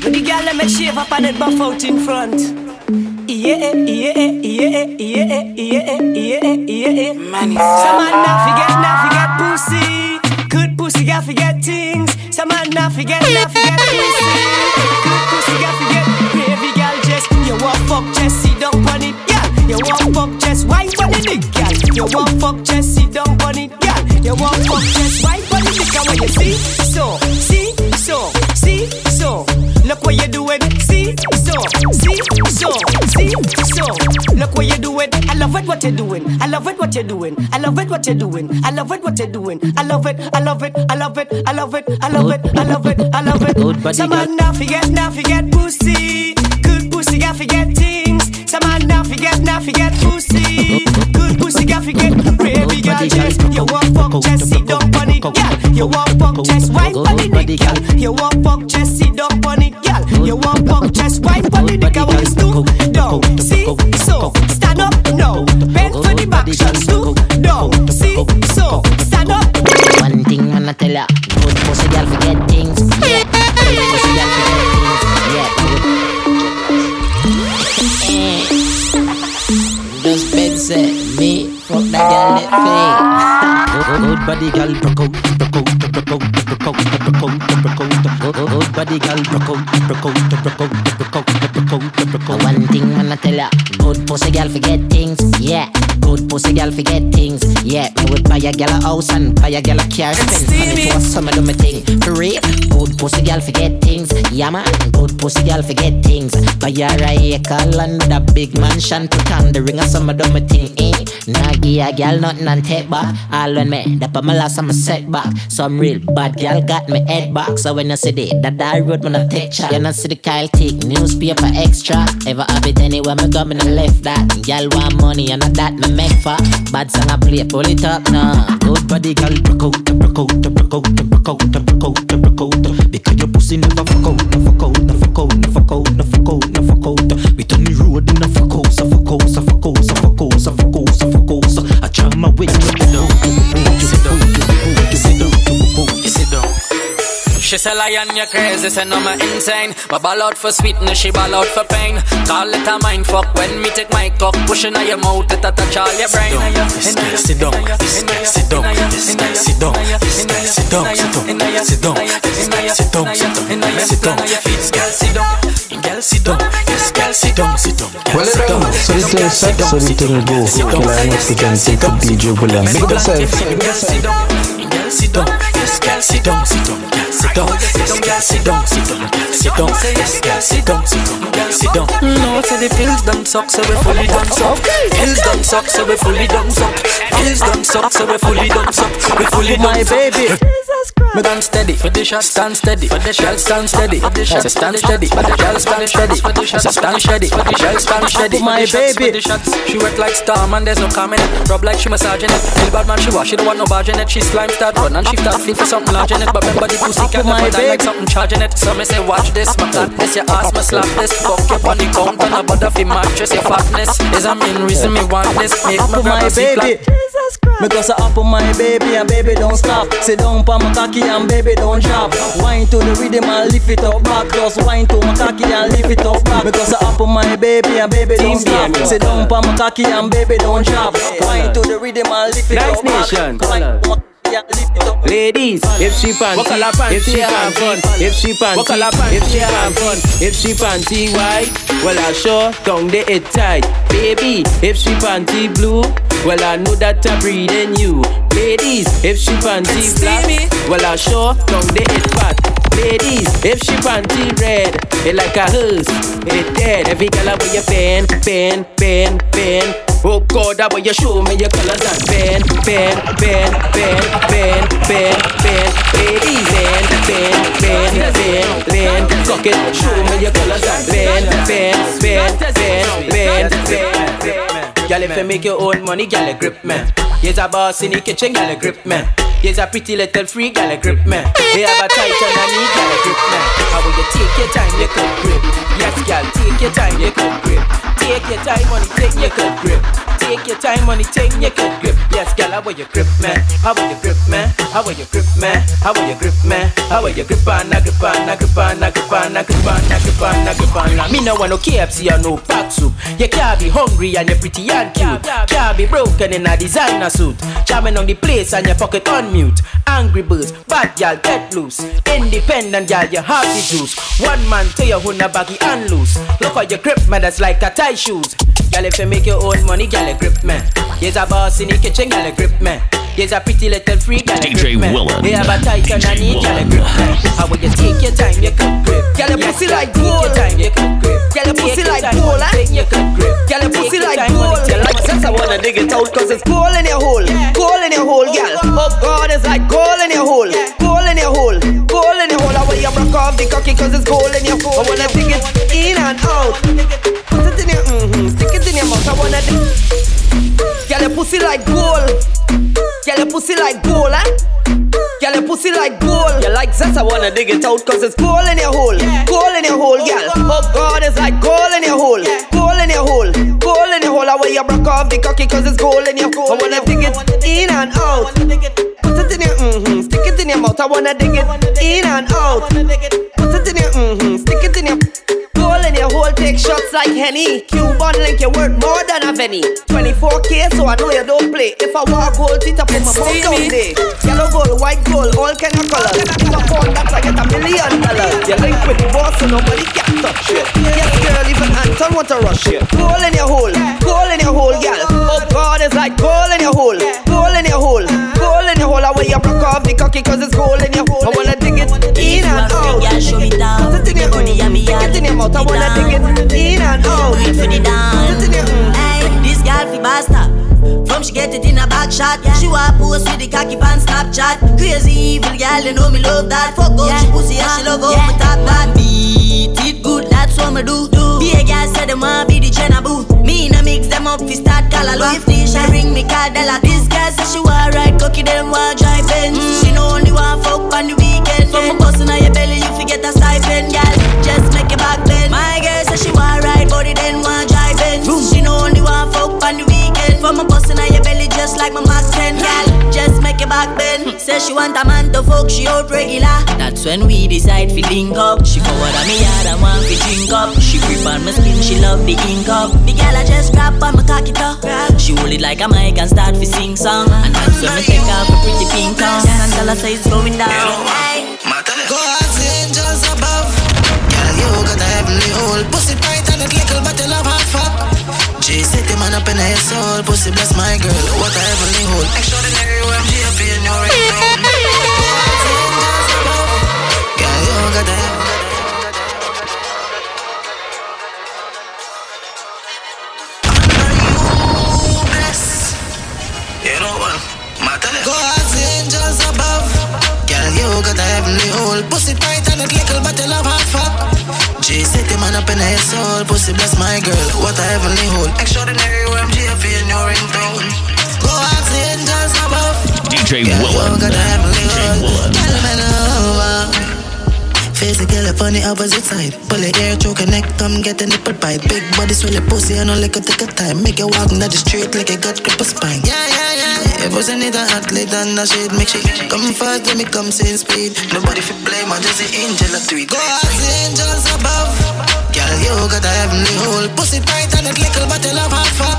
Speaker 5: When the girl let me shave up and it buff out in front. Yeah, yeah, yeah, yeah, yeah, yeah, yeah. Some man not forget, not forget pussy. Good pussy, got forget things. Some man not forget, not forget pussy. Good pussy, got forget. Baby girl, just you want fuck, just sit down on it, yeah. You want fuck, just wine on the dick, girl. You want fuck, just sit down on it, girl. You want fuck, just wine on the dick, when you see, so, see, so, see, so. Look what you're doing, see, so, see, so, see, so. Look what you're doing. I love it what you're doing. I love it what you're doing. I love it what you're doing. I love it what you're doing. I love it. I love it. I love it. I love it. I love it. I love it. I love it. Some man now forget, now forget pussy. Pussy, got forget things. Some man now forget, now forget pussy. Good pussy, got forget. Baby girl, just you want fuck, just sit down on it, girl. You want fuck, just wine on dick, girl. You want fuck, just sit down on it, girl. You want fuck, just wine on the dick. I want stoop down, see so stand up, no. Bend for the back, shot stoop down, see so stand up.
Speaker 42: One thing man I tell ya, good pussy girl forget things. Yeah, good pussy girl fuck that girl let fade. Good body girl broke out, broke out, broke out, broke out, broke out, broke out. Good body girl broke out, broke out, broke out, broke out, broke out, broke out. One thing man I tell ya, good pussy girl forget things. Yeah. Good pussy girl forget things. Yeah, me would buy a girl a house and buy a girl a car. Spend money to a summer do me thing. For real, good pussy girl forget things. Yeah man, good pussy girl forget things. Buy her a acre land with a big mansion. Put on the ring a summer do me thing. Eh? Nah give a girl nothing and take back. All when me, that my last I'm a setback. Some real bad girl got me head back. So when you see the that I road when I take shot. You not see the Kyle take newspaper extra. Ever have it anywhere me go me no left that. Girl want money and a that me make for. Bad song I play, pull it up now. Good body girl, broke out, broke out, broke out, broke out, broke out, broke out. Because your pussy never fuck out, no fuck out, no fuck out, no fuck out, no fuck out, no fuck out. We turn the road in a fuck out, so fuck out, so fuck out, so fuck out, so fuck out, so fuck out. I try my way, but you sit down, sit down, sit down.
Speaker 4: She say lion, you crazy, say no, me insane. My ball out for sweetness, she ball out for pain. Call it a mind fuck when me take my cock, pushing out your mouth, it a touch all your brain.
Speaker 27: This guy sit down, this guy sit down, this guy sit down, this guy sit down, sit down, sit down, this guy sit down, sit down, sit down, this guy sit down, girl sit down, this girl sit down, sit down,
Speaker 39: Well, it down. So the thing set, so the thing go. Kill I representing for DJ William. Big up yourself.
Speaker 27: sit down, girl sit down, this girl sit down, sit down, girl sit down, this girl sit down, sit down, girl sit down, this girl sit down, sit down, girl sit down.
Speaker 4: No, say the pills done suck, so we fully done suck. Pills done suck, so we fully done suck. Pills done suck, so we fully done suck. We fully done
Speaker 27: My baby.
Speaker 4: Me stand steady for the shot, stand steady for the shot, stand steady. Say stand steady, but the girl stand steady. Say stand steady, but the girl stand steady.
Speaker 27: My baby.
Speaker 4: She wet like storm and there's no calming it. Rub like she massaging it. Feel bad man, she wash, she don't want no barge in it. She slime start run and she start feel for something large in it. But remember the pussy can't
Speaker 27: my
Speaker 4: never die like
Speaker 27: baby.
Speaker 4: something charging it. So me say watch this, my cat this, your ass me slap this. Fuck you on the counter, no bother fi mattress your fatness. Is a main reason me want this. Make me
Speaker 27: Up on
Speaker 4: grab
Speaker 27: my
Speaker 4: a seat
Speaker 27: baby.
Speaker 4: like
Speaker 27: Me go say up on my baby and baby don't stop. Sit down pa my cocky and baby don't drop. Wine to the rhythm and lift it up back. Just wine to my cocky and lift it up back. Me go say up on my baby and baby don't stop. Sit down pa my cocky and baby don't drop. Wine to the rhythm and lift it
Speaker 49: Nice
Speaker 27: up back.
Speaker 49: nation.
Speaker 27: Wine to my cocky and lift it up.
Speaker 49: Ladies, if she panty, if she have fun, if she panty, if she have fun, if she panty white, well I sure down the it tight. Baby, if she panty blue, well I know that I'm breathing you. Ladies, if she panty black, well I sure down the it fat.
Speaker 4: Ladies, if she panty red, it like a hearse, it dead. Every girl I wear your band, band, band, band. Oh God, I want you show me your colors and band, band, band, band, band, band, band. Ladies, band, band, band, band, band. Fuck it, show me your colors and band, band, band, band, band, band. Girl, if you make your own money, girl, grip man. Here's a boss in the kitchen, girl, grip man. Here's a pretty little free girl, you grip man. They have a tight and a knee, girl, you grip man. How will you take your time, you could grip. Yes, girl, take your time, you could grip. Take your time, money, take your could grip. Take your time, money, take your could grip. Yes, girl, how will you grip man? How will you grip man? How will you grip man? How will you grip man? How will you grip on, a grip on, a grip on, a grip on, a grip on, a grip on, a grip on. Me no want no KFC or no pack soup. You can't be hungry and you're pretty and cute. Can't be broken in a designer suit. Jamming on the place and your pocket on mute. Angry birds, bad y'all get loose. Independent y'all, you have the juice. One man tell you who na baggy and loose. Look how you grip man, that's like a tie shoes. Girl, if you make your own money, you grip man. Here's a boss in the kitchen, you grip man. Here's a pretty little free girl,
Speaker 10: DJ
Speaker 4: grip.
Speaker 10: Willen.
Speaker 4: They have a tight and a knee, girl, you grip. How will you take your time, you could grip.
Speaker 50: Girl, your pussy
Speaker 4: girl,
Speaker 50: like
Speaker 4: take your
Speaker 50: gold.
Speaker 4: time, you could grip.
Speaker 50: Girl, your pussy like gold,
Speaker 4: money,
Speaker 50: eh?
Speaker 4: take grip.
Speaker 50: Girl, your pussy like gold.
Speaker 4: take your
Speaker 50: Since I wanna dig it out, cause it's gold in your hole. Gold in your hole, girl. Oh God, it's like gold in your hole. Gold in your hole. Gold in your hole. I want you broke off the cocky cause it's gold in your hole. I wanna dig it in and out. Put it in your, mm-hmm. Stick it in your mouth. I wanna dig. Girl, your pussy like gold. Girl, your pussy like gold, eh? Girl, your pussy like gold. You like that? I wanna dig it out cause it's gold in your hole. Gold in your hole, girl. Oh God, it's like gold in your hole. Gold in your hole. Gold in your hole. I want you broke off the cocky cause it's gold in your hole. I wanna dig it in and out. Put it in your, mm-hmm. Stick it in your mouth. I wanna dig it in and out. Put it in your, mm-hmm. Stick it in your. Gold in your hole, take shots like Henny. Cuban link, you worth more than a penny. 24k, so I know you don't play. If I want gold, teeth up in my mouth down there. Yellow gold, white gold, all kind of colors. If I found that, I get a million dollars. You link with the boss, so nobody can touch you. Yes, girl, even Anton want to rush you. Gold in your hole, gold in your hole, girl. Oh God, it's like gold in your hole, gold in your hole, gold in your hole. I want you broke off the cocky, cause it's gold in your hole. I wanna dig it in and out.
Speaker 7: Show me down.
Speaker 50: Put it in your,
Speaker 7: Body and me
Speaker 50: stick it in your mouth. I wanna dig it in and out.
Speaker 7: Do it for the dance. Hey, this girl fi basta. From she get it in a back shot. She want post with the cocky pan Snapchat. Crazy evil girl, you know me love that. Fuck up she pussy and she love how me talk bad. Beat it good, that's what me do. do. Be a girl say them want be the Jenna boo. Me no mix them up fi start call a If they she ring me call Della. This girl say she want ride cocky, them want drive Benz. Mm. She no only want fuck on the back bend. Say she want a man to fuck, she out regular. That's when we decide fi link up. She forward on me yard and want fi drink up. She grip on my skin, she love the ink up. The girl I just grab on my cocky top. She hold it like a mic and start fi sing song. And that's when me take off a pretty pink tongue. And tell her say it's going down. Hey.
Speaker 18: Go ask the angels above. Girl, you got a heavenly hole. Pussy tight and it little, but you love hot fuck. G City man up in your soul. Pussy bless my girl. What a heavenly hole. Extraordinary OMG Extraordinary OMG up in your ringtone. Go ask the angels above.
Speaker 10: DJ Willen. DJ. Willen.
Speaker 18: Girl, man, over. Face the girl up on the opposite side. Pull your hair, choke your neck, come get a nipple bite. Big body, swell pussy, and all like a take a time. Make you walk down the street like you got grip a spine. Yeah, yeah, yeah. Your pussy need an athlete and that shit make she come fast, let me come same speed. Nobody fi play, man, just the angel a tweet. Go the angels above. Girl, you got a heavenly hole. Pussy tight and it little, you love hot fuck.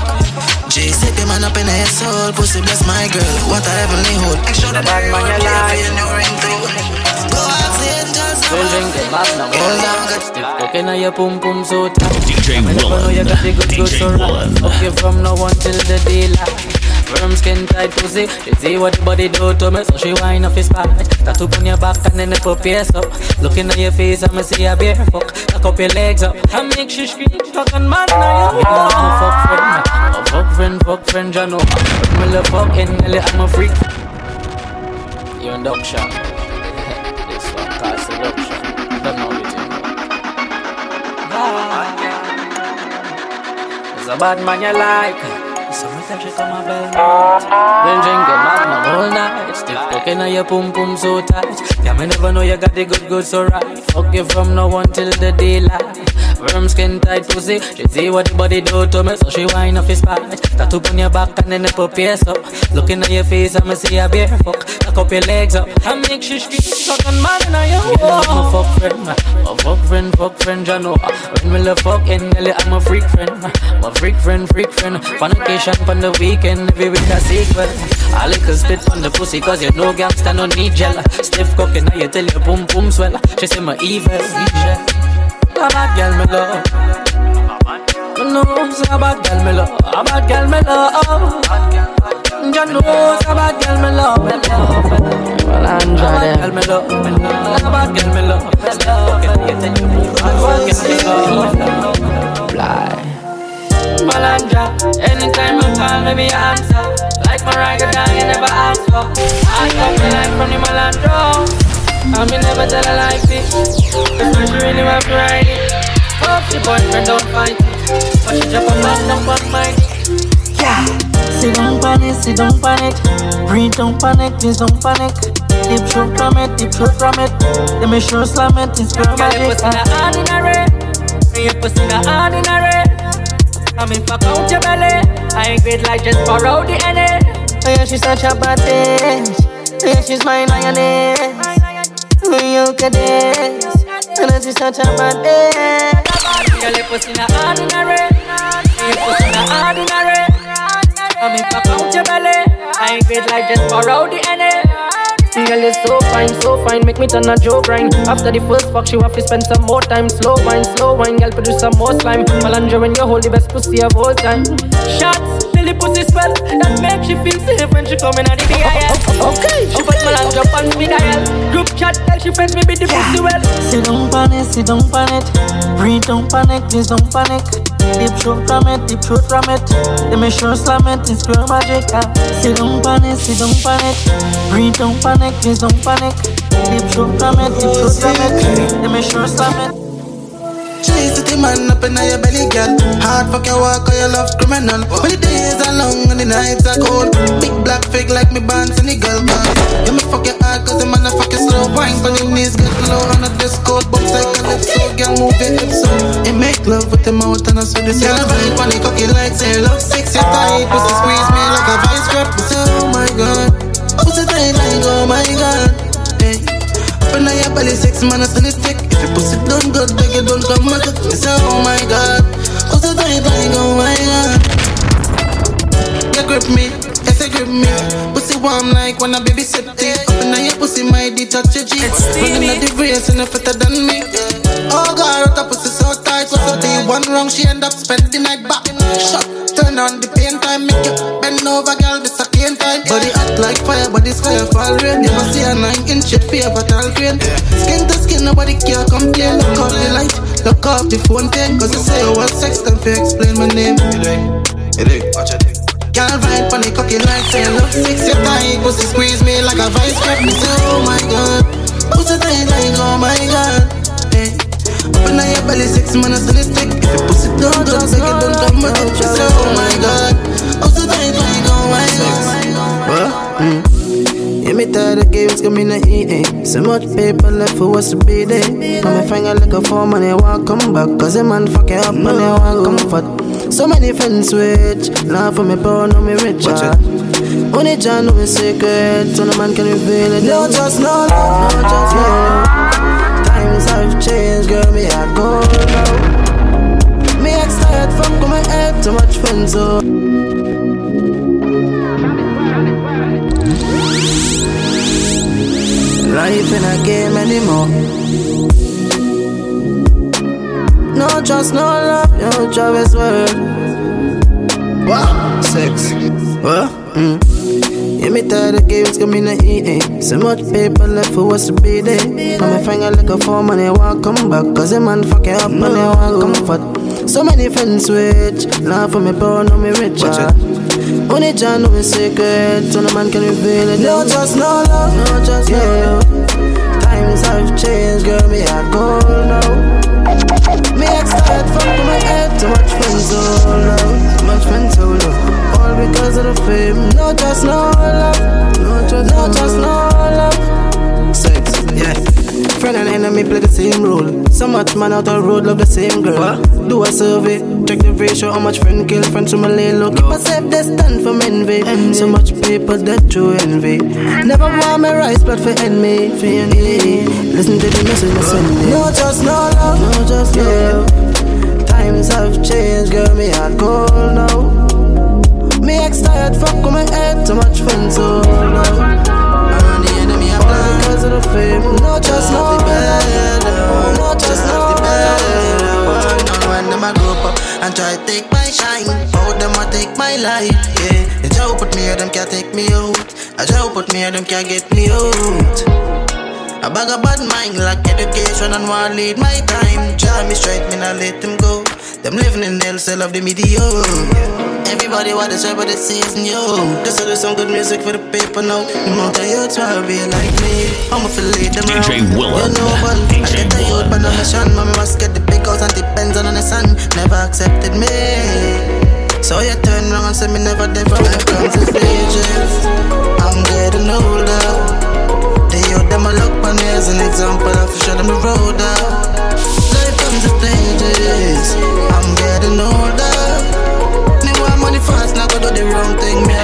Speaker 18: J man up in your soul. Pussy bless my girl. What a heavenly hole. Extraordinary hole. Yeah, in your ringtone. Go ask the angels
Speaker 4: Well,
Speaker 18: above.
Speaker 4: drink it back now.
Speaker 18: Hold on, get
Speaker 4: Stiff cocaine on your pum pum so tight.
Speaker 10: DJ
Speaker 4: I you got the good good so right. Okay, from now until the daylight. Firm skin tight pussy. She see what the body do to me, so she wind off his spot. Tattoo on your back and then the put pierce up. Looking at your face, I'ma see a bear fuck. Lock up your legs up. I make she scream, fucking man now you. Yeah, I'm a fuck friend, a fuck friend, fuck friend, you know. Me love fucking, I'm a freak. You in dog shot. One think. It's a bad man you like. Sometimes she come a bell Then drinking magnum all night. Stiff cooking on your pum pum so tight. Yeah, me never know you got the good good so right. Fuck you from now until the daylight Firm skin tight pussy. She see what the body do to me So she whine off his spine. Tattoo on your back and then the put pierce up. Looking at your face I'ma see a bear fuck. Lock up your legs up. I make she scream Fucking man in your yeah, I'm a fuck friend A fuck friend, fuck friend, you know. When me love fucking Nelly I'm a freak friend My freak friend, freak friend. Fornication on the weekend Every week a sequel I like a spit on the pussy Cause you know gangsta no need gel. Stiff cooking now you tell your boom boom swell. She say my evil, evil a bad girl me love. No, it's a bad girl me love. A bad girl me love. John knows a bad girl me love. Me love. Well, Andra, a bad girl me love. A bad girl me love. A bad girl me love. Fly. Malanja, anytime you call me, me answer. Like my dog, you never ask for. I got the line from the Malandro. I me never tell lie, bitch. That's why she really want to ride it. Hope she boyfriend don't fight it. But she drop a man on my Yeah. Sit down panic, sit down panic. Breathe, don't panic, please don't panic. Deep throat from it, deep throat from it. Let me show slam it, it's girl magic. Your pussy not ordinary. Your pussy not ordinary. I'm in fuck out your belly. I ain't great like just borrow the NA. Oh yeah, she's such a bad bitch. Oh, yeah, she's my lioness. Look at this, and it's such a bad day. Girl, your pussy not ordinary. Your pussy not ordinary. I'm in out your belly. I ain't great like just borrow the NA. Girl, you're so fine, so fine, make me turn a joke grind. After the first fuck, she have to spend some more time. Slow wine, slow wine, girl, produce some more slime. Malandra when you hold the best pussy of all time. Shots, till the pussy spell, that makes she feel safe when she coming out of the DIL. Okay, she put Malandra on me dial. Group chat, tell she friends me be the pussy well. Sit down panic, sit down panic. Breathe, don't panic, please don't panic. Deep throat from it, deep throat from it. Let me sure slam it, it's girl magic. Ah. Sit down panic, sit down panic. Breathe, don't panic, please don't panic. Deep throat from it, deep throat from it. Let me sure slam it.
Speaker 18: Chase the man up in your belly, girl. Hard fuck your walk, or your love criminal. When the days are long and the nights are cold. Big black fake like me bands and the girl band. You me fuck your hard, cause the man a fuck you slow. Wine on your knees, get low on the dress code. Box like a so, girl move your hips so. He make love with the mouth and I saw this. Girl, on the cocky like say love sex, you tight. Pussy squeeze me like a vice grip. Oh my god. Pussy tight like, oh my god. Hey. Open Up your belly, six man, send it stick. If you pussy done good, beg you don't come at it. Say, oh my god. Pussy tight like, oh my god. You grip me, yes, you grip me. Pussy warm like when a baby septic. Up your pussy, my D touch your G. Running at the race, and fitter than me. Oh god, her pussy so tight. So the one wrong, she end up spending the night back. Shut, turn on the pain time, make you bend over, girl. This pain time. Body hot like fire, body sky fall rain. Never see a nine inch shit favor tall crane. Skin to skin, nobody care complain. Look off the light, look off the phone thing. Cause you say you want sex, then fi explain my name. Dig, watch it. Can't ride on the cocky like say love six your tight Pussy squeeze me like a vice grip Me say oh my god Pussy tight like oh my god hey. Open your belly six minutes on the stick If you pussy don't go beg it don't come back Me say oh my god
Speaker 51: Mm. Yeah, me tired of games coming to eat So much paper left for us to be there Now me finger like a phone money, they want come back Cause a man fuck it up they want comfort so many friends switch. Laugh for me poor, no me rich. Only John know me secret, so no man can reveal it. No, just no love, no, just no love. Times have changed, girl, me I go now. Me ex tired from coming head, too much friends, so. Life in a game anymore. No trust, no love, no Travis word. What? Sex. What?
Speaker 52: Mm. Yeah, me tired of games coming to eat it. So much paper left for us to be there. Now my finger like a form and they want come back. Cause a man fucking up and they want comfort. So many friends switch. Laugh for me poor, know me rich. ah. Only John know me secret. So no man can reveal it. No just no love. No just no love. Times have changed, girl. Me a gold now. Me ex tired fuck with my head. Too much friends so low. Too much friends so low. All because of the fame. No just no love. No just no, just no love. Sex, yeah. Friend and enemy play the same role. So much man out the road love the same girl. Do a survey, check the ratio, how much friend kill friend from my lay low. Keep safe distance from envy. So much paper that you envy. Never want my rise, but for enemy. For envy. Listen to the message I send me. No just no love, no just no love. Times have changed, girl. Me hard gold now. Me ex tired, fuck with my head. Too much friends so low. Around the enemy, I'm because the fame. No just no bad, no just no bad.
Speaker 18: When them a group up and try to take my shine, how them a take my light? Yeah, the job put me here, them can't take me out. A job put me here, them can't get me out. A bag of bad mind, lack education and want lead my time. Jam me straight, me not let them go. Them living in hell, cell of the mediocre. Everybody want to try, but it season yo. This is some good music for the paper now. The amount of youths wanna be like me. I'ma feel lead them
Speaker 10: DJ. Willem.
Speaker 18: You know, but I get the youth on a mission. Mommy must get the big house and depends on the sun. Never accepted me. So you turn around and say me never there from my comes to stages. I'm getting older. The youth them a look on me as an example. I show them the road out. To stages. I'm getting older. Me want money fast, not go do the wrong thing. Me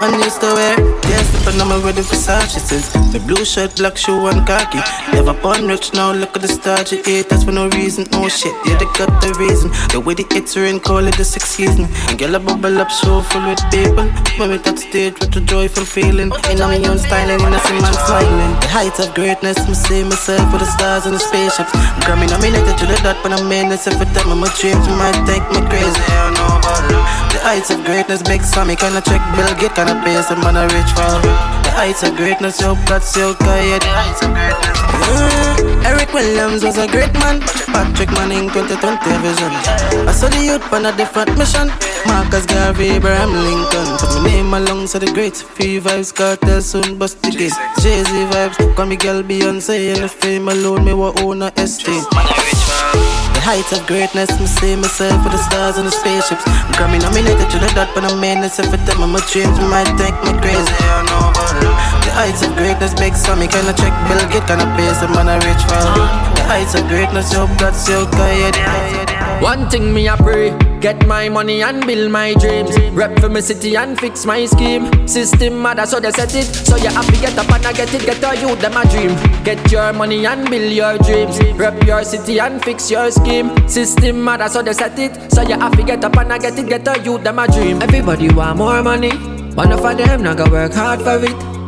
Speaker 18: I'm used to wear Yes, but I'm ready for since The blue shirt, black shoe and khaki Never born rich now, look at the star you ate That's for no reason, no shit, yeah they got the reason. The way the hits rain, call it the sixth season. And girl a bubble up, so full with people. When we touch stage with a joyful feeling. In my own styling, in a see man smiling. The height of greatness, me see myself with the stars and the spaceships. Grammy nominated to the dot, but I'm in this every time I'm a dream You might think me crazy, I know about it The heights of greatness, big Sammy, kinda check Bill Gates, kinda pay some man a rich for? The heights of greatness, yo, God's yo, yeah, the heights of greatness. Yeah. Eric Williams was a great man. Patrick Manning, 2020 vision. I saw the youth on a different mission. Marcus Garvey, Abraham Lincoln. Put my name alongside the greats Free vibes, cartel soon bust the gate. Jay-Z vibes, call me girl Beyonce And the fame alone, me wa own a estate the heights of greatness, me see myself with the stars and the spaceships. I'm Grammy nominated to the dot, but I'm in this every time I'm a dream. Might think me crazy, I know it. The heights of greatness, big Sammy, kinda check Bill Gates, kinda pay some man a rich for The heights of greatness, yo, God, so yeah,
Speaker 4: One thing me a pray, get my money and build my dreams. Rep for my city and fix my scheme. System mother so they set it, so you have to get up and I get it. Get a youth them a dream. Get your money and build your dreams. Rep your city and fix your scheme. System mother so they set it, so you have to get up and I get it. Get a youth them a dream. Everybody want more money, one of them not go work hard for it.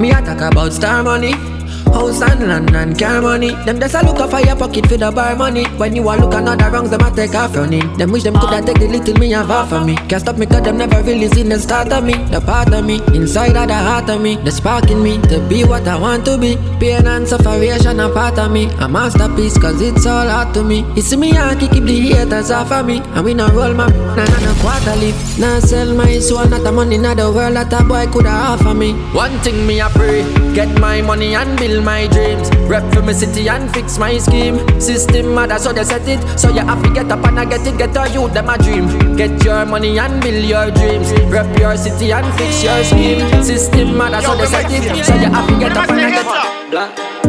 Speaker 4: Me a talk about star money. House and land and car money. Them just a look for your pocket for the bar money. When you a look another wrongs, them a take off running. Them wish them coulda take the little me have half of me. Can't stop me cause them never really seen the start of me. The part of me, inside of the heart of me. The spark in me to be what I want to be. Pain and sufferation a part of me. A masterpiece cause it's all hard to me. See me Yankee keep the haters off of me. And we not roll my nah nah nah quarter leaf. Nah sell my soul, not the money, not the world that a boy coulda offer me. One thing me a pray, get my money and build my dreams. Rep for my city and fix my scheme. System mother so they set it, so you have to get up and I get it. Get a youth them a dream. Get your money and build your dreams. Rep your city and fix your scheme. System mother so they set it, so you have to get up and I get it. Black.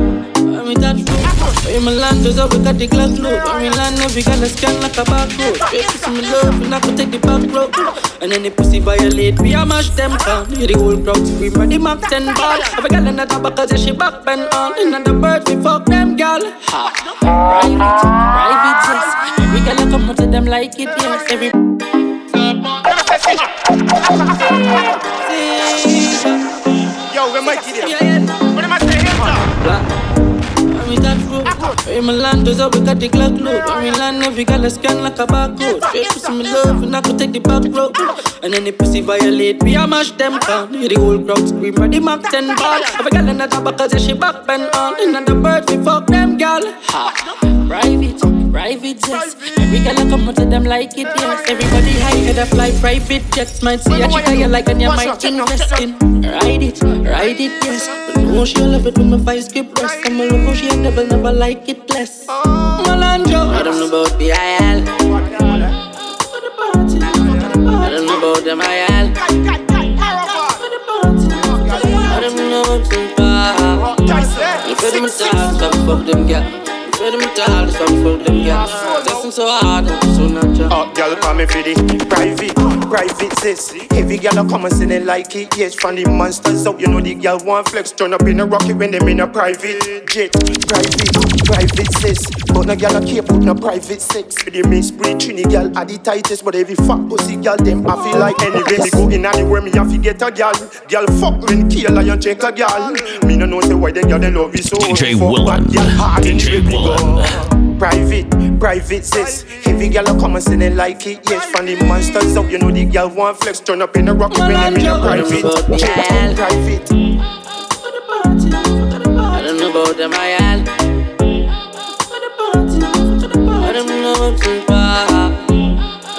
Speaker 53: When we touch road, when me land, there's a we got the Glock load. When we land, every gun is scan like a barcode. Pussy me love, we not go take the back road. And then the pussy violate, we a mash them down. Hear the whole crowd scream, ready Mac 10 ball. Every girl in the top because she back bend on. And then the bird, we fuck them gal. Ha. Private, private, yes. Every girl I come out to them like it, yes. Every
Speaker 54: Yo, we might get it. What am I saying?
Speaker 53: When we
Speaker 4: Free Milan, those up, we got the Glock load. When we land, every girl a scan like a barcode. Straight pussy me love, and I could take the back road. And any pussy violate, we a mash them down. Hear the whole crowd scream, ready Mac 10 ball. Every girl in the top, cause she back bend on. In the bird, we fuck them gal. Ha. Private, private jets. Every girl I come out to them like it, yes. Everybody high head a fly private jets. Might see a chick you like and you might invest in. Ride it, ride it, yes. But no, she'll love it when my vice get pressed. I'm a love how she a never, never like it less. Malandro, I don't know about the IL. I don't know about them IL. I don't know about them bar. You feel them stars, stop fuck them girl. Feel them stars, stop fuck them girl. Listen so hard, so natural.
Speaker 54: Up, girl, call me for the private, private sis. Every girl a come and sing it like it. Yes, from the monsters out, you know the girl want flex. Turn up in a rocket when them in a private jet. Private, private sis. But no girl a care put no private sex. The miss breed trini girl are the tightest, but every fat pussy girl them I feel like anyway me go in anywhere me have to get a girl. Girl fuck when kill lion check a girl. Me no know say why them girl they love you so.
Speaker 10: DJ
Speaker 54: Fuck
Speaker 10: Willen.
Speaker 54: bad girl hard
Speaker 10: DJ
Speaker 54: me.
Speaker 10: Willen.
Speaker 54: Private, private sis. Every girl a come and say they like it. Yes, from the monsters out, you know the girl want flex. Turn up in a rocket when them in a private jet. Private.
Speaker 4: I don't know about them IL. I don't know about them bar.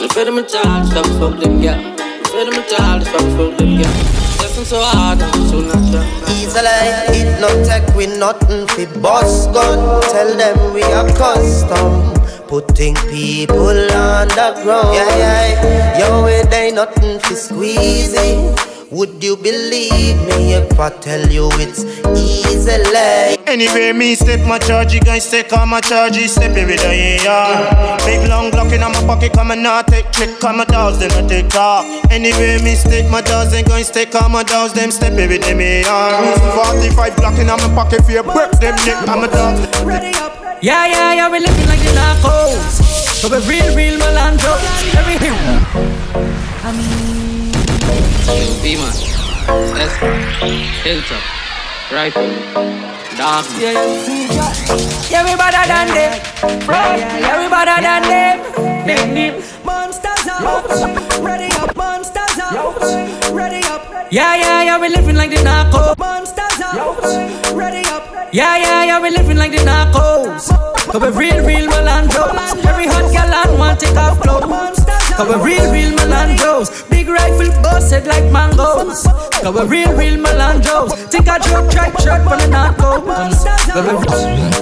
Speaker 4: You feel them a child, stop fuck them girl. You feel them a child, stop fuck them girl. Listen so hard, so.
Speaker 5: Easily, it no take we nothing fi boss gun. Tell them we are custom. Putting people on the ground. Yeah, yeah. Yo, it ain't nothing fi squeezy. Would you believe me if I tell you it's easily?
Speaker 54: Anyway, me step my charge, you guys take all my charges, step it with a AR. Big long Glock in my pocket, come and not take trick, come a dolls, then I take talk. Anyway, me step my dolls, then guys take all my dolls, them step it with them AR. 45 Glock in my pocket, for your break them neck, I'm a dog.
Speaker 4: Ready up. Yeah, yeah, yeah, we living like the narcos. So we real, real Melandro. Everything. I mean,
Speaker 55: Beamer, Esper, Hilltop, Rifle, Dark.
Speaker 4: Yeah, yeah, we better than them. Right? Yeah, we better than them. Big name.
Speaker 46: Monsters out, ready up, monsters out, ready up.
Speaker 4: Yeah, yeah, yeah, we living like the narcos.
Speaker 46: Monsters out, ready up.
Speaker 4: Yeah, yeah, yeah, we living like the narcos. Cause we real, real Melandros. Every hot gal on want take off clothes. Cause we real, real Melandros. Big rifle busted like mangoes. Cause we real, real Melandros. Take a joke, track shirt for the narcos.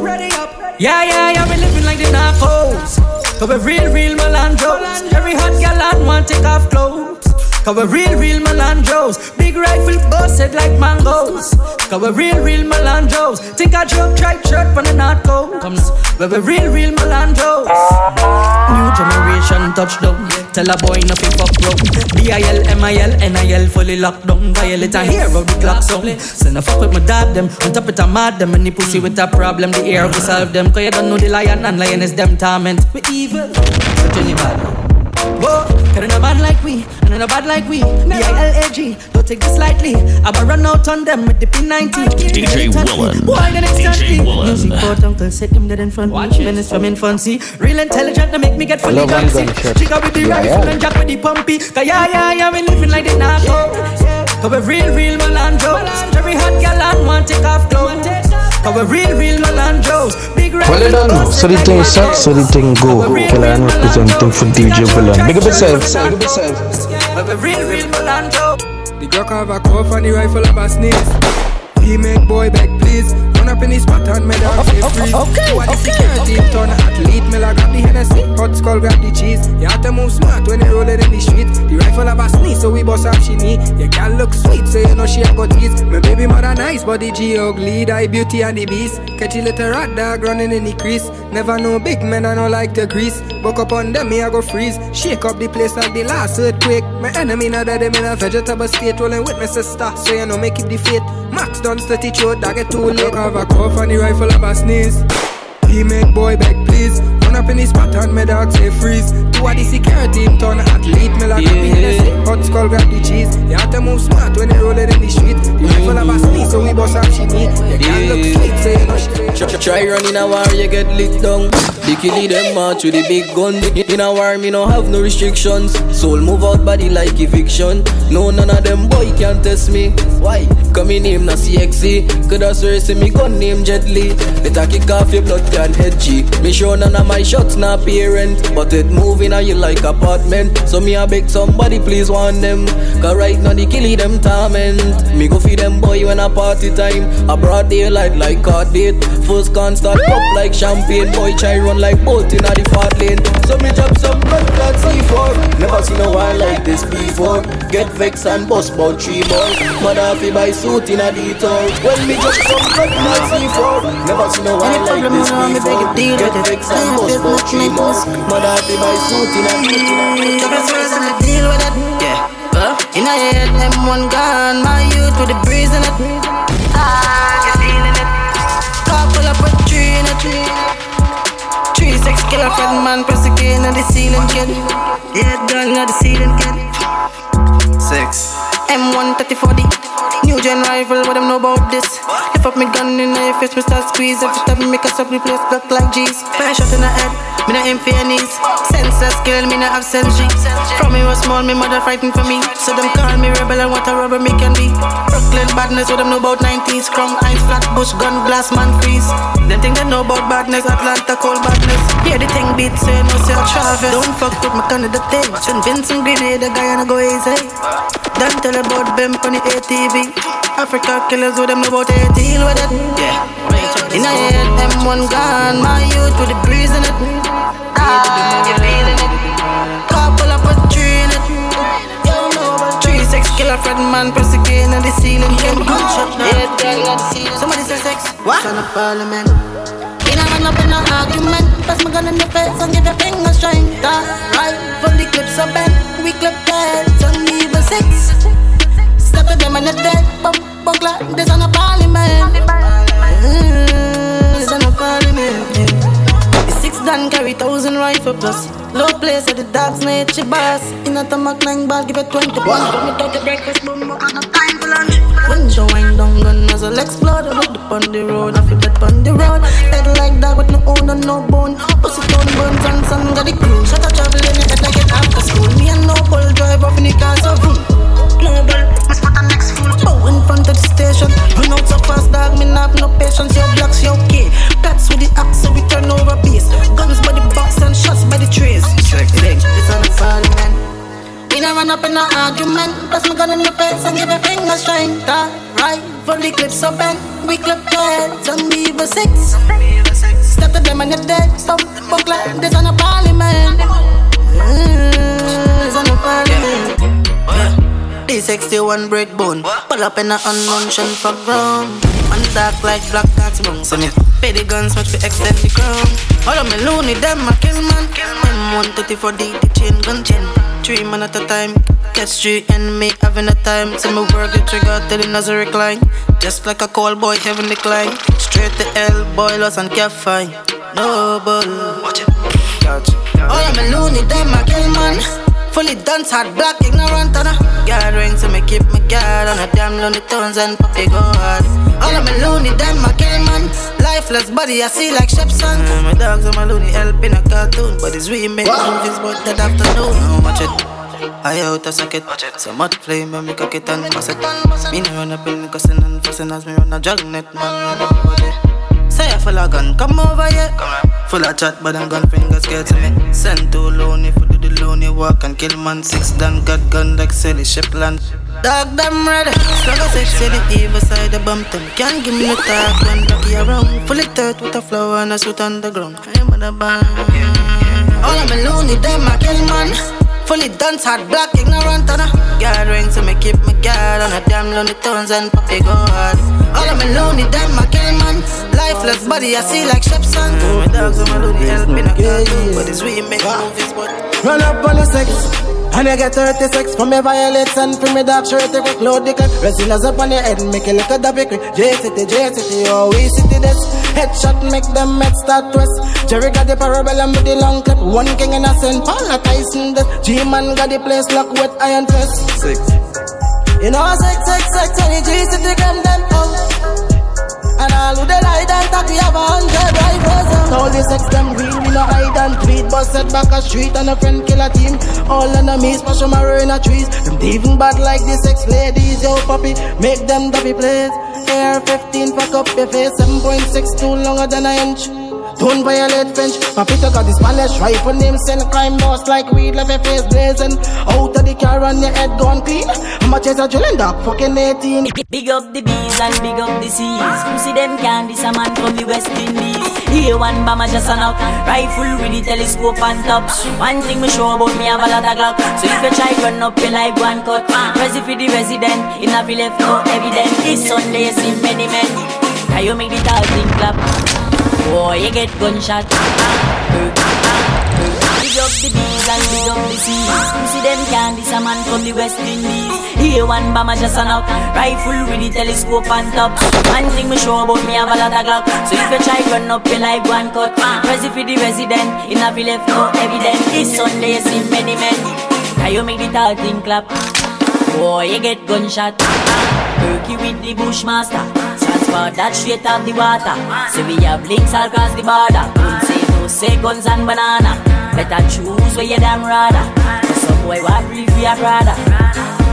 Speaker 46: Ready up.
Speaker 4: Yeah, yeah, yeah, we living like the narcos. Cause we real, real Melandros. Every hot gal on want take off clothes. Cause we're real, real Melandros. Big rifle busted like mangoes. Cause we real, real Melandros. Think a joke, track shirt for the narcos. Comes, we we real, real Melandros. New generation touchdown. Tell a boy nothing fuck bro. D-I-L, M-I-L, N-I-L fully locked down. Violate a hero, the clock sound. Send a fuck with my dad them. On top it a mad them. Any pussy with a problem, the air will solve them. Cause you don't know the lion and lion is them torment. We evil. So Johnny bad. Whoa, cause they're bad like we, and they're bad like we. B-I-L-A-G, don't take this lightly. I will run out on them with the P90.
Speaker 10: DJ Willen.
Speaker 4: Why then instantly?
Speaker 10: DJ Willen.
Speaker 4: Music port uncle set him dead in front Watch me. Minutes from infancy. Real intelligent, they make me get fully
Speaker 39: Love and
Speaker 4: Chica with the
Speaker 39: Yeah,
Speaker 4: rifle and jack with the pumpy. Cause yeah, yeah, yeah, we living like the narco. Cause we real, real Melandros. Every hot gal on want take off clothes. Cause we real, real Melandros. Big
Speaker 39: Well, you don't know. So the thing suck, so the thing go. Killer representing for DJ Villain. Big up yourself. Big up yourself.
Speaker 4: We real, real Melando.
Speaker 56: The Glock have a cough and the rifle have a sneeze. He make boy beg please. Up in his spot and me dog say freeze. Okay, the security turn athlete? Me like grab the Hennessy, hot skull grab the cheese. You have to move smart when you roll it in the street. The rifle have a sneeze, so we bust up she knee. Your girl look sweet, so you know she a go tease. My baby mother nice, but the G ugly, the beauty and the beast. Catch a little rat dog running in the crease. Never know big men, I don't like the grease. Buck up on them, me I go freeze. Shake up the place like the last earthquake. My enemy now that them in a vegetable state, rolling with my sister, so you know me keep the faith. Max done steady throat, that get too late. A cough and the rifle have a sneeze. He make boy beg please. Run up in his spot and me dog say freeze. Two of the security him turn athlete. Me like
Speaker 55: Yeah.
Speaker 56: yeah. Hennessy, hot skull grab the cheese. You have to move smart when you roll it in the street. The rifle have a sneeze, so we bust up she meet. You can't look fake, say you know she
Speaker 48: Try, try run in a war, you get licked down. The killie them march with the big gun. In a war, me no have no restrictions. Soul move out body like eviction. No, none of them boy can test me. Why? Come in name na CXC. Coulda swear say me gun name Jet Li. Let a kick off your blood can head G. Me sure none of my shots na parent. But it moving on you like apartment. So me a beg somebody please warn them. Cause right now the killie them torment. Me go feed them boy when a party time. A broad daylight like card date. First start pop like champagne. Boy try run like boat in a the fat lane. So me drop some blood clot C4. Never seen a one like this before. Get vexed and bust about three more. Mother fi buy suit in a detour. When me drop some blood clot C4. Never seen a one like this before. Get vexed and bust about three more. Mother fi buy suit in a detour.
Speaker 18: Double zeros and I deal with it. Yeah. Uh, in a head, M1 gun, my youth with the breeze in it. Ah, you feeling it? Car pull up with three in it. Three six killer fed man, press again on the ceiling kid. Yeah, gun on the ceiling kid.
Speaker 48: Six.
Speaker 18: M13040 New gen rifle, what them know about this? Lift up me gun in your face, me start squeeze Every time me make a up, replace block like G's Fire shot in the head, me not aim for knees Senseless skill, me not have sense G From me was small, me mother fighting for me. So them call me rebel and what a rubber me can be. Brooklyn badness, what them know about 90s Chrome, ice, flat, bush, gun, blast, man, freeze. Them think they know about badness, Atlanta, cold badness. Hear the thing beat, say no, say I travel. Don't fuck with my Canada thing. Send Vincent Grenade, the guy and I go easy Don't tell about them on the ATV. Africa killers with them know about 18 with it. Yeah. In a head, M1 gun, my youth with the breeze in it. Ah, you feeling it? Up with three in six killer Fred man, press again on the ceiling. Can gunshot Yeah, girl, got the ceiling. Somebody say sex. What? Son of parliament. In a run up in an argument, pass my gun in the face and give your finger strength. Right, from the clips of bed, we clip heads and leave a six. Step to them and the dead, bump, bump like this on a parliament. Mm, this on a parliament. Done carry thousand rifle plus. Low place at the dogs, nature boss. In a tamak nine ball, give it 20 pounds. From the dirty breakfast, boom, I got no time for lunch. When the wind down gun muzzle explode, I look up on the road, I feel that on the road. Head like that with no owner, no bone. Pussy down, burns and sun, got the crew. Shut up, travel in the head like it after school. Me and no bull drive off in the car, so boom. Global, my spot the next fool. Bow in front of the station. Run out so fast, dog, me not have no patience. Your blocks, your key. Cats with the axe, so we turn over base. Guns by the box and shots by the trays. It's on the parliament. We not run up in an argument. Pass my gun in the face and give a finger strength. Right, for the clips up and we clip your heads and leave a six. Step to them and you're dead. Stop, fuck like this on the parliament. Mm, it's on the parliament. D61 break bone. Pull up in a unmentioned for ground. Man dark like black cats bone. So me pay the guns much to extend the crown. All of me loony, them a kill man. M134 D, the chain gun chain. Three man at a time. Catch three enemy having a time. So me work the trigger till the nozzle recline. Just like a call boy having decline. Straight to hell, boilers and can't find. No bull. Watch it. All of me loony, them a kill man. Fully dunce hard, black, ignorant, and a guard ring to me keep me guard on a damn lonely tones and puppy go hard. All of my loony, damn, my kill man. Lifeless body, I see like Shepson. Uh, my dogs and my loony help in a cartoon, but it's we make movies, but that afternoon. Now watch it. I out a socket, so much flame when me cock it and bust it. Me no run up in cussing and fussing as me run a jug net, man. Run full of gun, come over here. Full of chat, but I'm gun fingers get to me. Send too lonely for the lonely walk and kill man six done got gun like Sally Shipland. Dog them ready. Slug a six to the evil side of Bumpton. Can't give me no talk when lucky around. Fully dirt with a flower and a suit on the ground. I'm on the band. All of me lonely, them a kill man. Fully dunce hard, black, ignorant, and a guard ring so me keep my guard on a damn lonely tones and puppy go hard. All of me lonely, damn, a kill man. Lifeless body, I see like Shepson. My dogs and my lonely help in a cartoon, but it's we make ah. movies, but
Speaker 57: Run up on the sex. And you get 36 from me violets and from me dark shirt, you load the clip. Resilience up on your head, make it look a dabby quick. J City, J City, oh, we city this. Headshot make them head start twist. Jerry got the parabellum with the long clip. One king in a St. Paul, a Tyson this. G-Man got the place locked with iron fist. Six.
Speaker 18: You know, sex, sex, sex, and the G city them them out. And all who they lie and talk, we have a hundred rifles. All the sex them real, we no hide and tweet. Busted back a street and a friend kill a team. All enemies, pass them in a trees. Them even bad like the sex ladies, yo puppy. Make them duffy plays. AR-15 fuck up your face. 7.6 too longer than an inch. Don't violate French. Papito got the Spanish rifle name send crime boss like weed left your face blazing. Out of the car and your head gone clean. Chase a drilling dog fucking 18.
Speaker 7: Big up the bees and big up the seas. Who see them candy, some man from the West Indies. Here one bomber just an out. Rifle with the telescope on top. One thing me show about me have a lot of glock. So if you try run up your life one cut. Resi for the resident, in a left no evidence. This Sunday see many men. Can you make the tall thing clap? Boy, you get gunshot. Big up the bees and big up the seas. Pussy them candy, some man from the West Indies. Here one bomber just an out. Rifle with the telescope on top. One thing me sure about me have a lot of glock. So if you try run up your life one cut. Resi for the resident, in a left no evidence. This Sunday see many men. Can you make the tall thing clap? Boy, you get gunshot. Turkey with the bushmaster. Transport that straight out the water. So we have links across the border. Don't say no, say guns and banana. Better choose where you damn rather. Some boy what brief we are rather.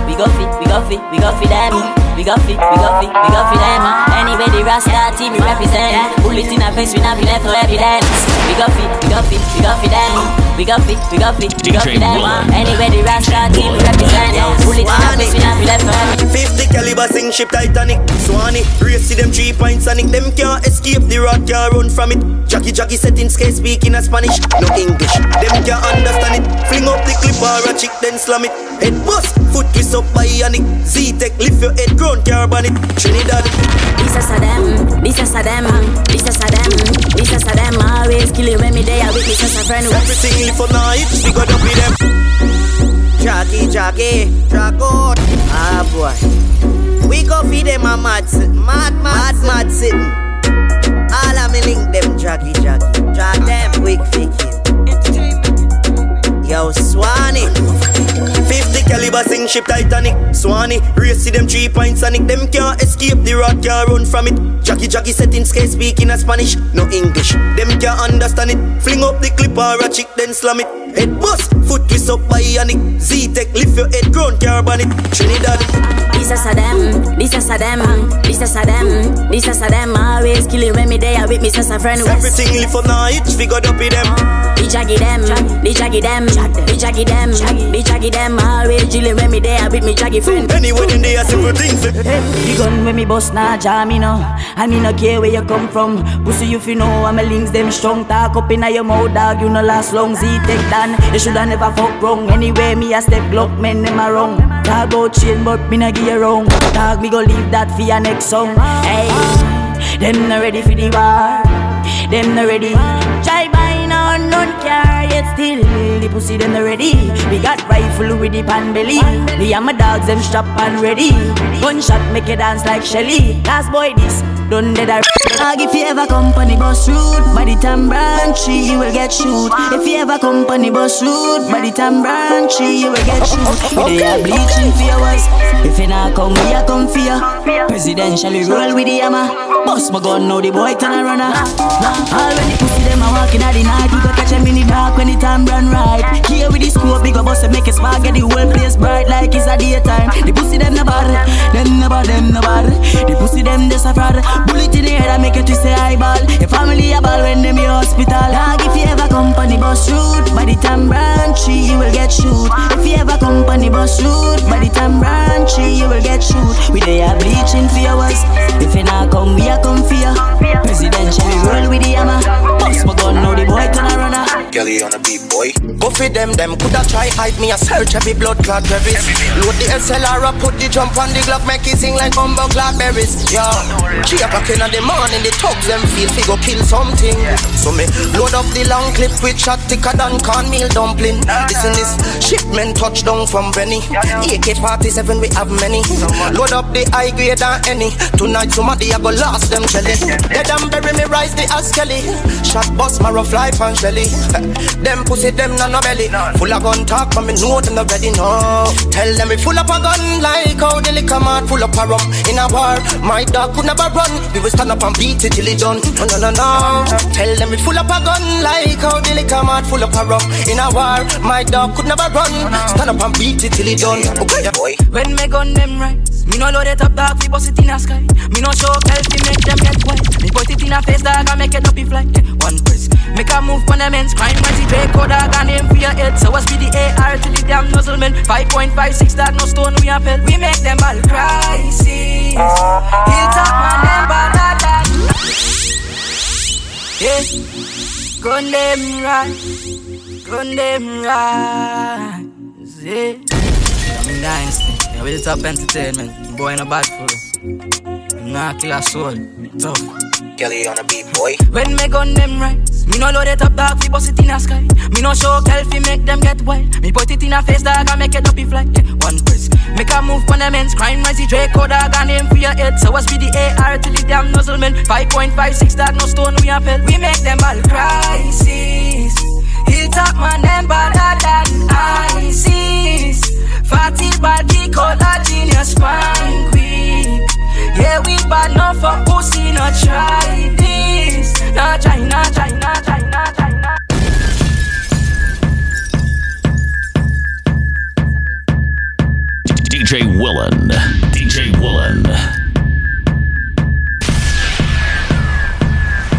Speaker 7: We go fit, we go fit, we go fit them. We go fit, we go fit, we go fit them. Anyway, the Rasta team we represent. Bullet in our face, we not be left no evidence. We go fit, we go fit, we go fit them. We go fit, we go fit, we go fit them. Anyway, the Rasta team we represent. Bullet in our face, we not be left no evidence.
Speaker 58: 50 caliber sing ship Titanic. Swanny Race to them three points Sonic Them can't escape the rod can't run from it. Jackie Jackie settings case speaking a Spanish. No English. Them can't understand it. Fling up the clip or a chick then slam it. Head bust Foot twist up by Yannick Z-Tech lift your head ground carbon it Trinidad.
Speaker 7: This is a them, this is a them, this is a them, this is a them. Always kill it when me there with this is a friend.
Speaker 58: Everything live for night We got up with them
Speaker 5: Jackie, Jackie, track. Ah boy. We go feed them a mad mad, mad, mad, mad sitting. All of me link them, Jackie, Jackie. Drag them, quick fixing. Yo, Swanny.
Speaker 58: 50 caliber sing ship Titanic. Swanny Race to them three points Sonic Them can't escape the rock, can't run from it. Jackie Jackie settings case speaking a Spanish No English. Them can't understand it. Fling up the clip or a chick then slam it. Head bust Foot twist up by Yannick Z-Tech lift your head ground carbon it. Trinidad
Speaker 7: This is a them, this is a them, this is a them, this is a them. Always killing when me there with me, just a friend.
Speaker 58: Everything live for night got up with them
Speaker 7: The jaggy them, the jaggy them, the jaggy them, the jaggy them. Always chilling when me there with me jaggy friend.
Speaker 58: Anyway, then they are simple things
Speaker 7: The gun when me bust nah jam me no I me no care where you come from Pussy if you know I'm a links them strong Talk up inna your mouth dog you no last long Z take down You shoulda never fuck wrong Anyway me a step Glock men them a wrong Talk about chain but me no give you wrong. Dog me go leave that for your next song. Hey Them not ready for the war. Them not ready. Try buy no none car yet still The pussy them not ready. We got rifle with the pan belly. Me and my dogs them strap and ready. Gunshot make you dance like Shelly. Last boy this done dead a Dog if you ever company bus route By the time branchy you will get shoot. If you ever company bus route By the time branchy you will get shoot. Oh, oh, they are bleaching for hours. If you not come we a come for you Presidentially roll with the hammer. Bust my gun now the boy turn a runner. All when the pussy them a walking at the night. We go catch them in the dark when the time run right. Here with the scope go bust and make a spark. Get the whole place bright like it's a daytime. The pussy them no bad Them no bad, them no bad The pussy them just a fraud Bullet in the head I make you twist the eyeball. Your family a ball when them in hospital. Dog if you ever company bus route. By the time branchy you will get shoot. If you ever company bus route By the time branchy you will get shoot. We they are bleaching for hours If you not come we a come for you Presidential roll with the hammer. Bust my gun now the boy turn a runner
Speaker 58: Kelly on a beat boy
Speaker 5: Go feed them, them coulda try hide me a search every blood clot crevice. Load the SLR up, put the jump on the Glock, make it sing like bumbo clot. Yeah, three o'clock in the morning, the thugs them feel fi go kill something. So me load up the long clip with shot thicker than cornmeal dumpling. Listen this shipment touchdown from Benny. AK-47 we have many. Load up the high grade and any. Tonight somebody a go lost them jelly. Dead and bury me rise the ass Kelly. Shot bust my fly and Shelly. Them pussy, them not no belly. Full of gun talk, but me know them not ready, no. Tell them we full up a gun like how the liquor mart full up a rum. In a war, my dog could never run. We will stand up and beat it till it done. No, no, no, no. Tell them we full up a gun like how the liquor mart full up a rum. In a war, my dog could never run. Stand up and beat it till it done. Okay, boy.
Speaker 7: When me gun them right, me no load it up dog, we bust it in a sky. Me no show help, we make them get wet. Me put it in a face dog, I make it up fly. Yeah, one press, make a move on the men's crime. Mighty Draco dog, and name for your head. So what's be the AR till the damn nuzzleman? 5.56 dog, no stone we a fell. We make them all crisis. Hilltop man, them bad than. Yeah, gun them right, gun them right. Yeah. I'm in dynasty. Yeah, with the top entertainment. Boy in a bad fool. Nah, kill a soul. Tough.
Speaker 5: Kelly on a beat, boy.
Speaker 7: When me gun them right, me no load it up dog, fi bust it in a sky. Me no show fi make them get wild. Me put it in a face dog and make it up fly. Yeah, one press, make a move on the men's crime. Risey Draco dog and aim for your head. So what's be the AR till the damn nozzle man? 5.56 dog, no stone we a fell. We make them all crisis. Hilltop man them better than ISIS. Fatty body color genius fine quick. Yeah, we bad enough for pussy, not try this. Not try, not try, not try, not try,
Speaker 10: DJ Willen. DJ Willen.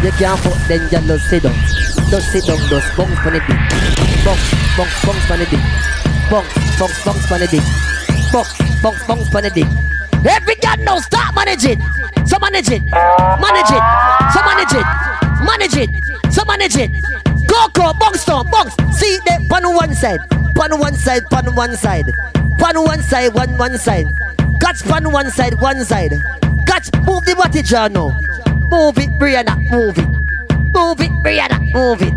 Speaker 58: You can't fuck then you just sit down. Just sit down, just bounce on the dick. Bounce, bounce, bounce on the dick. Bounce, bounce, bounce on the dick. Bounce, bounce, bounce on the dick. Every girl now start manage it. So manage it. Manage it. So manage it. Manage it. So manage it. Go, go, bounce down, bounce. See them on one side. On one side, on one side. On one side, one, one side. Catch on one side, one side. Catch, move the body jaw now. Move it, Brianna, move it. Move it, Brianna, move it.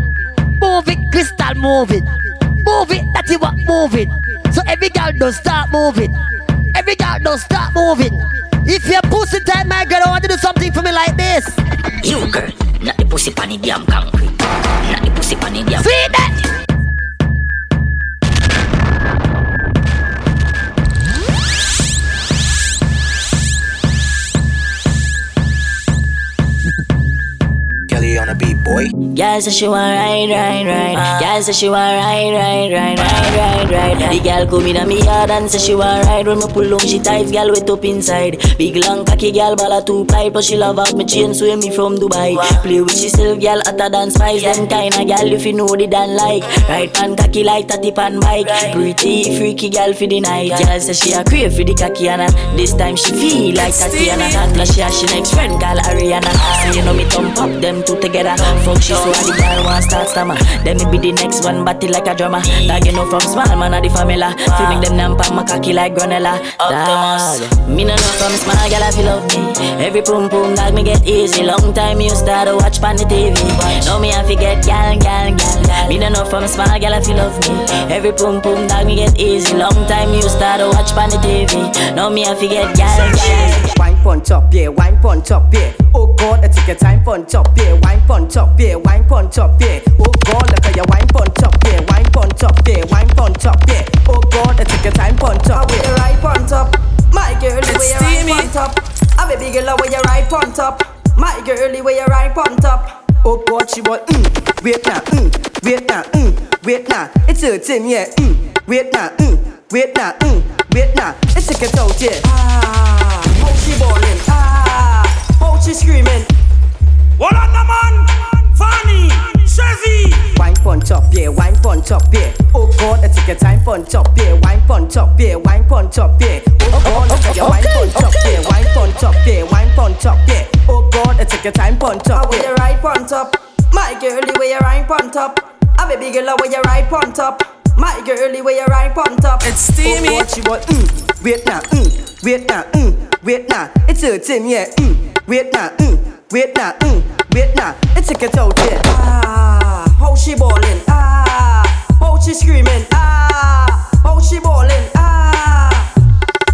Speaker 58: Move it, Crystal, move it. Move it, that's it, what, move it. So every girl don't start moving. Every girl don't start moving. If you're pussy tight, my girl, I want to do something for me like this.
Speaker 59: You girl, not the pussy pan the damn concrete. Not the pussy pan the damn.
Speaker 58: See that?
Speaker 5: Kelly on a beat, boy.
Speaker 7: Girl say she want ride, ride, ride. Ah. Girl say she want ride, ride, ride, ride, ride, ride. The girl come in a me yard and say she want ride. When me pull on she tight, girl wet up inside. Big long cocky girl, ball two pipe, but she love out me chain, swim me from Dubai. Play with she self, girl hotter than spice. Them kinda girl if you know they don't like. Right pan cocky like tatty pan bike. Pretty freaky girl for the night. Girl say she a crave for the cocky and this time she feel like Tatiana. That she a she next friend call Ariana. So you know me thump up them two together. Fuck she so the girl want start stammer. Then me be the next one, batty like a drummer. Dog you know from small man of the family. Feel make them namp my cocky like granella. Dog, me no know from small girl if you love me. Every pum pum dog me get easy. Long time you start to watch pan the TV. Now me I forget gal gal gal. Me no know from small girl if you love me. Every pum pum dog me get easy. Long time you start to watch pan the TV. Now me I forget gal gal.
Speaker 60: Pon top, yeah, wine pon top, yeah. Oh God, I take your time pon top, yeah, wine pon top, yeah, wine pon top, yeah. Oh God, look at your wine pon top, yeah, wine pon top, yeah, wine pon top, yeah. Oh God, I take your time pon top, yeah.
Speaker 27: Where right on top, my girl, way you right on top. A baby girl, where you right on top, my girl, way you right on top.
Speaker 60: Oh God, she want mm, wait now, mm, wait now, mm, wait now. It's hurting, yeah, mm, wait now, mm, wait now, mm, wait now. It's take it out, yeah.
Speaker 27: Ah, she ballin', ah, how she screaming.
Speaker 60: What on the man? Fanny, Chevy. Wine pon top, yeah, wine pon top, yeah. Oh God, I take your time pon top, yeah, wine pon top, yeah, wine pon top, yeah. Oh God, I take your wine pon top, yeah, wine pon top, yeah, wine pon top, yeah. Oh God, I take your time pon top,
Speaker 27: Where
Speaker 60: yeah.
Speaker 27: you right on top, my girl, the way you right on top. I'm a baby girl, where you right on top, my girl, the way you right on top.
Speaker 60: It's steamy. Oh God, she want mm, wait now, mm, wait now, mm, wait now. It's hurting, yeah, mm, wait now, mm, wait now, mm, wait now. It's take it out, yeah.
Speaker 27: Ah, how she ballin', ah, how she screaming, ah, how she ballin', ah.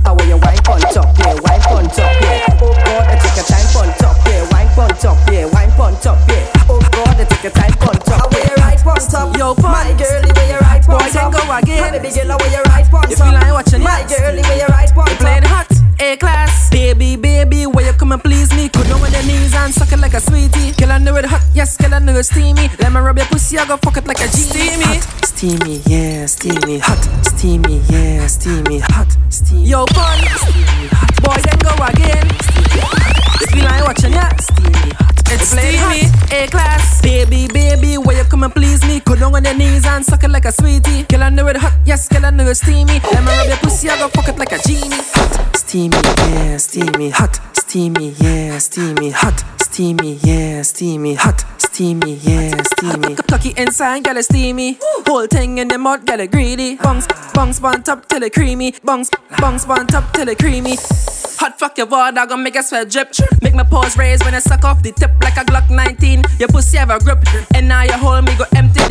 Speaker 60: How will you wine on top, yeah, wine on top, yeah. Oh God, I take a time on top, yeah, wine on top, yeah, wine on top, yeah. Oh God, I take a time on top, I
Speaker 27: Where you right on top,
Speaker 60: Yo,
Speaker 61: girlie, where you Boy, then go
Speaker 27: again. Baby girl, where you right pants If you like watching My girl, where you right pants Playing hot, A class. Baby, baby, where you come and please me? Go down on your knees and suck it like a sweetie. Girl, I know it hot, yes, girl, I know it steamy. Let me rub your pussy, I go fuck it like a genie. Hot, steamy, yeah, steamy. Hot, steamy, yeah, steamy. Hot, steamy. Yo, fun. Boy, then go again. Steamy, hot. If you like watching, yeah, steamy. Hot. It's steamy, A class. Baby, baby, where you come and please me? Go down on your knees and suck it like a sweetie. Kill a nigga hot, yes, kill a nigga steamy. Let me rub your pussy, I go fuck it like a genie. Hot, steamy, yeah, steamy, hot, steamy, yeah, steamy, hot, steamy, yeah, steamy, hot, steamy, yeah, steamy. Cocky inside, get it steamy. Whole thing in the mud, get it greedy. Bungs, bungs, bun top till it creamy. Bungs, bungs, bun top till it creamy. Hot fuck your water, gonna make a sweat drip. Make my paws raise when I suck off the tip like a Glock 19. Your pussy have a grip, and now you hold me go empty.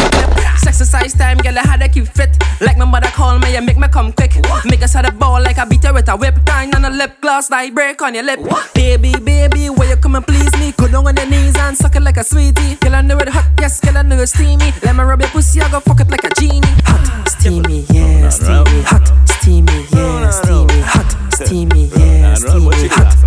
Speaker 27: Exercise time, girl, I had to keep fit. Like my mother call me, you make me come quick. Make us had a ball like I beat her with a whip. Kind on a lip gloss, like break on your lip. Baby, baby, where you come and please me? Go down on your knees and suck it like a sweetie. Girl, I know it hot, yes, girl, I know it steamy. Let me rub your pussy, I go fuck it like a genie. Hot, steamy, yeah, steamy, hot, steamy, yeah, steamy, hot, steamy, yeah, steamy, hot.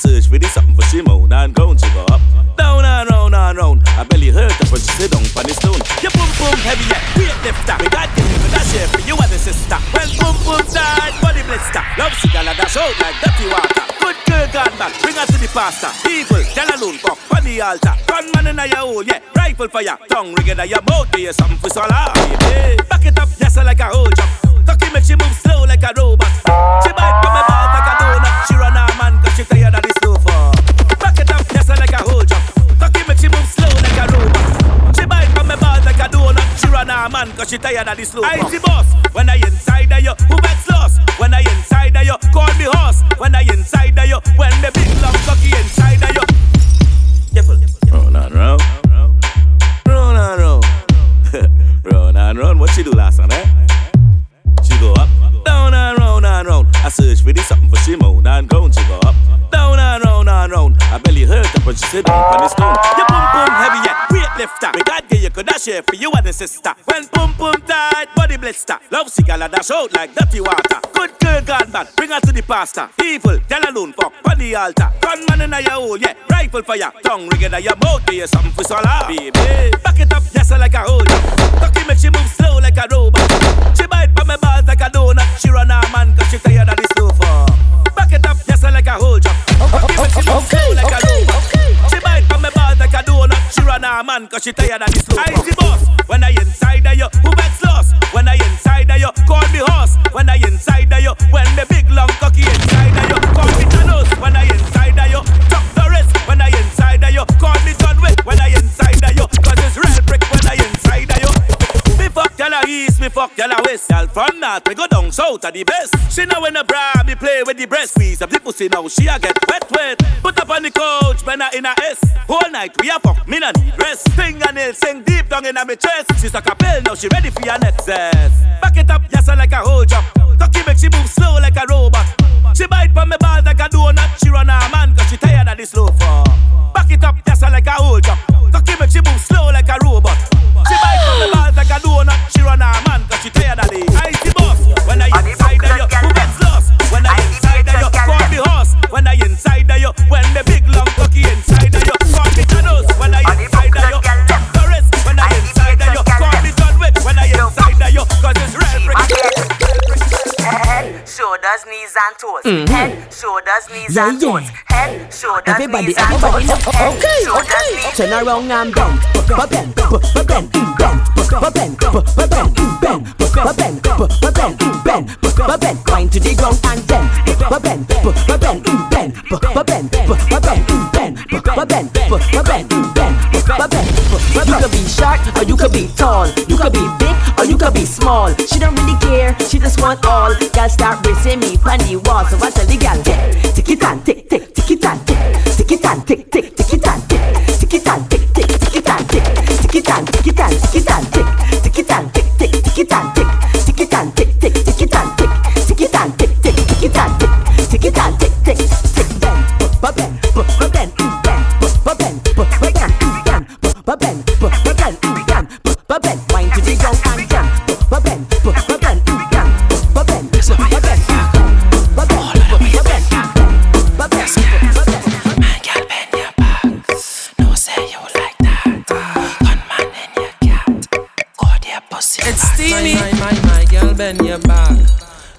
Speaker 62: Search for this something for moan and groan. She go up, down and round and round. I belly hurt her when she sit down on the stone. You boom boom heavy, yeah, weight lifter. We got you with that share for you and the sister. When boom boom tight, body blister. Love cigar like dash out like dirty water. Good girl gone back, bring her to the pastor. People, tell alone, fuck on the altar. Gunman in your hole, yeah, rifle for ya. Tongue ring in your mouth, you something for swallow. Baby, back it up, yes, like a whole jump. Cocky make she move slow like a robot. She bite from my balls like a donut. She run her man cause she tired of run man cause she tired of the slow for. I boss, when I inside of you, who bets lost? When I inside of you, call me horse. When I inside of you, when the big long cocky inside of you. Careful. Run and round. Run and round. Run and round. What she do last time, eh? She go up, down and round and round. I search for this something for she moan and groan. She go up, down and round and round. I barely hurt up when she sit down on the stone. You boom boom heavy yet, weight lifter. Me God give you could dash share for you and the sister. Love cigar dash out like dirty water. Good girl gone bad, bring her to the pastor. People, tell alone fuck on the altar. Gunman in your hole, yeah, rifle for ya. Tongue ring in your mouth, you something for swallow. Baby, back it up, yes like a hold. Cocky make she move slow like a robot. She bite from my balls like a donut. She run her man cause she tired of the slow. Back it up, yes like a whole jump. Cocky make she move slow like a robot. She run her man cause she tired of the slow for. Icy boss, when I inside of you, who bets lost? When I inside of you, call me horse. When I inside of you, when the big long cocky inside of you, call me Thanos. When I inside of you, the wrist. When I inside of you, call me John Wick. When I inside of you, cause it's real brick when I inside of you. Me fuck a east, me fuck y'all a west. Y'all from north, me go down south are the best. She know when the bra, me play with the breast. Squeeze up the pussy now, she a get wet wet. Put up on the couch, when I in a S. Whole night we a fuck, me no need rest. Fingernails sing deep down in a me chest. She suck a pill, now she ready for your next zest. Back it up, yes I like a whole job. Cocky make she move slow like a robot. She bite from me balls like a donut. She run her man cause she tired of the slow for. Back it up, yes I like a whole job. Cocky make she move slow like a robot. She bite from me balls like a donut. She run her man cause she tired of the icy boss. When I inside of you, who gets lost? When I inside of you, call me horse. When I inside of you, when the big long cocky inside of you, call me Thanos. When I inside of you,
Speaker 63: shoulders, knees and toes.
Speaker 64: Mhm.
Speaker 63: Head, shoulders, knees
Speaker 64: Yeah,
Speaker 63: and
Speaker 64: yeah.
Speaker 63: toes. Head, shoulders,
Speaker 64: Everybody,
Speaker 63: knees and
Speaker 64: everybody,
Speaker 63: toes.
Speaker 64: know.
Speaker 63: Head,
Speaker 64: Okay,
Speaker 63: shoulders,
Speaker 64: okay.
Speaker 63: knees-
Speaker 64: Turn around and bend, bend, bend, bend, bend, bend, bend, bend, bend, bend, bend, bend, wind to the ground and bend, bend, bend, bend, bend, bend, bend, bend, bend, bend, bend. You could be short or you could be tall, you could be big or you could be small. She don't really care, she just want all. Girl start bracing me on the wall, so I tell the girl, tick, tick it and tick, tick, tick it and tick, tick it and tick, tick, tick it and tick, tick it and tick, tick, tick it and tick, tick it and tick it and tick. It and tick, tick it and tick, tick, tick it and tick, tick it and tick, tick, tick it and tick, tick it and tick, tick, tick it and tick, tick it and tick, tick, tick, bend, ba bend, ba bend, ba bend, ba bend, ba bend, ba bend,
Speaker 65: pussy.
Speaker 66: It's steamy. My, my, my, my girl, bend your back.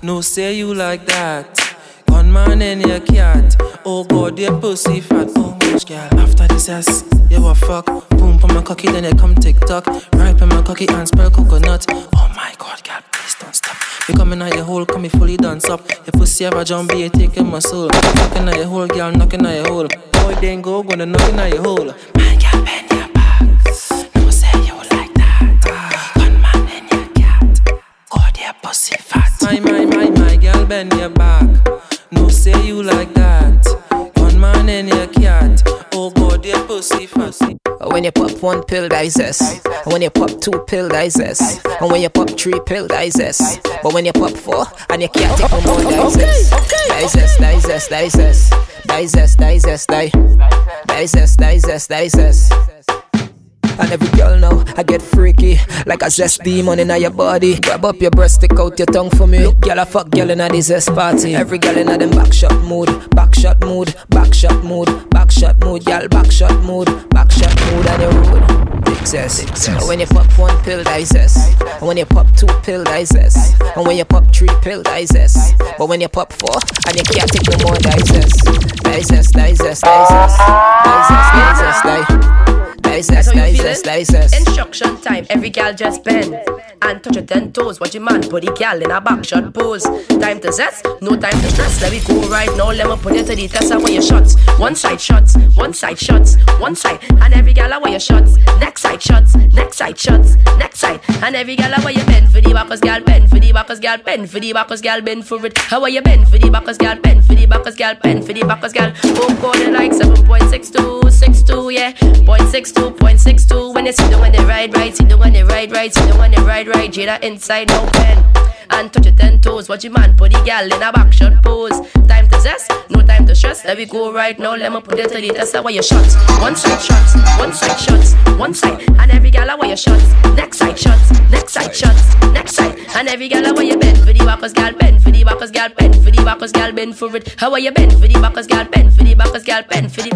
Speaker 66: No say you like that. Gunman in your cat. Oh God, your pussy fat. Oh much girl. After this ass, you a fuck. Boom on my cocky, then you come tick tock. Right on my cocky and spell coconut. Oh my God, girl, please don't stop. You coming out your hole, come me fully dance up. Your pussy ever jump, be taking my soul. Knocking out your hole, girl, knocking out your hole. Boy, then go, gonna knocking out your hole.
Speaker 65: Man, girl, bend your back. Go pussy fat.
Speaker 66: My, my, my, my girl, bend your back. No say you like that. Gunman in your cat. Oh God, your pussy fat.
Speaker 67: Uh, when you pop one pill, digest. Uh, when you pop two pill, digest. And uh, when you pop three pill, digest. But when you pop four, and you can't take no more, digest. Digest, digest, digest. Digest, digest, digest. Digest, digest, digest. And every girl now, I get freaky. Like a zest demon in your body. Grab up your breast, stick out your tongue for me. Look, girl, I fuck girl in this zest party. Every girl in them backshot mood. Backshot mood. Backshot mood. Backshot mood. Y'all backshot mood. Backshot mood on your road. Zest. When you pop one pill, that is zest. When you pop two pill, that is zest. And when you pop three pill, that is zest. But when you pop four, and you can't take no more, that is zest. That is zest. That
Speaker 68: is zest.
Speaker 67: That is zest. That is zest. That is zest. That is zest. That is zest
Speaker 68: you feeling? Instruction time, every gal just bend and touch your ten toes. Watch your man put the gal in a back shot pose. Time to zest, no time to stress. Let me go right now. Let me put you to the test. I want your shots, one side shots, one side shots, one side, and every gal I want your shots. Next side shots, next side shots, next side, and every gal I want you bend for the backers, gal bend for the backers, gal bend for the backers, gal bend for it. How are you bend for the backers, gal bend for the backers, gal bend for the backers, gal. Oh, it like seven point six two, six two, yeah, point six two, point six two. When you see the one they ride right, see the one they ride right, see the one they ride right. Jada inside no pen. And touch your ten toes. Watch your man put the gal in a back shot pose. Time to zest, no time to stress. Let me go right now. Let me put it to the test. I want your shots. One side shots, one side shots, one side. And every gal I want your shots. Next side shots, next side shots, next side. And every gal I want you bend for the backers, gal bend for the backers, gal bend for the backers, gal bend for it. How are you bend for the backers, gal bend for the backers, gal bend for the.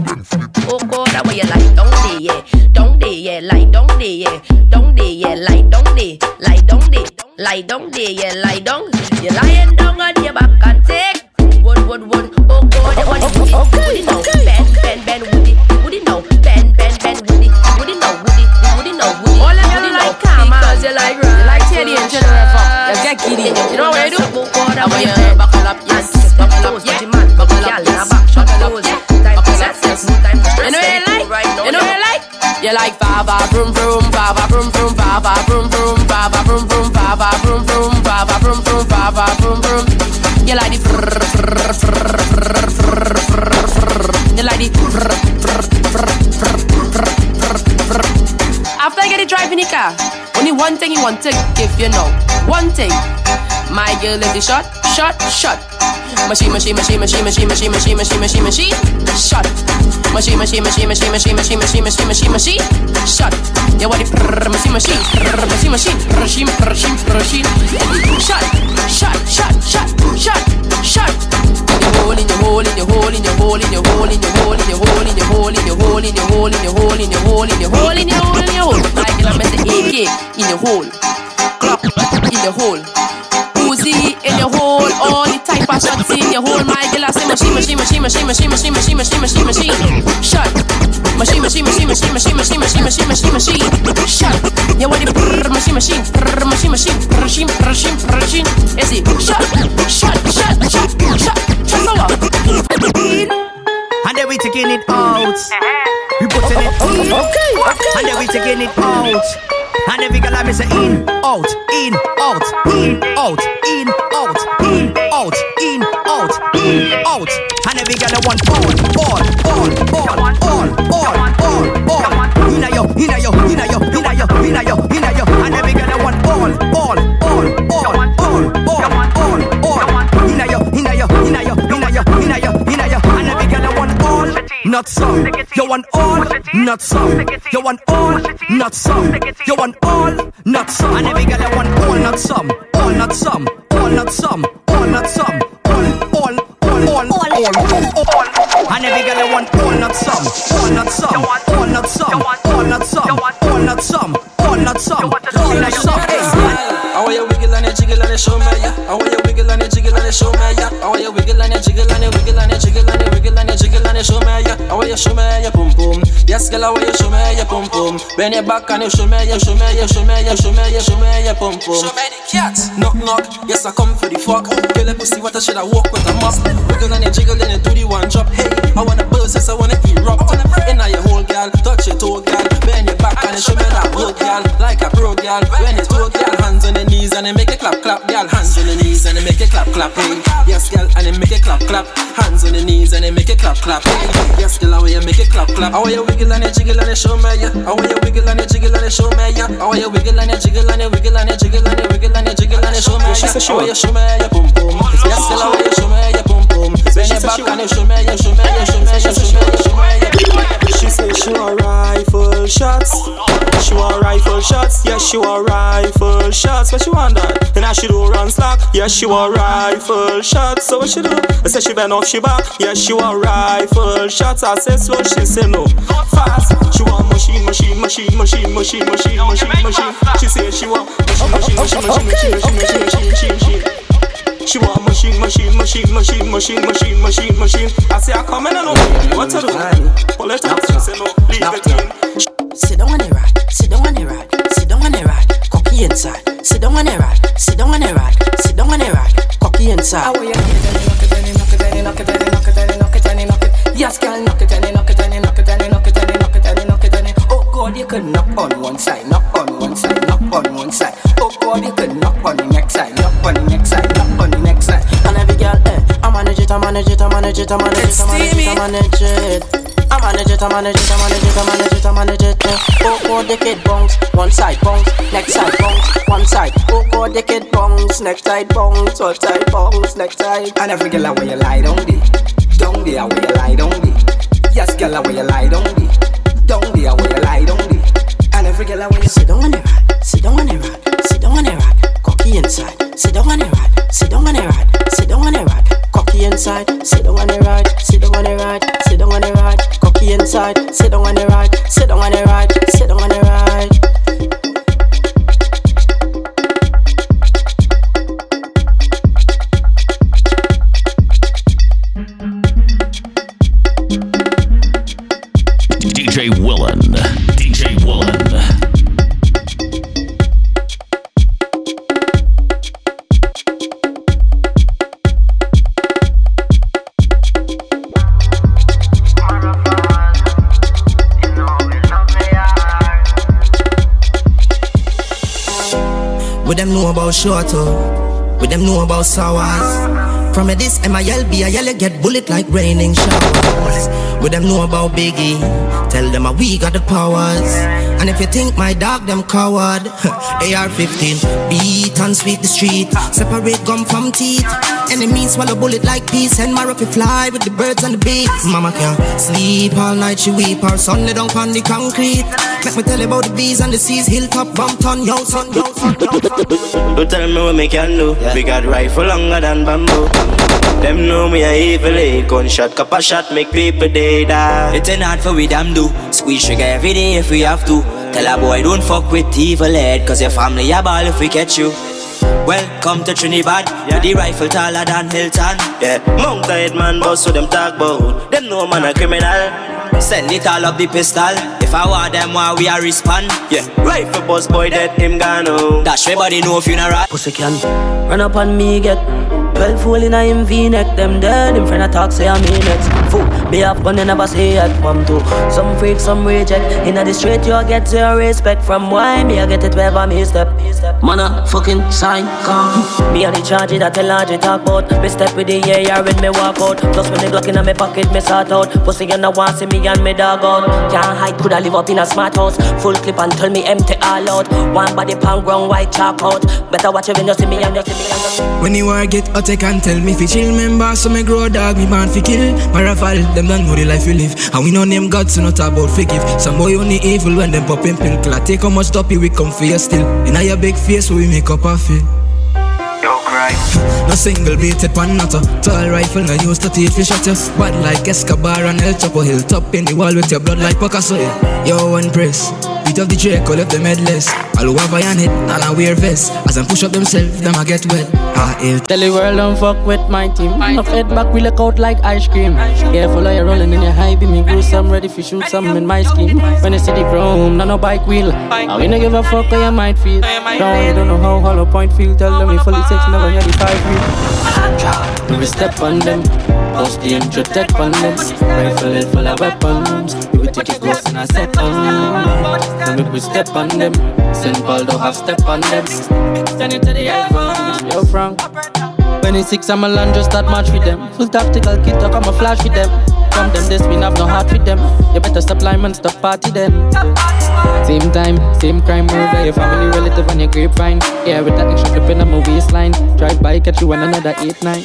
Speaker 68: Oh God, how are you like down there, yeah, down there, yeah, lie down there, yeah, down there, yeah, lie down there, lie down there, lie down there, yeah, lie down. You're lying down on your back and take. Wood, wood, wood. Oh God, you want it, woody, woody now. Bend, bend, bend, woody, woody now. Bend, bend, bend, woody, woody now, woody, woody now, woody. All of you like karma. Because you like You like Teddy and General You get giddy. You know what I do? I want you buckle up, yes, buckle up, yeah. Buckle up, yes, buckle up, Time like? Baba vroom vroom, Baba vroom vroom, Baba vroom vroom, Baba vroom vroom, Baba vroom vroom, Baba vroom vroom, Baba vroom vroom. You like the I get it driving the car, only one thing you want to give you know. One thing. My girl is the shot, shot, shot. Machine, machine, machine, machine, machine, machine, machine, machine, machine, machine, shot. Machine, machine, machine, machine, machine, machine, machine, machine, machine, machine, shot. You want the machine, machine, machine, machine, machine, machine, machine, shot, shot, shot, shot, shot, shot. Hole, in your hole, in your hole, in your hole, in your hole, in your hole, in your hole, in your hole, in your hole, in your hole, in your hole, in your hole, in your hole, in your hole, in your hole. I can have the AK in your hole, Glock in your hole. Uzi in your hole, all the type of shots in your hole. My girl, I say machine, machine, machine, machine, machine, machine, machine, machine, machine, machine, shot. Machine, machine, machine, machine, machine, machine, machine, machine, machine, machine, shot. You want the brrr, machine, machine, brrr, machine, machine, machine, machine, machine. Is it shot, shot, shot, shot, shot, shot over?
Speaker 69: And then we taking it out. We putting it in. Okay, okay. And then we taking it out. And every girl I miss a in, out, in, out, in, out, in, out, in, out, in, out, in, out. And every girl I want all, not some. You want all,
Speaker 70: not some. You want all, not some. You want all, not some. And every girl I want all, not some. All, not some. All, not some. All, not some. All, all, all, all, all, all. And every girl I want all, not some. All, not some. All, not some. All, not some. All, not some. All, not some. All, not some.
Speaker 66: je a y'a poum. Yes, girl, I want you show me ya pum pum. Bend your back and you show me ya, show me ya, show me ya, show me ya, show me ya pum pum. Show me the cat. Knock knock. Yes, I come for the fuck. Girl, let me see what I should I walk with a mop. Wiggle and you jiggle and you do the one drop. Hey, I wanna buzz, yes, I wanna erupt. Inna your whole girl, touch your toe, girl. Bend your back and you show me that good girl, like a pro girl. When you toe, girl, hands on the knees and they make it clap clap, girl. Hands on the knees and they make it clap clap. Hey, yes, girl, and they make it clap clap. Hands on the knees and they make it clap clap. Hey, yes, girl, I want you make it clap clap. I you wiggle and you jiggle and you show me ya. I want you wiggle and you jiggle and you show me ya. I want you wiggle and you jiggle and you wiggle and you jiggle and you wiggle and you jiggle and you show me ya. I want you show me ya pum pum. Yes, girl, I want you show me ya pum pum. Bend your back and you show me ya, show me ya, show me ya, show me ya, show me ya.
Speaker 68: She say she want rifle shots. She want rifle shots. Yes, she want rifle shots. What she want that? And I she do run slack. Yes, she want rifle shots. So what she do? I say she bend off she back. Yes, she want rifle shots. I say slow. She say no. Fast. She want machine, machine, machine, machine, machine, machine, machine, machine. She say she want machine, machine, machine, machine, machine, machine, machine, machine, machine. She want machine, machine, machine, machine, machine, machine, machine, machine. I say I come in and know what to do. Pull it up. She say no, leave it in.
Speaker 16: Sit down on the rod, sit down on the rod, sit down on the rod, cocky inside. Sit down on the rod, sit down on the rod, sit down on the rod, cocky inside. How you knock it, any, knock it, any, knock it, any, knock it, any, knock it, any, knock it, any, knock it. Yes, girl, knock it, any, knock it, any, knock it, any, knock it, any, knock it, any, knock it, any. Oh God, you can knock on one side, knock on one side, knock on one side. Oh God, you can knock on the next side, knock on the next side, knock on I manage it, I manage it, I manage it, I manage it, I manage it, I manage it. I manage it, I manage it, I manage it, I manage it, I manage it. Oh God, the kid bounce, one side bounce, next side bounce, one side. Oh God, the kid bounce, next side bounce, one side bounce, next side. And every girl, where you lie down the, down there, where you lie down the. Yes, girl, where you lie down the, down there, where you lie down the. And every girl, where you sit down on the rod, sit down on the rod, sit down on the rod, cocky inside. Sit down on the rod, sit down on the rod, sit down on the rod, cocky inside. Sit down on the rod, sit down on the rod, sit down on the rod, cocky inside. Sit down on the rod, sit down on the rod, sit down on the.
Speaker 10: DJ Willen.
Speaker 5: Know about Shorto? Oh. What them know about Sours? From a this MILB, I yell get bullet like raining showers. What them know about Biggie? Tell them we got the powers. And if you think my dog them coward, AR-15, beat and sweep the street, separate gum from teeth. Enemies swallow bullet like peas, and my roughy fly with the birds and the bees. Mama can't sleep all night, she weep. Her son lay down on the concrete. Make me tell you about the bees and the seas, hilltop, Bumpton, yo son, yo son, yo.
Speaker 71: Don't tell me what me can do. We got rifle longer than bamboo. Them know me a evil eight gunshot, cup a shot make people they die.
Speaker 8: It's an hard for we damn do. Squeeze sugar every day if we have to. Tell a boy don't fuck with evil head, cause your family a ball if we catch you. Welcome to Trinidad, with the rifle taller than Hilton.
Speaker 71: Yeah, Mount Headman boss what them talk about. Them know man a criminal.
Speaker 8: Send it all up the pistol. I want them, why we a respond?
Speaker 71: Yeah, rifle boss boy dead him gone home.
Speaker 8: Dash everybody know funeral.
Speaker 7: Pussy can run up on me, get 12 fool in a him V-neck Them dead, him friend a talk say I'm in next Fool, me have gun, they never say it Mom too, some freak, some reject. Inna the street you get your respect From why me I get it wherever me step. Man a fucking sign, come. Me a the charge that tell large talk about Me step with the AR when me walk out. Plus when the Glock inna me pocket me sort out. Pussy you no want see me and me dog out. Can't hide, coulda live up in a smart house. Full clip and tell me empty all out. One body pound ground white chalk out. Better watch it when you see me and you see me you
Speaker 72: When you war get hot, you can tell me fi chill. Remember, so me grow dog, me born fi kill.
Speaker 73: Fall, them don't know the life we live. And we no name God, so not about forgive. Some boy only evil when them popping pill. Cause take how much stoppy we come for you still. In I your big face, so we make up a feel. No single beated pan nutter. Tall rifle, no use to teeth fish at you. Bad like Escobar and El Chapo Hill. Top in the wall with your blood like Picasso. Yo, one press. Beat up the Draco, left them headless. I'll have iron hit and I wear vest. As I push up themselves, them I get wet. Ah, ill.
Speaker 4: Tell the world don't fuck with my team. No fed back, we look out like ice cream. Careful, you're rolling in your high beam. Me glue some ready for shoot some in my scheme. When you see the chrome, not no bike wheel. I we no give a fuck how you might feel. Don't, don't know how hollow point feel. Tell them we fully six, never hear the five wheel. We step on them. Post the intro tech on them. Rifle it full of weapons. We will take it close and I set on them. When we step on them. St. Paul don't have step on them. Send it to the. Yo, Frank. 26, I'm a land just that match with them. Full tactical kit, I come a flash with them. From them, this we have no heart with them. You better stop lying and stop party them. Same time, same crime, murder your family relative on your grapevine. Yeah, with that extra flip in my waistline. Drive by, catch you on another 8 9.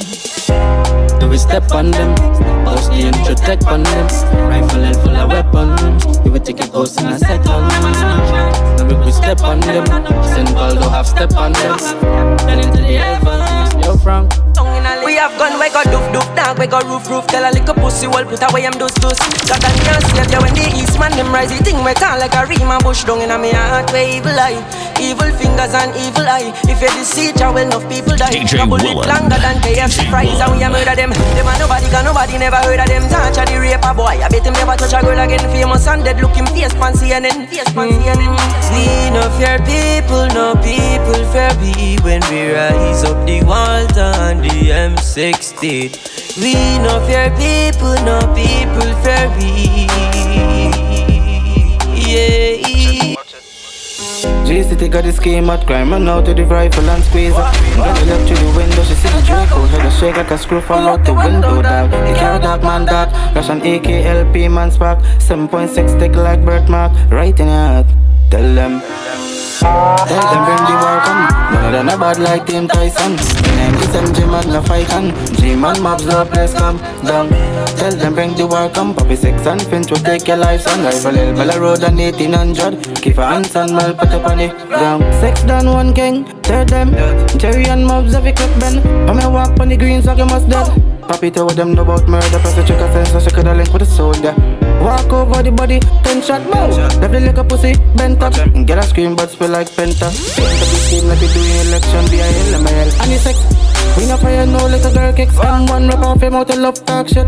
Speaker 4: Do we step on them? Post the intro tech on them. Rifle and full of weapons. You will take a ghost and a set on them. Then we step on them. St. Paul don't have step on them. Then into the heavens. Yo, Frank.
Speaker 16: We have gun, we got doof doof dog, we got roof roof. Tell a little pussy wall, put away them dos dos. God and can't save you when the east man them rise. The thing we call like a ream and bush down in a me heart where evil eye, evil fingers and evil eye. If you deceive, how well enough people die.
Speaker 10: DJ
Speaker 16: A bullet
Speaker 10: Willen.
Speaker 16: longer than KFC fries, and we a murder them. Them a nobody, cause nobody never heard of them. Torture the raper boy, I bet him never touch a girl again. Famous and dead, looking face pan CNN, face pan CNN. Mm. We no fear people, no people fear we when we rise up the Walter and the M60. We no fear people, no people fear we. Yeah.
Speaker 18: G-City got the scheme at crime Run out to the rifle and squeeze her. Gonna look through the window, she see the Draco Head a shake like a screw fall out the window dog. The car dark man dark Russian AKLP man spark. 7.6 stick like birthmark Right in your heart Tell them Tell them bring the war come of them a bad like Tim Tyson. Name this MG man no fight on. G-man mobs love place come down. Tell them bring the war come Poppy six and Finch will take your life son. Rifle Hill, Bella Road and 1800 Keep a hands and well put up on the ground. Six down one king Tell them Jerry and mobs every clip bend. When me walk on the green so you must dead. Papi tell them about murder. Plus a check a sense so she coulda link with a soldier Walk over the body, ten shot bow Left the little pussy, bent up. Get a scream but spill like penta. Paint up the scheme like you doing election Be a LML And the sex? We no fire no little girl kicks. And one rap off him out of love talk shit.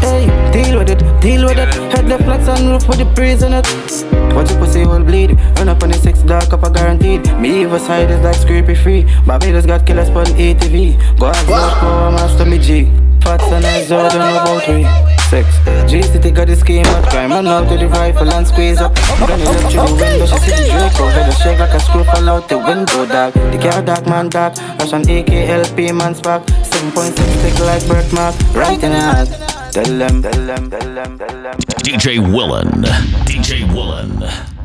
Speaker 18: Hey, deal with it, deal with it. Head the flex and roof with the breeze in Watch your pussy will bleed. Run up on the six dark up guaranteed. Me evil side is like scrapey free. Barbados got killers on ATV Go Lord Power Master me G Fats and don't know about we. Six. G-City got the scheme at crime. Run out to the rifle and squeeze up. Gonna look through the window She see the Draco Head a shake like a screw fall out the window dog. The car dark man dark Russian AKLP man spark. 7.6 stick like birthmark Right in the heart. Tell them, tell them, tell them, tell them
Speaker 10: DJ Willen. DJ Willen.